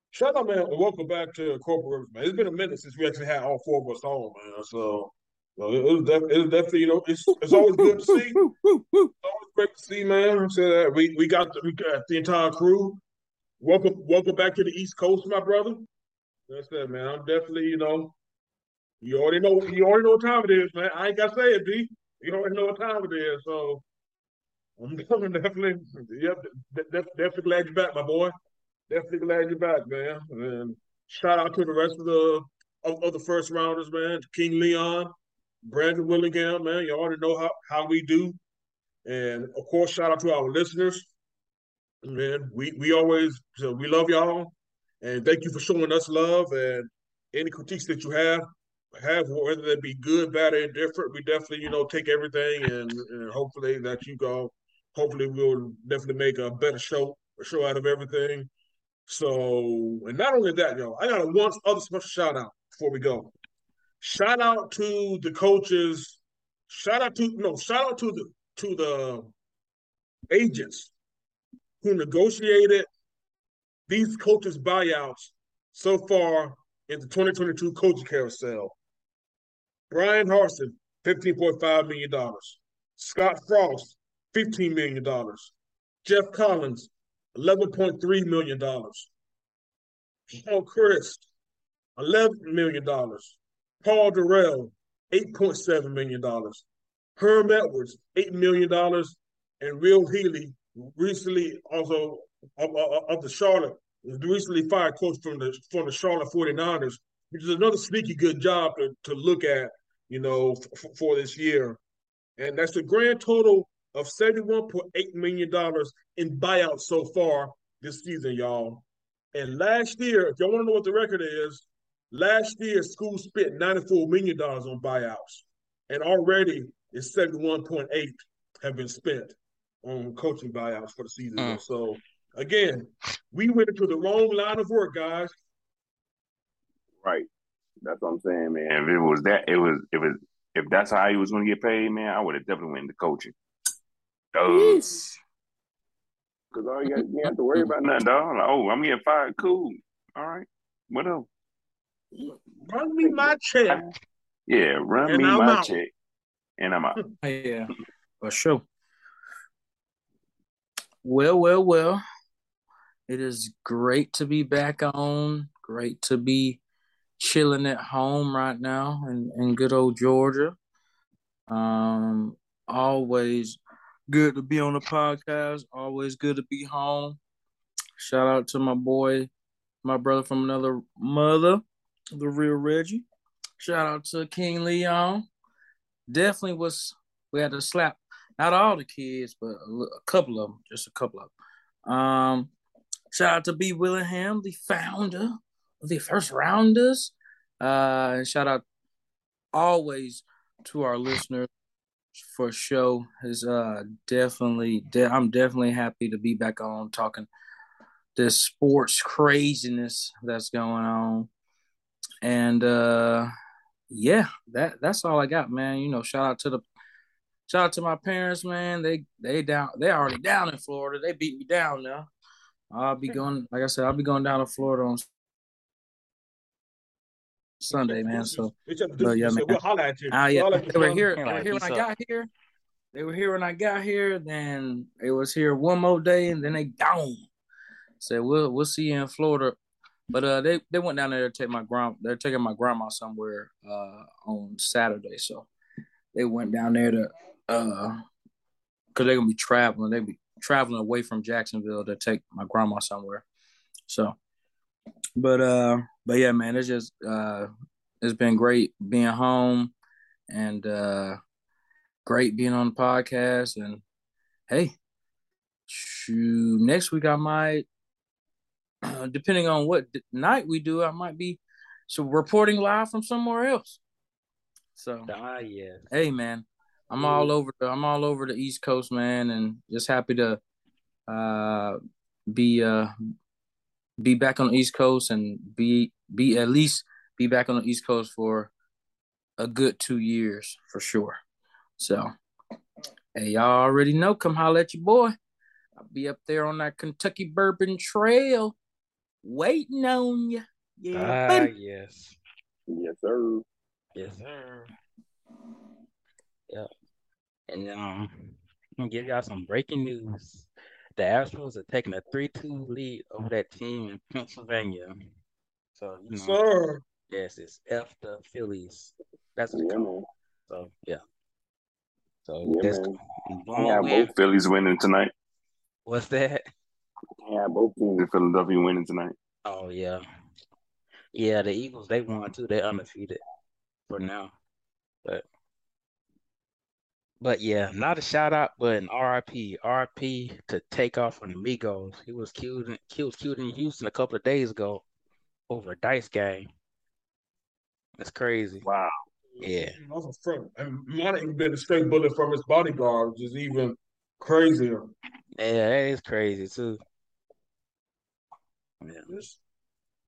shout out, man. Welcome back to Corporate man. It's been a minute since we actually had all four of us on, man. So, so it, was def- it was definitely, you know, it's it's always good to see. It's always great to see, man. So that we we got the, we got the entire crew. Welcome, welcome back to the East Coast, my brother. That's it, man. I'm definitely, you know, you already know. You already know what time it is, man. I ain't gotta say it, D. You already know what time it is. So I'm definitely, yep, definitely glad you're back, my boy. Definitely glad you're back, man. And shout out to the rest of the of, of the first rounders, man. King Leon, Brandon Willingham, man. You already know how how we do. And of course, shout out to our listeners. Man, we we always we love y'all, and thank you for showing us love. And any critiques that you have, have whether it be good, bad, or indifferent, we definitely, you know, take everything and, and hopefully that you go hopefully we'll definitely make a better show, a show out of everything. So and not only that, yo, I got a one other special shout out before we go. Shout out to the coaches, shout out to no, shout out to the to the agents who negotiated these coaches' buyouts so far in the 2022 coaching carousel. Bryan Harsin, $15.5 million. Scott Frost, $15 million. Geoff Collins, $11.3 million. Paul Chryst, $11 million. Paul Dorrell, $8.7 million. Herm Edwards, $8 million. And Will Healy, recently also of, of, of the Charlotte, recently fired coach from the from the Charlotte 49ers, which is another sneaky good job to, to look at you know, f- for this year. And that's the grand total of $71.8 million in buyouts so far this season, y'all. And last year, if y'all want to know what the record is, last year school spent $94 million on buyouts. And already it's 71.8 have been spent on coaching buyouts for the season. Mm. So again, we went into the wrong line of work, guys. Right. That's what I'm saying, man. If it was that, it was it was if that's how he was going to get paid, man, I would have definitely went into coaching. Because all you, got, you have to worry about nothing, dog. Like, oh, I'm getting fired. Cool. All right. What else? Run me my check. Yeah, run me I'm my out. check. And I'm out. yeah, for sure. Well, well, well. It is great to be back on. Great to be chilling at home right now in, in good old Georgia. Um, always good to be on the podcast. Always good to be home. Shout out to my boy, my brother from another mother, the real Reggie. Shout out to King Leon. Definitely was we had to slap not all the kids, but a, couple of them, just a couple of them. Um, shout out to B Willingham, the founder of the first rounders. Uh, and shout out always to our listeners for show is uh definitely de- I'm definitely happy to be back on talking this sports craziness that's going on. And uh yeah, that that's all I got, man. You know, shout out to the shout out to my parents, man. They they down they already down in Florida. They beat me down now. I'll be going like I said, I'll be going down to Florida on Sunday, man. So, but yeah, man. Uh, yeah, they were here. They were here when I got here. They were here when I got here. Then it was here one more day, and then they gone. Said we'll we'll see you in Florida. But uh, they they went down there to take my grand. They're taking my grandma somewhere uh on Saturday, so they went down there to uh, cause they're gonna be traveling. They be traveling away from Jacksonville to take my grandma somewhere. So, but uh, but yeah, man, it's just uh, it's been great being home and uh, great being on the podcast. And hey, shoot, next week I might, depending on what night we do, I might be so reporting live from somewhere else. So ah, yeah. Hey, man, I'm all over. The, I'm all over the East Coast, man, and just happy to uh, be uh, be back on the East Coast and be be at least be back on the East Coast for a good two years for sure. So, hey, y'all already know. Come holler at your boy. I'll be up there on that Kentucky Bourbon Trail, waiting on you. Yeah, ah, yes, yes, sir. Yes, sir. Yep. And um, I'm gonna give y'all some breaking news the Astros are taking a three-two lead over that team in Pennsylvania. So you know, Sir. yes, it's F the Phillies. That's what yeah, So yeah. So yeah, that's yeah, both Phillies winning tonight. What's that? Yeah, both teams in Philadelphia winning tonight. Oh yeah, yeah. The Eagles they won too. They're undefeated for now, but but yeah, not a shout out, but an RIP. RIP to Takeoff on the Migos. He was killed, he was killed in Houston a couple of days ago over a dice game. That's crazy. Wow. Yeah. Mm, and might have been a straight bullet from his bodyguard, which is even crazier. Yeah, that is crazy too. Yeah.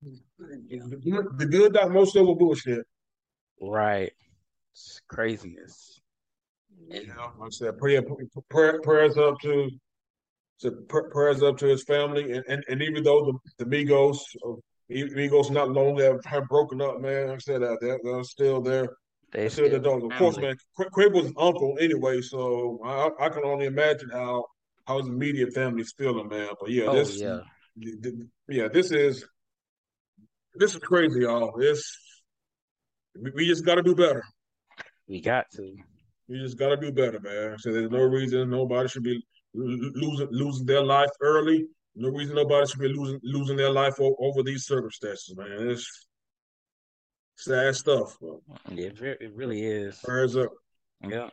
The good that most of the bullshit. Right. It's craziness. You know, like I said, prayer, prayer, prayers up to, to prayers up to his family, and, and, and even though the, the Migos, uh, Migos not long have, have broken up, man. Like I said that they're, they're still there. They still the dogs. Of course, man. Quib was uncle anyway, so I, I can only imagine how how his immediate family's feeling, man. But yeah, oh, this yeah. yeah, this is this is crazy, y'all. This we just got to do better. We got to. You just got to do better, man. So there's no reason nobody should be losing losing their life early. No reason nobody should be losing losing their life over these circumstances, man. It's sad stuff. Yeah, it really is. Prayers up. Yeah.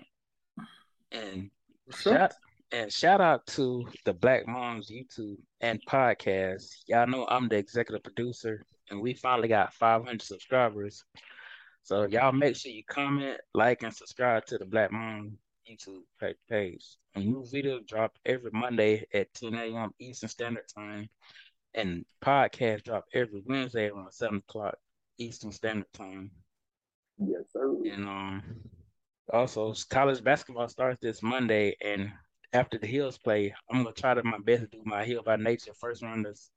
And shout and shout out to the Black Moms YouTube and podcast. Y'all know I'm the executive producer, and we finally got 500 subscribers. So y'all make sure you comment, like, and subscribe to the Black Moon YouTube page. A new video drop every Monday at 10 a.m. Eastern Standard Time, and podcast drop every Wednesday around 7 o'clock Eastern Standard Time. Yes, sir. And um, also college basketball starts this Monday, and after the Heels play, I'm gonna try to my best to do my Hill by Nature first rounders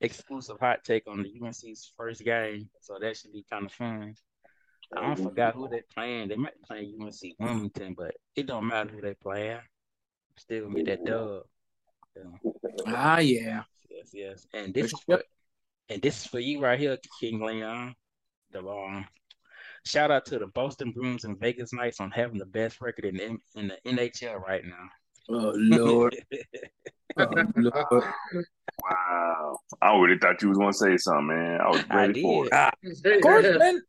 exclusive hot take on the UNC's first game, so that should be kind of fun. I don't forgot who they playing. They might be playing UNC Wilmington, but it don't matter who they play. Still gonna get that dub. Ah, yeah. Yes, yes. And this is for, and this is for you right here, King Leon. The um, shout out to the Boston Bruins and Vegas Knights on having the best record in the, in the NHL right now. Oh Lord. oh, Lord. Wow. I already thought you was gonna say something, man. I was ready I for it. Ah, of course, man.